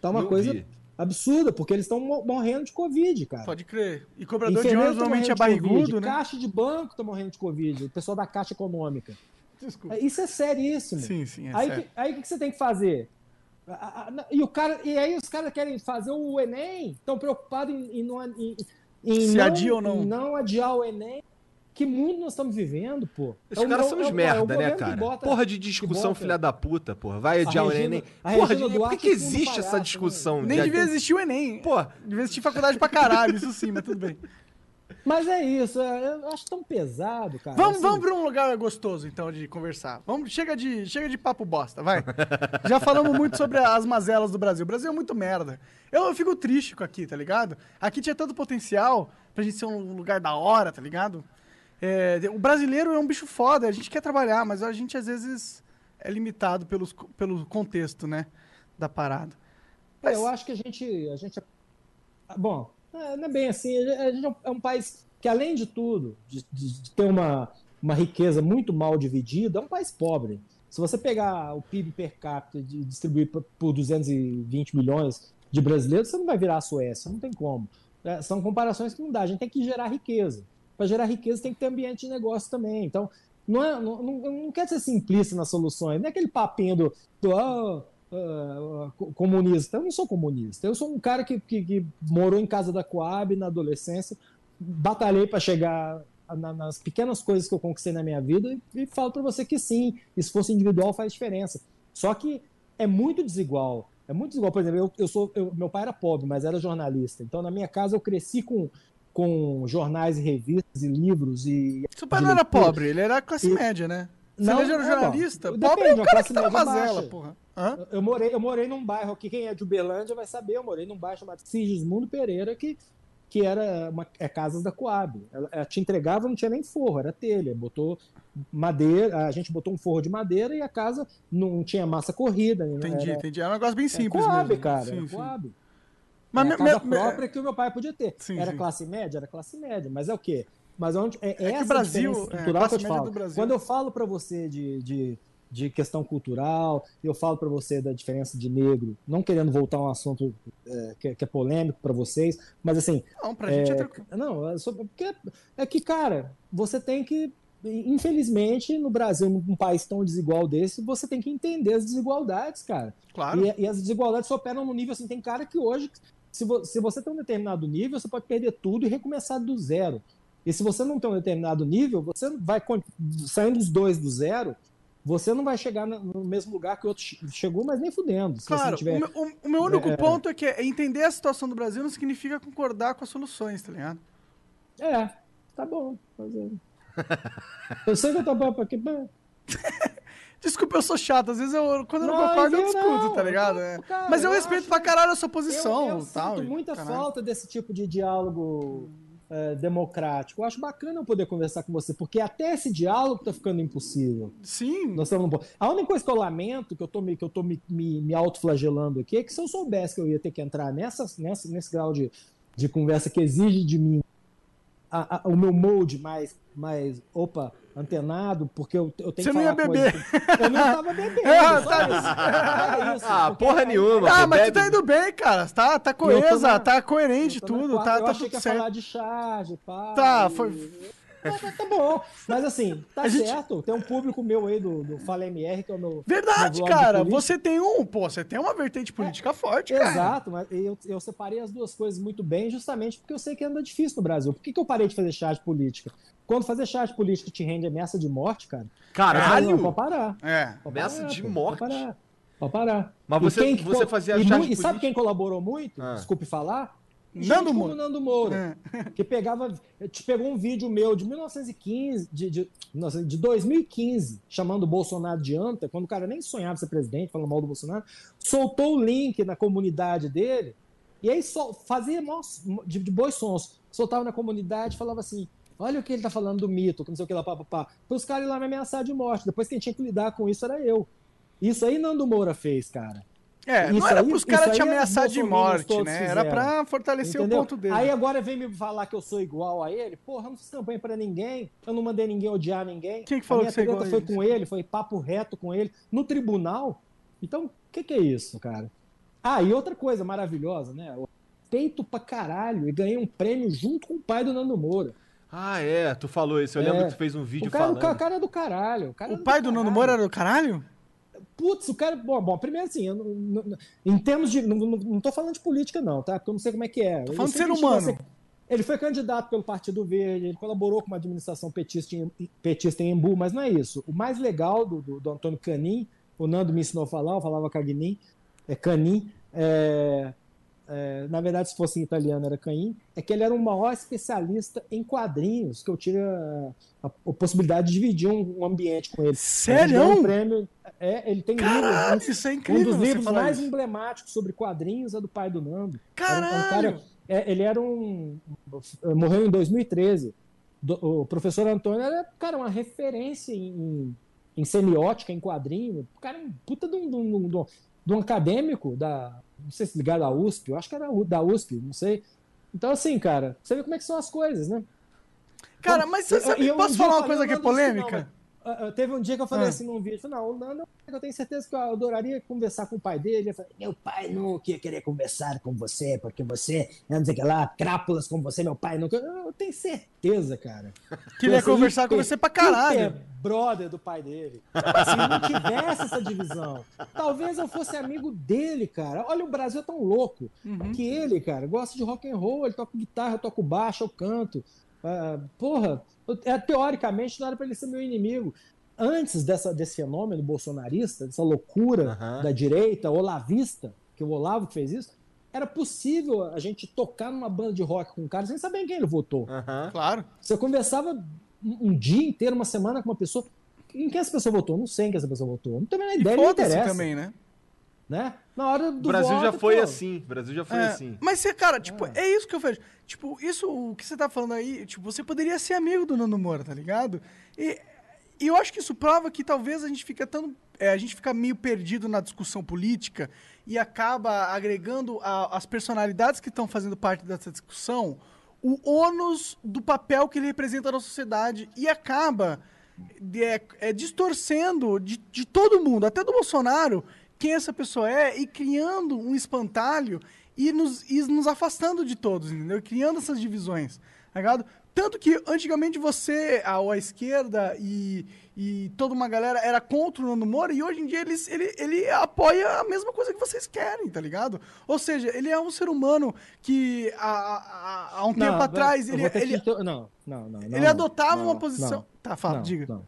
Tá uma Não coisa vi. absurda, porque eles estão morrendo de Covid, cara. Pode crer. E cobrador de Enfermeiro ônibus tá normalmente é de barrigudo, Covid, né? Caixa de banco tá morrendo de Covid, o pessoal da Caixa Econômica. Desculpa. É, Isso é seríssimo. Sim, sim, é aí, sério. que- aí o que que você tem que fazer? E, o cara, e aí os caras querem fazer o Enem, estão preocupados em, em não, em, em Se não, adia ou não. em não adiar o Enem. Que mundo nós estamos vivendo, pô? Esses É caras é são uns é o- é merda, né, cara? bota- porra de discussão bota- filha da puta, porra. Vai adiar o Enem. Porra, de... por que, que existe palhaço, essa né? discussão? Nem de- devia existir o Enem. Pô, Devia existir faculdade pra caralho, isso sim, mas tudo bem. Mas é isso, é- eu acho tão pesado, cara. Vamos, assim. vamos pra um lugar gostoso, então, de conversar. Vamos, chega, de, chega de papo bosta, vai. Já falamos muito sobre as mazelas do Brasil. O Brasil é muito merda. Eu, eu fico triste com aqui, tá ligado? Aqui tinha tanto potencial pra gente ser um lugar da hora, tá ligado? É, o brasileiro é um bicho foda, a gente quer trabalhar, mas a gente às vezes é limitado pelos, pelo contexto, né? Da parada. É, eu acho que a gente. A gente é- Bom, é, não é bem assim. A gente é um, país que, além de tudo, de, de- ter uma, uma riqueza muito mal dividida, é um país pobre. Se você pegar o PIB per capita e distribuir por- por 220 milhões de brasileiros, você não vai virar a Suécia, não tem como. São comparações que não dá. A gente tem que gerar riqueza. Para gerar riqueza tem que ter ambiente de negócio também. Então, não, é, não, não, não quer ser simplista nas soluções. Não é aquele papinho do, do ah, co- comunista. Eu não sou comunista. Eu sou um cara que, que, que morou em casa da Coab na adolescência, batalhei para chegar na- nas pequenas coisas que eu conquistei na minha vida e, e falo para você que sim, esforço individual faz diferença. Só que é muito desigual. É muito desigual. Por exemplo, eu, eu sou, eu- meu pai era pobre, mas era jornalista. Então, na minha casa, eu cresci com, com jornais e revistas e livros e Seu pai de não era pobre, ele era classe E- média, né? Você Não, era é, bom, jornalista? depende, pobre é o cara classe que tá na mazela, porra. Hã? Eu morei, eu morei num bairro aqui, quem é de Uberlândia vai saber, eu morei num bairro chamado Sigismundo Pereira, que, que era uma, é Casas da Coab. Ela, ela te entregava, não tinha nem forro, era telha. Botou madeira, a gente botou um forro de madeira e a casa não tinha massa corrida. né? Entendi, era, entendi. É um negócio bem é simples Coab, mesmo. cara, Sim, era sim. Mas é me- a casa me- me- própria que o meu pai podia ter. Sim, era sim. classe média? Era classe média. Mas é o quê? Mas onde, é, que essa o Brasil- diferença é, cultural que eu te falo. Quando eu falo para você de, de, de questão cultural, eu falo para você da diferença de negro, não querendo voltar a um assunto é, que, é- que é polêmico para vocês, mas assim, Não, pra gente é tranquilo. não, é, só- porque é que, cara, você tem que, infelizmente, no Brasil, num país tão desigual desse, você tem que entender as desigualdades, cara. Claro. E, e as desigualdades só operam no nível assim. Tem cara que hoje, se, vo- se você tem um determinado nível, você pode perder tudo e recomeçar do zero. E se você não tem um determinado nível, você vai saindo os dois do zero, você não vai chegar no mesmo lugar que o outro che- chegou, mas nem fudendo. Se você não Claro, tiver... o, meu, o- meu único É, é. ponto é que é entender a situação do Brasil não significa concordar com as soluções, tá ligado? É, tá bom. Fazer. Eu sei que eu tô bom pra quê? (laughs) Desculpa, eu sou chato. Às vezes eu, quando eu não, Não, concordo, eu eu discuto, não. tá ligado? Eu- É. cara, Mas eu, eu respeito acho- pra caralho a sua Eu, posição. eu tal, sinto muita caralho. falta desse tipo de diálogo é, democrático. Eu acho bacana eu poder conversar com você, porque até esse diálogo tá ficando impossível. Sim. Nós estamos ponto. A única coisa que eu lamento, que eu tô, me, que eu tô me, me, me autoflagelando aqui, é que se eu soubesse que eu ia ter que entrar nessa, nessa, nesse grau de, de conversa que exige de mim a- a- o meu molde mais, mais, opa, antenado, porque eu, eu tenho Você que não ia beber. coisa- Eu não estava bebendo. (laughs) É, tá- isso. É isso, Ah, porra nenhuma. Ah, mas tu bebe. tá indo bem, cara. Tá, tá coesa, na- tá coerente tudo, tá, eu tá achei tudo que ia certo. falar de charge, pá. Tá, e- foi- Tá, tá- tá bom. Mas assim, tá (laughs) A gente- certo. Tem um público meu aí do, do Fala MR, que é o meu. Verdade, meu cara. Você tem um, pô, você tem uma vertente política forte, cara. Exato, mas eu, eu separei as duas coisas muito bem, justamente porque eu sei que anda difícil no Brasil. Por que, que eu parei de fazer charge política? Quando fazer charge política te rende ameaça de morte, cara. Caralho! Não, pode parar. É. Pode Ameaça parar, de pô, morte? Pode parar. Pode parar. Mas você- quem que você fazia e, charge e sabe quem colaborou muito? Ah. Desculpe falar. Gente Nando como Moura. Nando Moura. Que pegava. Te pegou um vídeo meu de 1915, de, de, de 2015, chamando o Bolsonaro de anta, quando o cara nem sonhava ser presidente, falando mal do Bolsonaro, soltou o link na comunidade dele, e aí só fazia de, de bons sons. Soltava na comunidade e falava assim. Olha o que ele tá falando do mito, que não sei o que lá, papapá. Para os caras ir lá me ameaçar de morte. Depois quem tinha que lidar com isso era eu. Isso aí Nando Moura fez, cara. É, não Isso era aí- pros caras te ameaçar de morte, né? Era fizeram. pra fortalecer Entendeu? o ponto dele. Aí agora vem me falar que eu sou igual a ele. Porra, eu não fiz campanha pra ninguém. Eu não mandei ninguém odiar ninguém. Quem que falou a minha que você é treta foi com ele, foi papo reto com ele. No tribunal. Então, o que, que é isso, cara? Ah, e outra coisa maravilhosa, né? Eu peito pra caralho e ganhei um prêmio junto com o pai do Nando Moura. Ah, é, tu falou isso. Eu É. lembro que tu fez um vídeo o cara, falando. o cara é do caralho. O, cara é O pai do Nando caralho. Moura era do caralho? Putz, o cara. Bom, bom primeiro assim, eu não- não- em termos de. Não, não, tô falando de política, não, tá? Porque eu não sei como é que é. Tô falando de ser humano. ser- Ele foi candidato pelo Partido Verde, ele colaborou com uma administração petista em, petista em Embu, mas não é isso. O mais legal do, do, do Antônio Canin, o Nando me ensinou a falar, eu falava Cagnin, é Canin, é, é, na verdade, se fosse em italiano era Canin, é que ele era o maior especialista em quadrinhos, que eu tive a, a- a possibilidade de dividir um, um ambiente com ele. Ganhou Um Sério? prêmio, é, ele tem Caralho, livros, isso é um incrível dos você livros mais isso. emblemáticos sobre quadrinhos é do pai do Nando. Era um- é um Caralho! cara- é, ele era um. Morreu em 2013. Do- o professor Antônio era, cara, uma referência em, em semiótica, em quadrinho. O cara é um puta de um, de um- de um- de um acadêmico da. Não sei se ligado à USP, eu acho que era da USP, não sei. Então, assim, cara, você vê como é que são as coisas, né? Cara, mas você sabe, eu- posso falar uma coisa que é polêmica? Ah, ah, Teve um dia que eu falei Ah. assim num vídeo, não, o Nando, eu tenho certeza que eu adoraria conversar com o pai dele. Eu falei, meu pai nunca ia querer conversar com você, porque você, não sei o que lá, crápulas com você, meu pai nunca. Eu tenho certeza, cara. Queria Esse conversar hiper- com você pra caralho. hiper brother do pai dele. Se não tivesse essa divisão, talvez eu fosse amigo dele, cara. Olha, o Brasil é tão louco Uhum. que ele, cara, gosta de rock and roll, ele toca guitarra, eu toco baixo, eu canto. Ah, porra, é, teoricamente não era pra ele ser meu inimigo. Antes dessa, desse fenômeno bolsonarista, dessa loucura Aham. da direita, olavista, que o Olavo que fez isso, era possível a gente tocar numa banda de rock com um cara sem saber em quem ele votou. Aham. Claro. Você conversava um dia inteiro, uma semana com uma pessoa. Em quem essa pessoa votou? Não sei em quem essa pessoa votou. Não tenho a menor ideia, não foda-se interessa. também, né? Né? Na hora do O Brasil já voto, foi pô, assim. O Brasil já foi É, assim. Mas, você, cara, tipo, Ah. é isso que eu vejo. Tipo, isso, o que você tá falando aí, tipo, você poderia ser amigo do Nando Moura, tá ligado? E, e eu acho que isso prova que talvez a gente fica tão. é, a gente fica meio perdido na discussão política e acaba agregando a- as personalidades que estão fazendo parte dessa discussão o ônus do papel que ele representa na sociedade e acaba de- é, é, distorcendo de, de todo mundo, até do Bolsonaro, quem essa pessoa é e criando um espantalho e nos, e nos afastando de todos, entendeu? Criando essas divisões, tá ligado? Tanto que antigamente você, a, a esquerda e, e toda uma galera era contra o Nando Moura e hoje em dia eles, ele, ele apoia a mesma coisa que vocês querem, tá ligado? Ou seja, ele é um ser humano que há, há, há um Não, tempo atrás eu ele, ele, inter- Não, não, não. ele não, adotava não, uma não, posição. Tá, fala, não, diga. Não.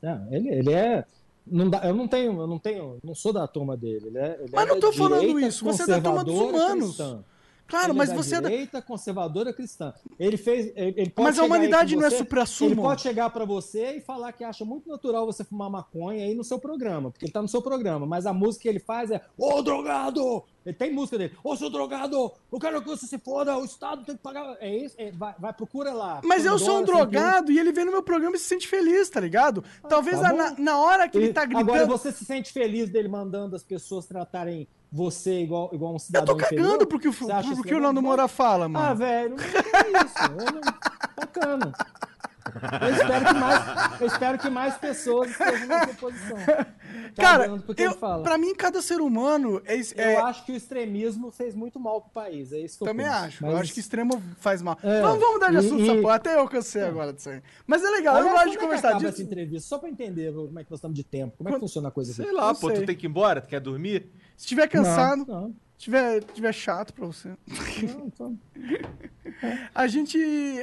Não, ele, ele é. Não dá, eu não tenho, eu não tenho, não sou da turma dele. Ele é, ele Mas é não tô falando direita isso, você é da turma dos humanos. cristã. Claro, Ele mas é da você é da... direita conservadora cristã. Ele fez, ele, ele pode Mas a humanidade não é supra-sumo. Ele pode chegar pra você e falar que acha muito natural você fumar maconha aí no seu programa, porque ele tá no seu programa, mas a música que ele faz é Ô drogado! Ele tem música dele, Ô seu drogado! Eu quero que você se foda, o Estado tem que pagar. É isso, é, vai, vai, procura lá. Mas eu sou um Pandora, 101. drogado e ele vem no meu programa e se sente feliz, tá ligado? Talvez tá na, na hora que ele Ele- tá gritando. Agora você se sente feliz dele mandando as pessoas tratarem você igual, igual um Eu cidadão tô cagando inferior? pro que o, Você acha pro isso que o legal? Nando Moura fala, Ah, mano. velho, não é isso. Eu não... Bacana. Eu espero que mais, eu espero que mais pessoas estejam na sua posição. Cara, eu, fala. pra mim, cada ser humano é. Eu é- acho que o extremismo fez muito mal pro país. É isso que eu também penso. acho. Eu Mas- acho que extremo faz mal. É, Vamos, vamos mudar de assunto, e- essa porra. Até eu cansei agora disso aí. Mas é legal, eu Aliás, gosto quando de é conversar disso. essa entrevista, só pra entender como é que nós estamos de tempo. Como é que funciona a coisa aqui? Sei lá, Não pô, sei. tu tem que ir embora? Tu quer dormir? Se tiver cansado, Não, não, se tiver, tiver chato pra você. não, então- A gente,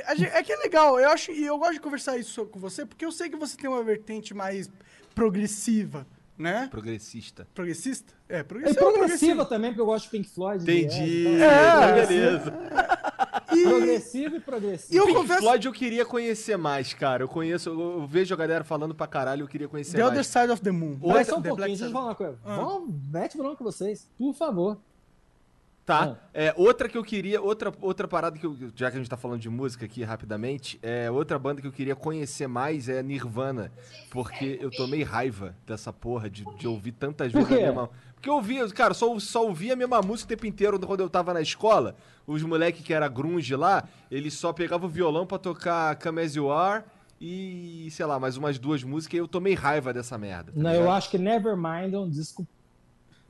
a gente- É que é legal, eu acho, e eu gosto de conversar isso com você, porque eu sei que você tem uma vertente mais progressiva, né? Progressista. Progressista? É, E progressiva. progressiva também, porque eu gosto de Pink Floyd. Entendi. Yes, então, É, beleza. (laughs) E, Progressivo e E progressivo. eu Pink confesso- Floyd eu queria conhecer mais, cara. Eu conheço, eu, vejo a galera falando pra caralho, eu queria conhecer The Other mais. Side of the Moon. Outra- Mas só um The pouquinho, deixa eu falar uma coisa. Ah. Vamos, mete bronca vocês, por favor. Tá. É, outra que eu queria, outra, outra parada que eu, já que a gente tá falando de música aqui rapidamente, é outra banda que eu queria conhecer mais é Nirvana, porque eu tomei raiva dessa porra de, de ouvir tantas vezes a mesma Porque eu ouvia, cara, só, só ouvia a mesma música o tempo inteiro quando eu tava na escola. Os moleque que era grunge lá, eles só pegavam o violão pra tocar Come As You Are e, sei lá, mais umas duas músicas e eu tomei raiva dessa merda. tá Não, eu ligado? acho que Nevermind é um disco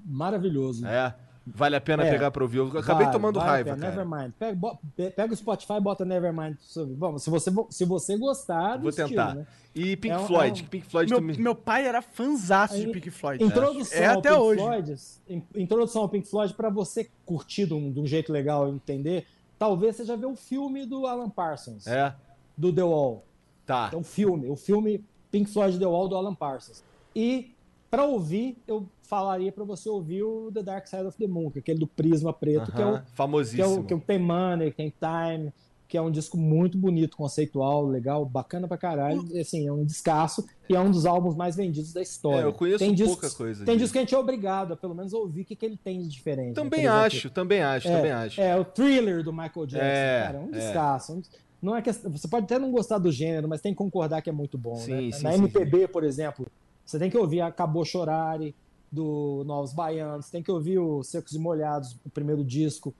maravilhoso. É, vale a pena É. pegar pra ouvir. Eu acabei Vale, tomando vale raiva, pena. cara. Nevermind. Pega, bo- pega o Spotify e bota Nevermind. pra. Vamos, se você, se você gostar do Vou estilo, tentar. né? E Pink É um- Floyd, é um- Pink Floyd Meu, também. meu pai era fanzaço de Pink Floyd. Introdução É ao até Pink hoje. Floyd, in- introdução ao Pink Floyd para você curtir de um, de um jeito legal e entender. Talvez você já viu o filme do Alan Parsons, É, do The Wall. tá. É um filme, o filme Pink Floyd The Wall do Alan Parsons. E para ouvir, eu falaria para você ouvir o The Dark Side of the Moon, que é aquele do prisma preto, que é o Aham, que é, Famosíssimo. o, que tem Money, que tem Time, que é um disco muito bonito, conceitual, legal, bacana pra caralho. E, Assim, é um descasso e é um dos álbuns mais vendidos da história. É, eu conheço tem pouca discos, coisa Tem disso. disco que a gente é obrigado a pelo menos ouvir o que, que ele tem de diferente. Também acho, também acho, também acho. É, o thriller do Michael Jackson, É, cara, é um é. descasso. um- Não é questão- você pode até não gostar do gênero, mas tem que concordar que é muito bom. Sim, né? sim, Na sim, MPB, por exemplo, você tem que ouvir Acabou Chorare, do Novos Baianos, tem que ouvir o Secos e Molhados, o primeiro disco.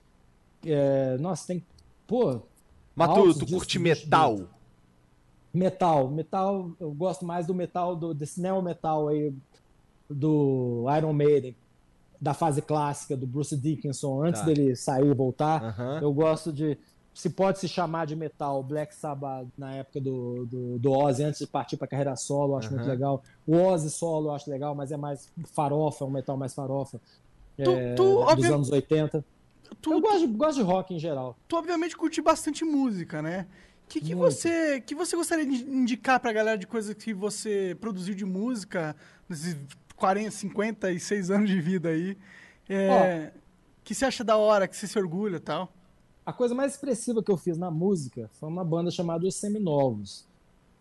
É, nossa, tem. Pô, Mas tu, curte metal? metal. Metal, eu gosto mais do metal, do, desse neo metal aí, do Iron Maiden, da fase clássica, do Bruce Dickinson, antes Tá. dele sair e voltar. Aham. Eu gosto de. Se pode se chamar de metal, Black Sabbath na época do, do, do Ozzy, antes de partir para carreira solo, eu acho muito Aham. legal. O Ozzy solo eu acho legal, mas é mais farofa, é um metal mais farofa. Tu- é, tu, dos obvi- anos 80. Tu, Eu gosto de, gosto de rock em geral. tu obviamente curte bastante música, né? O que, que, Muito. você, que você gostaria de indicar pra galera de coisas que você produziu de música nesses 40, 56 anos de vida aí? É, que você acha da hora, que você se orgulha e tal? A coisa mais expressiva que eu fiz na música foi uma banda chamada Os Seminovos,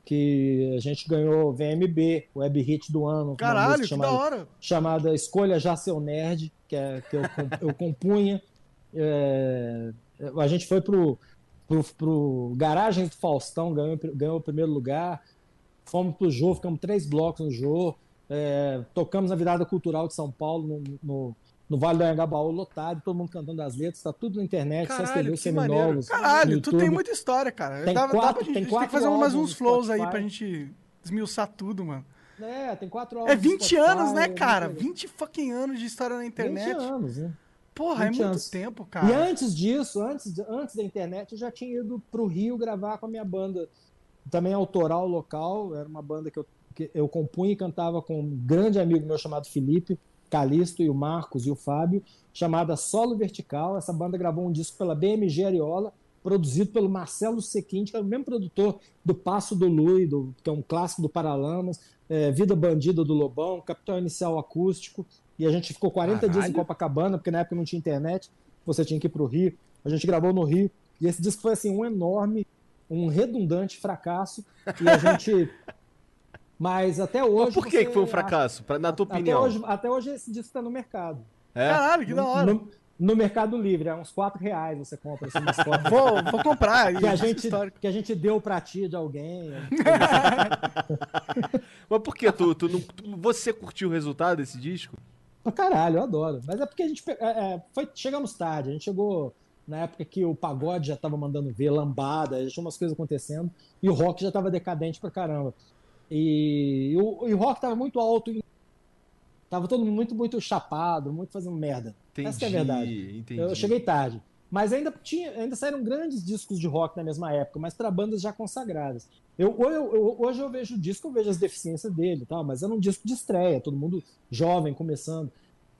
que a gente ganhou VMB, Web Hit do ano. Caralho, que chamada, da hora! chamada Escolha Já Seu Nerd, que, é, que eu, eu compunha. É, a gente foi pro, pro, pro Garagem do Faustão, ganhou, ganhou o primeiro lugar. Fomos pro Jô, ficamos três blocos no Jô. É, tocamos na virada cultural de São Paulo, no, no, no Vale do Anhangabaú, lotado, todo mundo cantando as letras, tá tudo na internet, só Caralho, que maneiro. seminovos. Caralho, tu tem muita história, cara. Tem dá quatro- pra gente, tem a gente tem que quatro fazer mais uns flows aí pra gente desmiuçar tudo, mano. É, tem quatro É álbuns no 20 Spotify, anos, né, é cara? muito- 20 fucking anos de história na internet. 20 anos, né? Porra, é 20 muito anos. tempo, E cara. antes disso, antes, antes da internet, eu já tinha ido pro Rio gravar com a minha banda, também autoral local. Era uma banda que eu, que eu compunha e cantava com um grande amigo meu chamado Felipe, Calisto e o Marcos e o Fábio, chamada Solo Vertical. Essa banda gravou um disco pela BMG Ariola, produzido pelo Marcelo Sequinte, que é o mesmo produtor do Passo do Lui, do, que é um clássico do Paralamas, é, Vida Bandida do Lobão, Capital Inicial Acústico. E a gente ficou 40 dias em Caralho. Copacabana, porque na época não tinha internet, você tinha que ir pro Rio. A gente gravou no Rio. E esse disco foi assim, um enorme, um redundante fracasso. E a gente. (laughs) Mas até hoje. Mas por que, você que foi um fracasso? Pra, na tua Até opinião. hoje, até hoje esse disco está no mercado. É? Caralho, que da hora. No, no Mercado Livre, é uns 4 reais você compra assim, umas cópias. Vou, vou comprar. que, a isso gente, que a gente deu pra tia de alguém. (laughs) Mas por que tu, tu não, tu- você curtiu o resultado desse disco? Pra caralho, eu adoro. Mas é porque a gente. é, é, foi, chegamos tarde. A gente chegou na época que o pagode já tava mandando ver, lambada, já tinha umas coisas acontecendo. E o rock já tava decadente pra caramba. E, o, e o rock tava muito alto. Tava todo mundo muito, muito chapado, muito fazendo merda. Entendi, Essa que é a verdade. entendi. Eu cheguei tarde. Mas ainda tinha, ainda saíram grandes discos de rock na mesma época, mas para bandas já consagradas. Eu, eu- eu- hoje eu vejo o disco, eu vejo as deficiências dele, tal, mas era um disco de estreia, todo mundo jovem, começando.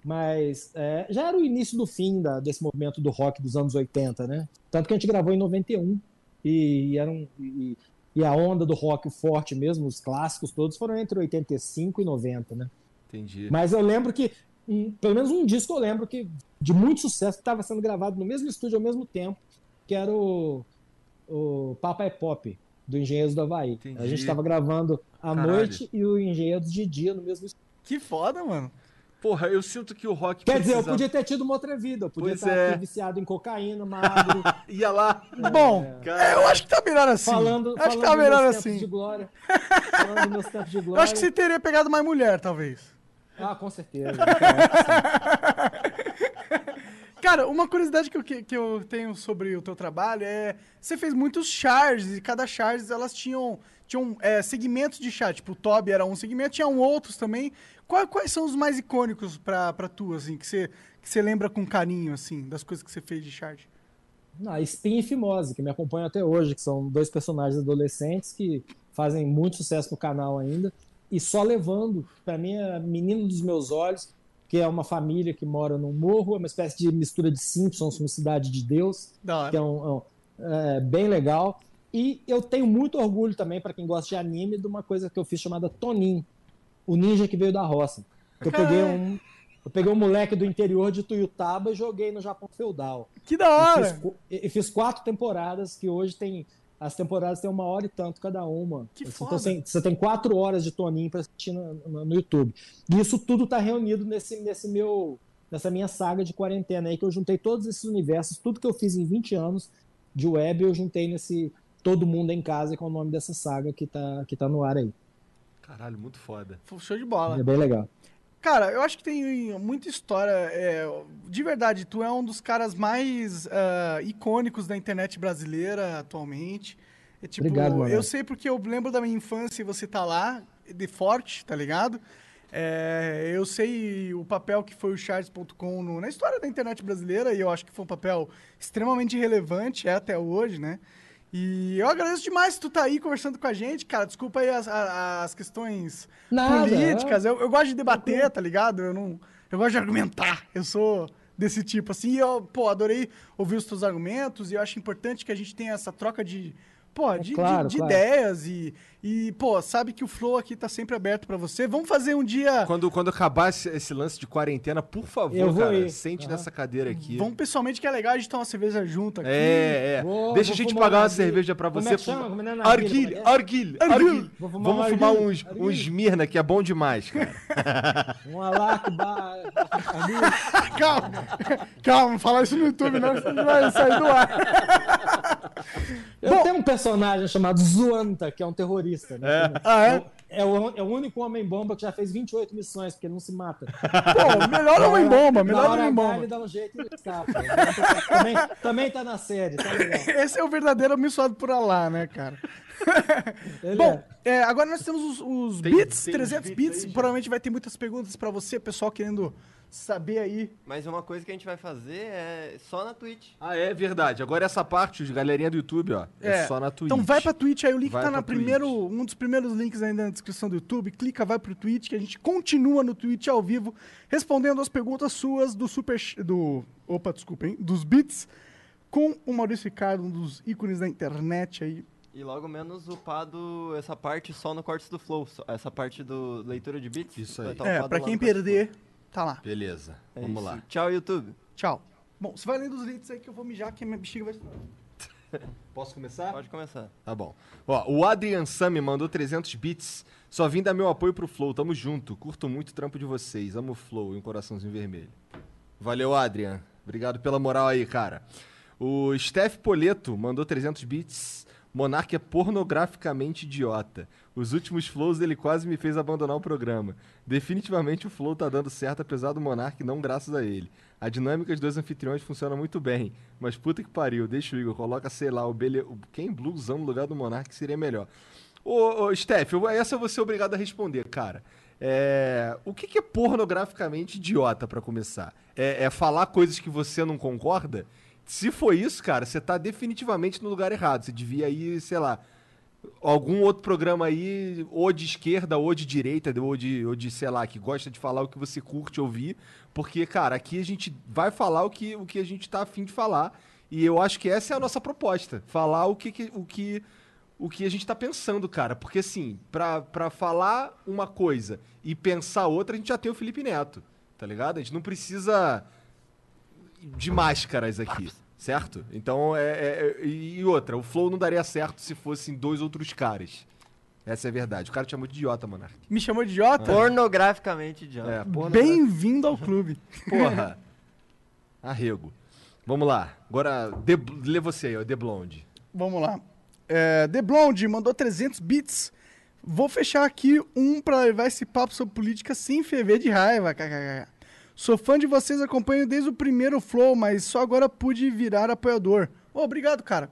Mas é, já era o início do fim da- desse movimento do rock dos anos 80, né? Tanto que a gente gravou em 91 e, e, era um, e, e a onda do rock forte mesmo, os clássicos todos, foram entre 85 e 90, né? Entendi. Mas eu lembro que, um- pelo menos um disco eu lembro que de muito sucesso estava sendo gravado no mesmo estúdio ao mesmo tempo, que era o, o Papai Pop, do Engenheiros do Havaí. Entendi. A gente estava gravando à Caralho. noite e o Engenheiros de dia no mesmo estúdio. Que foda, mano. Porra, eu sinto que o rock Quer dizer, eu podia ter tido uma outra vida, eu podia Pois estar é. aqui viciado em cocaína, magro, (laughs) Ia lá. Bom, Cara, eu acho que tá melhor assim. falando, acho que falando tá dos melhor assim. de glória. Falando dos meus tempos de Eu glória. acho que você teria pegado mais mulher, talvez. Ah, com certeza. (laughs) Então, Cara, uma curiosidade que eu, que, que eu tenho sobre o teu trabalho é. Você fez muitos charges e cada charges elas tinham, tinham é, segmentos de char. Tipo, o Toby era um segmento, tinham outros também. Quais, quais são os mais icônicos pra, pra tu, assim, que você, que você lembra com carinho, assim, das coisas que você fez de charge? Ah, Spin e Fimose, que me acompanham até hoje, que são dois personagens adolescentes que fazem muito sucesso no canal ainda. E só levando, pra mim, é Menino dos Meus Olhos, que é uma família que mora num morro, é uma espécie de mistura de Simpsons com Cidade de Deus, que é, um, é um- é bem legal. E eu tenho muito orgulho também, pra quem gosta de anime, de uma coisa que eu fiz chamada Tonin, o ninja que veio da roça. Que eu peguei um. Eu peguei um moleque do interior de Tuiutaba e joguei no Japão feudal. Que da E hora! fiz, qu- e fiz quatro temporadas que hoje tem. As temporadas têm uma hora e tanto cada uma. Que Assim, foda. então você, você tem quatro horas de Toninho pra assistir no, no- no YouTube. E isso tudo tá reunido nesse, nesse meu. Nessa minha saga de quarentena aí, que eu juntei todos esses universos, tudo que eu fiz em 20 anos de web, eu juntei nesse Todo Mundo em Casa, que é o nome dessa saga que tá, que tá no ar aí. Caralho, muito foda. Show de bola. É bem legal. Cara, eu acho que tem muita história. é, de verdade, tu é um dos caras mais ah, icônicos da internet brasileira atualmente. É, tipo, Obrigado, mano. eu sei porque eu lembro da minha infância e você tá lá, de forte, tá ligado? É, eu sei o papel que foi o Charles.com na história da internet brasileira e eu acho que foi um papel extremamente relevante é até hoje, né? E eu agradeço demais que tu tá aí conversando com a gente, cara. Desculpa aí as, as questões Nada, políticas. Eu, eu gosto de debater, tá ligado? Eu não. Eu gosto de argumentar. Eu sou desse tipo, assim. E eu, pô, adorei ouvir os teus argumentos e eu acho importante que a gente tenha essa troca de. Pô, de, de- É claro, de claro. ideias e, e, pô, sabe que o Flow aqui tá sempre aberto pra você. Vamos fazer um dia. Quando, quando acabar esse, esse lance de quarentena, por favor, cara, ir. sente Aham. nessa cadeira aqui. Vamos pessoalmente que é legal a gente tomar uma cerveja junto aqui. É, é. Vou- Deixa vou a gente pagar uma cerveja pra Como você. é é é é? arguilha. Vou fumar Vamos uma fumar uns, uns Mirna, que é bom demais, cara. (laughs) Um alac, (laughs) Calma, calma, não fala isso no YouTube, não, senão vai sair do ar. Eu tenho um personagem chamado Zuanta, que é um terrorista. Né? É. Ah, é? É o, é o único homem-bomba que já fez 28 missões, porque ele não se mata. (laughs) Pô, melhor Na homem hora- bomba, na melhor hora homem H, bomba. Ele dá um jeito e escapa. também, também tá na série, tá legal. Esse é o verdadeiro abençoado por Alá, né, cara? Bom, é. é, agora nós temos os, os Tem- bits, tem uns 300 bits bits. aí? Provavelmente vai ter muitas perguntas pra você, pessoal querendo saber aí. Mas uma coisa que a gente vai fazer é só na Twitch. Ah, é verdade. Agora essa parte, os galerinha do YouTube, ó. É, só na Twitch. Então vai pra Twitch, aí o link Vai tá na primeiro, Twitch. um dos primeiros links aí na descrição do YouTube. Clica, vai pro Twitch, que a gente continua no Twitch ao vivo, respondendo as perguntas suas do Super... Do Opa, desculpa, hein? Dos bits, com o Maurício Ricardo, um dos ícones da internet aí. E logo menos upado essa parte só no Cortes do Flow. Essa parte do leitura de bits. Isso aí. tá é, pra quem perder, tá lá. Beleza. É Vamos isso. lá. Tchau, YouTube. Tchau. Bom, você vai lendo os links aí que eu vou mijar, que a minha bexiga vai... (laughs) Posso começar? Pode começar. Tá bom. Ó, o Adrian Sami mandou 300 bits. Só vim dar meu apoio pro Flow. Tamo junto. Curto muito o trampo de vocês. Amo o Flow e um coraçãozinho vermelho. Valeu, Adrian. Obrigado pela moral aí, cara. O Steph Poleto mandou 300 bits. Monark é pornograficamente idiota. Os últimos flows dele quase me fez abandonar o programa. Definitivamente o flow tá dando certo apesar do Monark, não graças a ele. A dinâmica dos dois anfitriões funciona muito bem. Mas puta que pariu, deixa o Igor, coloca, sei lá, o Bele... quem blusão no lugar do Monark seria melhor. Ô, ô Steph, essa eu vou ser obrigado a responder, cara. É, o que, que é pornograficamente idiota, pra começar? É, é falar coisas que você não concorda? Se for isso, cara, você tá definitivamente no lugar errado. Você devia ir, sei lá, algum outro programa aí, ou de esquerda, ou de direita, ou de, ou de, sei lá, que gosta de falar o que você curte ouvir. Porque, cara, aqui a gente vai falar o que, o que a gente tá afim de falar. E eu acho que essa é a nossa proposta. Falar o que, que- o que o que a gente tá pensando, cara. Porque, assim, pra, pra falar uma coisa e pensar outra, a gente já tem o Felipe Neto, tá ligado? A gente não precisa de máscaras aqui, certo? Então, é, é- é- E outra, o Flow não daria certo se fossem dois outros caras. Essa é a verdade. O cara te chamou de idiota, Monark. Me chamou de idiota? Pornograficamente idiota. É, porra, Bem-vindo ao clube. Porra. Arrego. Vamos lá. Agora, de, lê você aí, ó, The Blonde. Vamos lá. É, The Blonde mandou 300 bits. Vou fechar aqui um pra levar esse papo sobre política sem ferver de raiva. kkk. Sou fã de vocês, acompanho desde o primeiro Flow, mas só agora pude virar apoiador. Ô, obrigado, cara.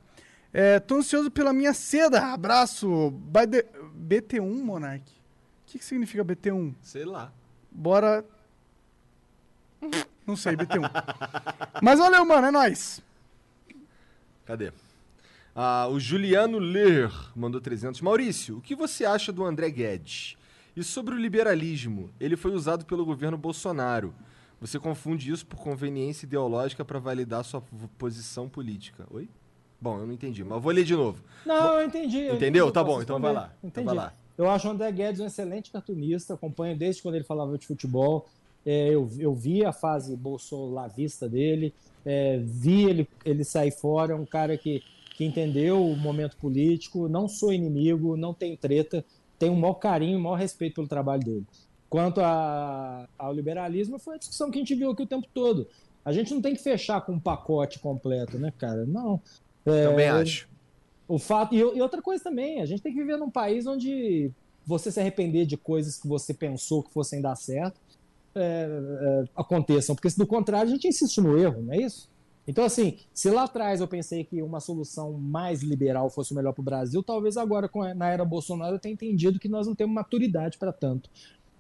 É, tô ansioso pela minha seda. Abraço. The- BT1, Monark. O que, que significa BT1? Sei lá. Bora. Não sei, BT1. Mas valeu, mano, é nóis. Cadê? Ah, o Juliano Ler mandou 300. Maurício, o que você acha do André Guedes? E sobre o liberalismo? Ele foi usado pelo governo Bolsonaro. Você confunde isso por conveniência ideológica para validar sua posição política. Oi? Bom, eu não entendi, mas eu vou ler de novo. Não, eu entendi. eu Entendeu? entendi, Tá eu posso bom, então vai lá. Então Entendi. vai lá. Eu acho o André Guedes um excelente cartunista, acompanho desde quando ele falava de futebol. É, eu, eu vi a fase bolsolavista dele, é, vi ele, ele sair fora, é um cara que, que entendeu o momento político, não sou inimigo, não tem treta, tenho o maior carinho, o maior respeito pelo trabalho dele. Quanto a- ao liberalismo, foi a discussão que a gente viu aqui o tempo todo. A gente não tem que fechar com um pacote completo, né, cara? Não. É, Também acho. o fato e, e outra coisa também, a gente tem que viver num país onde você se arrepender de coisas que você pensou que fossem dar certo é, é, aconteçam, porque se do contrário a gente insiste no erro, não é isso? Então assim, se lá atrás eu pensei que uma solução mais liberal fosse o melhor para o Brasil, talvez agora na era Bolsonaro eu tenha entendido que nós não temos maturidade para tanto,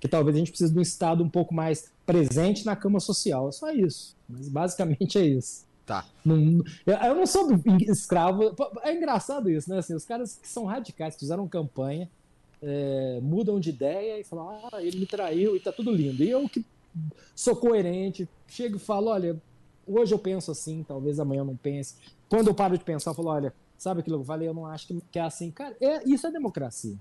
que talvez a gente precise de um Estado um pouco mais presente na cama social, é só isso. Mas basicamente é isso. Tá. Não- eu, não sou escravo. É engraçado isso, né? Assim, os caras que são radicais, que fizeram campanha, é, mudam de ideia e falam: ah, ele me traiu e tá tudo lindo. E eu que sou coerente, chego e falo: olha, hoje eu penso assim, talvez amanhã eu não pense. Quando eu paro de pensar, eu falo: olha, sabe aquilo que eu falei? Eu não acho que, que é assim. Cara, é, isso é democracia.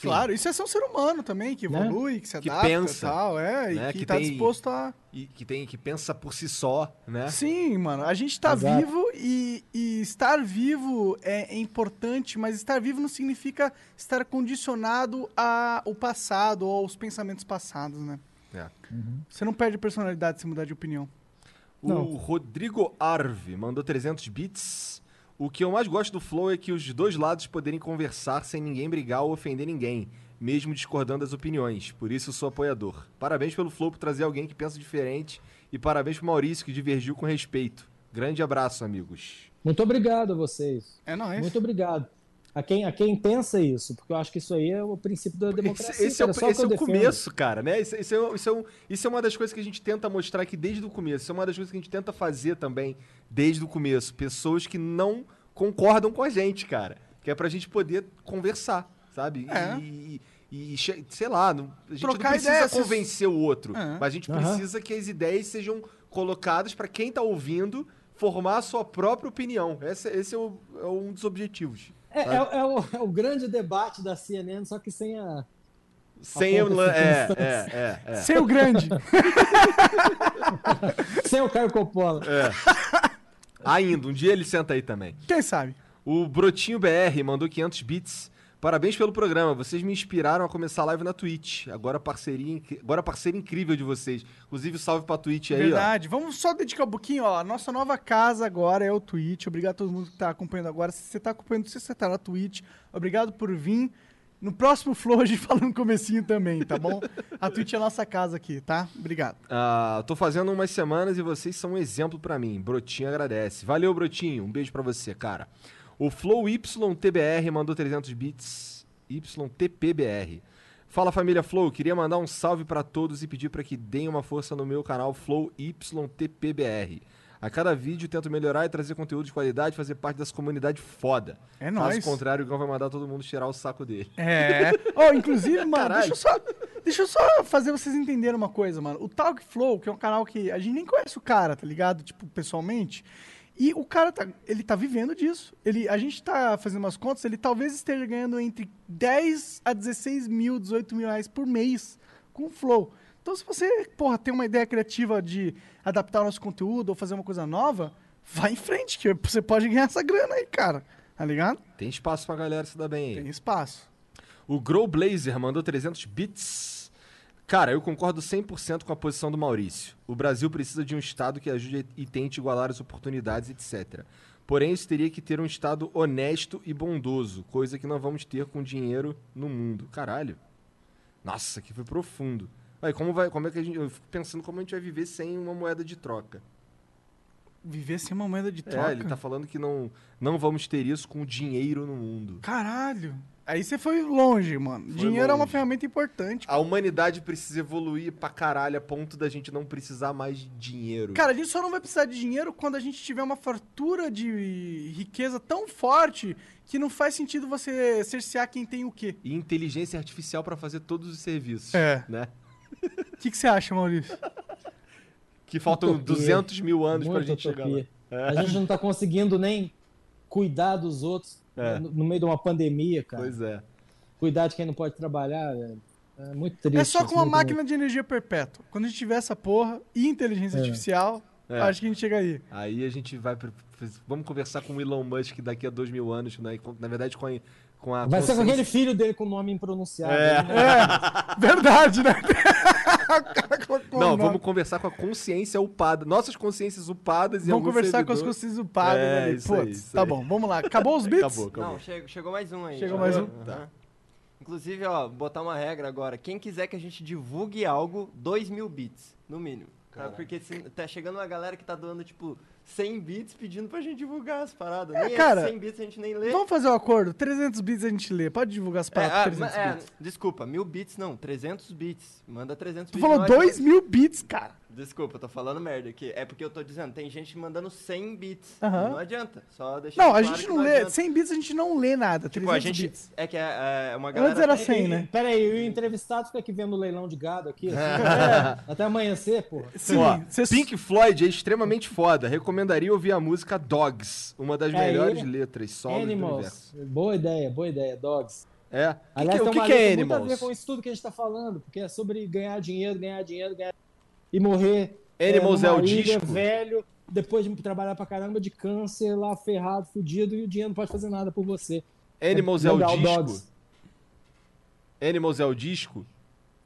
Sim. Claro, isso é ser um ser humano também, que Né? evolui, que se Que adapta pensa, e tal, é, né? e que, Que tá tem- disposto a... E que tem que pensa por si só, né? Sim, mano, a gente tá Exato. vivo e, e estar vivo é, é importante, mas estar vivo não significa estar condicionado ao passado ou aos pensamentos passados, né? É. Você não perde personalidade se mudar de opinião. O Não. Rodrigo Arve mandou 300 bits. O que eu mais gosto do Flow é que os dois lados poderem conversar sem ninguém brigar ou ofender ninguém, mesmo discordando das opiniões. Por isso sou apoiador. Parabéns pelo Flow por trazer alguém que pensa diferente e parabéns pro Maurício que divergiu com respeito. Grande abraço, amigos. Muito obrigado a vocês. É nóis. Muito obrigado. A quem, a quem pensa isso, porque eu acho que isso aí é o princípio da democracia. Esse, esse é, cara, o, só esse que é o começo, cara, né? Isso, isso é, isso, é um- isso é uma das coisas que a gente tenta mostrar aqui desde o começo. Isso é uma das coisas que a gente tenta fazer também desde o começo. Pessoas que não concordam com a gente, cara. Que é pra gente poder conversar, sabe? É. E, e, che- sei lá, não- a gente Trocar não precisa ideias, convencer o outro. É. Mas a gente Aham. precisa que as ideias sejam colocadas pra quem tá ouvindo formar a sua própria opinião. Esse, esse é, o- é um dos objetivos. É, é- é o, é o grande debate da CNN, só que sem a. Sem o... É, é, é, é. Ser o grande. (laughs) sem o Caio Coppola. Ainda, um dia ele senta aí também. Quem sabe? O Brotinho BR mandou 500 bits. Parabéns pelo programa. Vocês me inspiraram a começar a live na Twitch. Agora parceria, agora parceria incrível de vocês. Inclusive, salve pra Twitch aí, Verdade. Vamos só dedicar um pouquinho, ó. Nossa nova casa agora é o Twitch. Obrigado a todo mundo que tá acompanhando agora. Se você tá acompanhando, se você tá na Twitch, obrigado por vir. No próximo Flow a gente (laughs) fala no comecinho também, tá bom? A Twitch é a nossa casa aqui, tá? Obrigado. ó. Ah, tô fazendo umas semanas e vocês são um exemplo pra mim. Brotinho agradece. Valeu, Brotinho. Um beijo pra você, cara. O Flow YTBR mandou 300 bits. YTPBR. Fala família Flow, queria mandar um salve pra todos e pedir pra que deem uma força no meu canal Flow YTPBR. A cada vídeo tento melhorar e trazer conteúdo de qualidade, fazer parte dessa comunidade foda. É Caso nóis. contrário, o Igor vai mandar todo mundo tirar o saco dele. É. Oh, inclusive, mano, Caralho. deixa eu, só, deixa eu só fazer vocês entenderem uma coisa, mano. O Talk Flow, que é um canal que a gente nem conhece o cara, tá ligado? Tipo, pessoalmente. E o cara tá, ele tá vivendo disso. Ele, a gente tá fazendo umas contas, ele talvez esteja ganhando entre 10 a 16 mil, 18 mil reais por mês com o Flow. Então, se você, porra, tem uma ideia criativa de adaptar o nosso conteúdo ou fazer uma coisa nova, vai em frente, que você pode ganhar essa grana aí, cara. Tá ligado? Tem espaço pra galera se dar bem aí. Tem espaço. O Grow Blazer mandou 300 bits. Cara, eu concordo 100% com a posição do Maurício. O Brasil precisa de um Estado que ajude e tente igualar as oportunidades, etc. Porém, isso teria que ter um Estado honesto e bondoso, coisa que não vamos ter com dinheiro no mundo. Caralho. Nossa, que foi profundo. Aí, como, vai, como é que a gente. Eu fico pensando como a gente vai viver sem uma moeda de troca. Viver sem uma moeda de troca. É, ele tá falando que não, não vamos ter isso com dinheiro no mundo. Caralho. Aí você foi longe, mano. Foi Dinheiro é uma longe. ferramenta importante. A humanidade precisa evoluir pra caralho a ponto da gente não precisar mais de dinheiro. Cara, a gente só não vai precisar de dinheiro quando a gente tiver uma fartura de riqueza tão forte que não faz sentido você cercear quem tem o quê. E inteligência artificial pra fazer todos os serviços. É. Né? O (laughs) que, que você acha, Maurício? Que faltam Utopia. 200 mil anos pra Muita gente chegar lá. utopia. A gente não tá conseguindo nem cuidar dos outros É. no, no meio de uma pandemia, cara. Pois é. Cuidar de quem não pode trabalhar, velho. É muito triste. É só com uma muito, máquina de energia perpétua. Quando a gente tiver essa porra e inteligência É. artificial, É. acho que a gente chega aí. Aí a gente vai. Vamos conversar com o Elon Musk daqui a dois mil anos, né? Na verdade, com a. Com a muito. Vai ser com consciência- aquele filho dele com nome impronunciável. É. né? É, verdade, né? (laughs) Não, vamos conversar com a consciência upada. Nossas consciências upadas e Vamos conversar com as servidor. consciências upadas É, ali. aí, Putz, isso tá aí. bom, vamos lá. Acabou os bits? Acabou, acabou. Não, chegou, chegou mais um aí. Chegou mais um? Aham. Inclusive, ó, botar uma regra agora. Quem quiser que a gente divulgue algo, 2 mil bits, no mínimo. Tá? Porque se- tá chegando uma galera que tá doando, tipo, 100 bits pedindo pra gente divulgar as paradas. É, nem cara, esses 100 bits a gente nem lê. Vamos fazer um acordo. 300 bits a gente lê. Pode divulgar as É, paradas ah, por 300 ma- é, bits. desculpa, mil bits não, 300 bits. Manda 300 Tu bits. falou nós- 2 mil bits, cara. Desculpa, eu tô falando merda aqui. É porque eu tô dizendo, tem gente mandando 100 bits. Aham. Não adianta. Só deixar Não, a claro gente que não lê. adianta. 100 bits a gente não lê nada. Tipo, 300 a gente. bits. É que é, é uma galera. Antes era tem- 100, né? Pera aí, o entrevistado fica aqui vendo o leilão de gado aqui. assim, (laughs) até amanhecer, porra. Sim, Ó, cês- Pink Floyd é extremamente foda. Recomendaria ouvir a música Dogs, uma das É, melhores e- letras solos do universo. Animals. Boa ideia, boa ideia. Dogs. É. Aliás, o que, tem que, uma que é letra muito a ver Animals? com isso tudo que a gente tá falando, porque é sobre ganhar dinheiro, ganhar dinheiro, ganhar e morrer. Animals é, numa o disco? velho, depois de trabalhar pra caramba de câncer, lá ferrado, fudido, e o dinheiro não pode fazer nada por você. Animals é o Legal, disco? Dogs. Animals é o disco?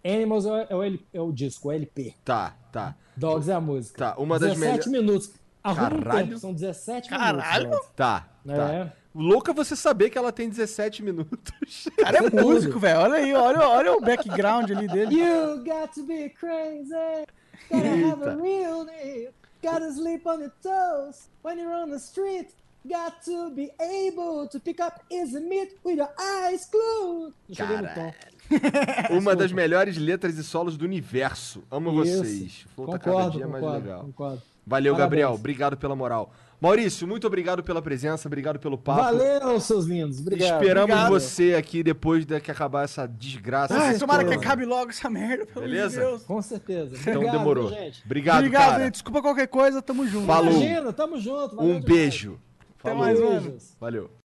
Animals é, é o, é o disco, o LP. Tá, tá. Dogs é a música. Tá, uma das 17 melhores. minutos. Arruma um Caralho. tempo, são 17 Caralho. minutos. Tá, Dogs. tá. É. Louco é você saber que ela tem 17 minutos. O (laughs) cara é Tudo. músico, velho. Olha aí, olha, olha o background ali dele. You got to be crazy. Gotta have a real need. Gotta sleep on your toes when you're on the street. Got to be able to pick up easy meat with your eyes glued. No tom. (laughs) Uma das melhores letras e solos do universo. Amo Isso. vocês. Flow tá cada Concordo, dia mais concordo, legal. concordo. Valeu, Parabéns. Gabriel. Obrigado pela moral. Maurício, muito obrigado pela presença, obrigado pelo papo. Valeu, seus lindos. Obrigado. Esperamos Obrigado. você aqui depois de que acabar essa desgraça. Ai, tomara que acabe logo essa merda, pelo Beleza? Deus. Com certeza. Então Obrigado, demorou. gente. Obrigado, Obrigado, cara. gente. Desculpa qualquer coisa, tamo junto. Falou. Imagina, tamo junto. valeu Um demais. beijo. Até Falou. mais, mano. Beijos. Valeu.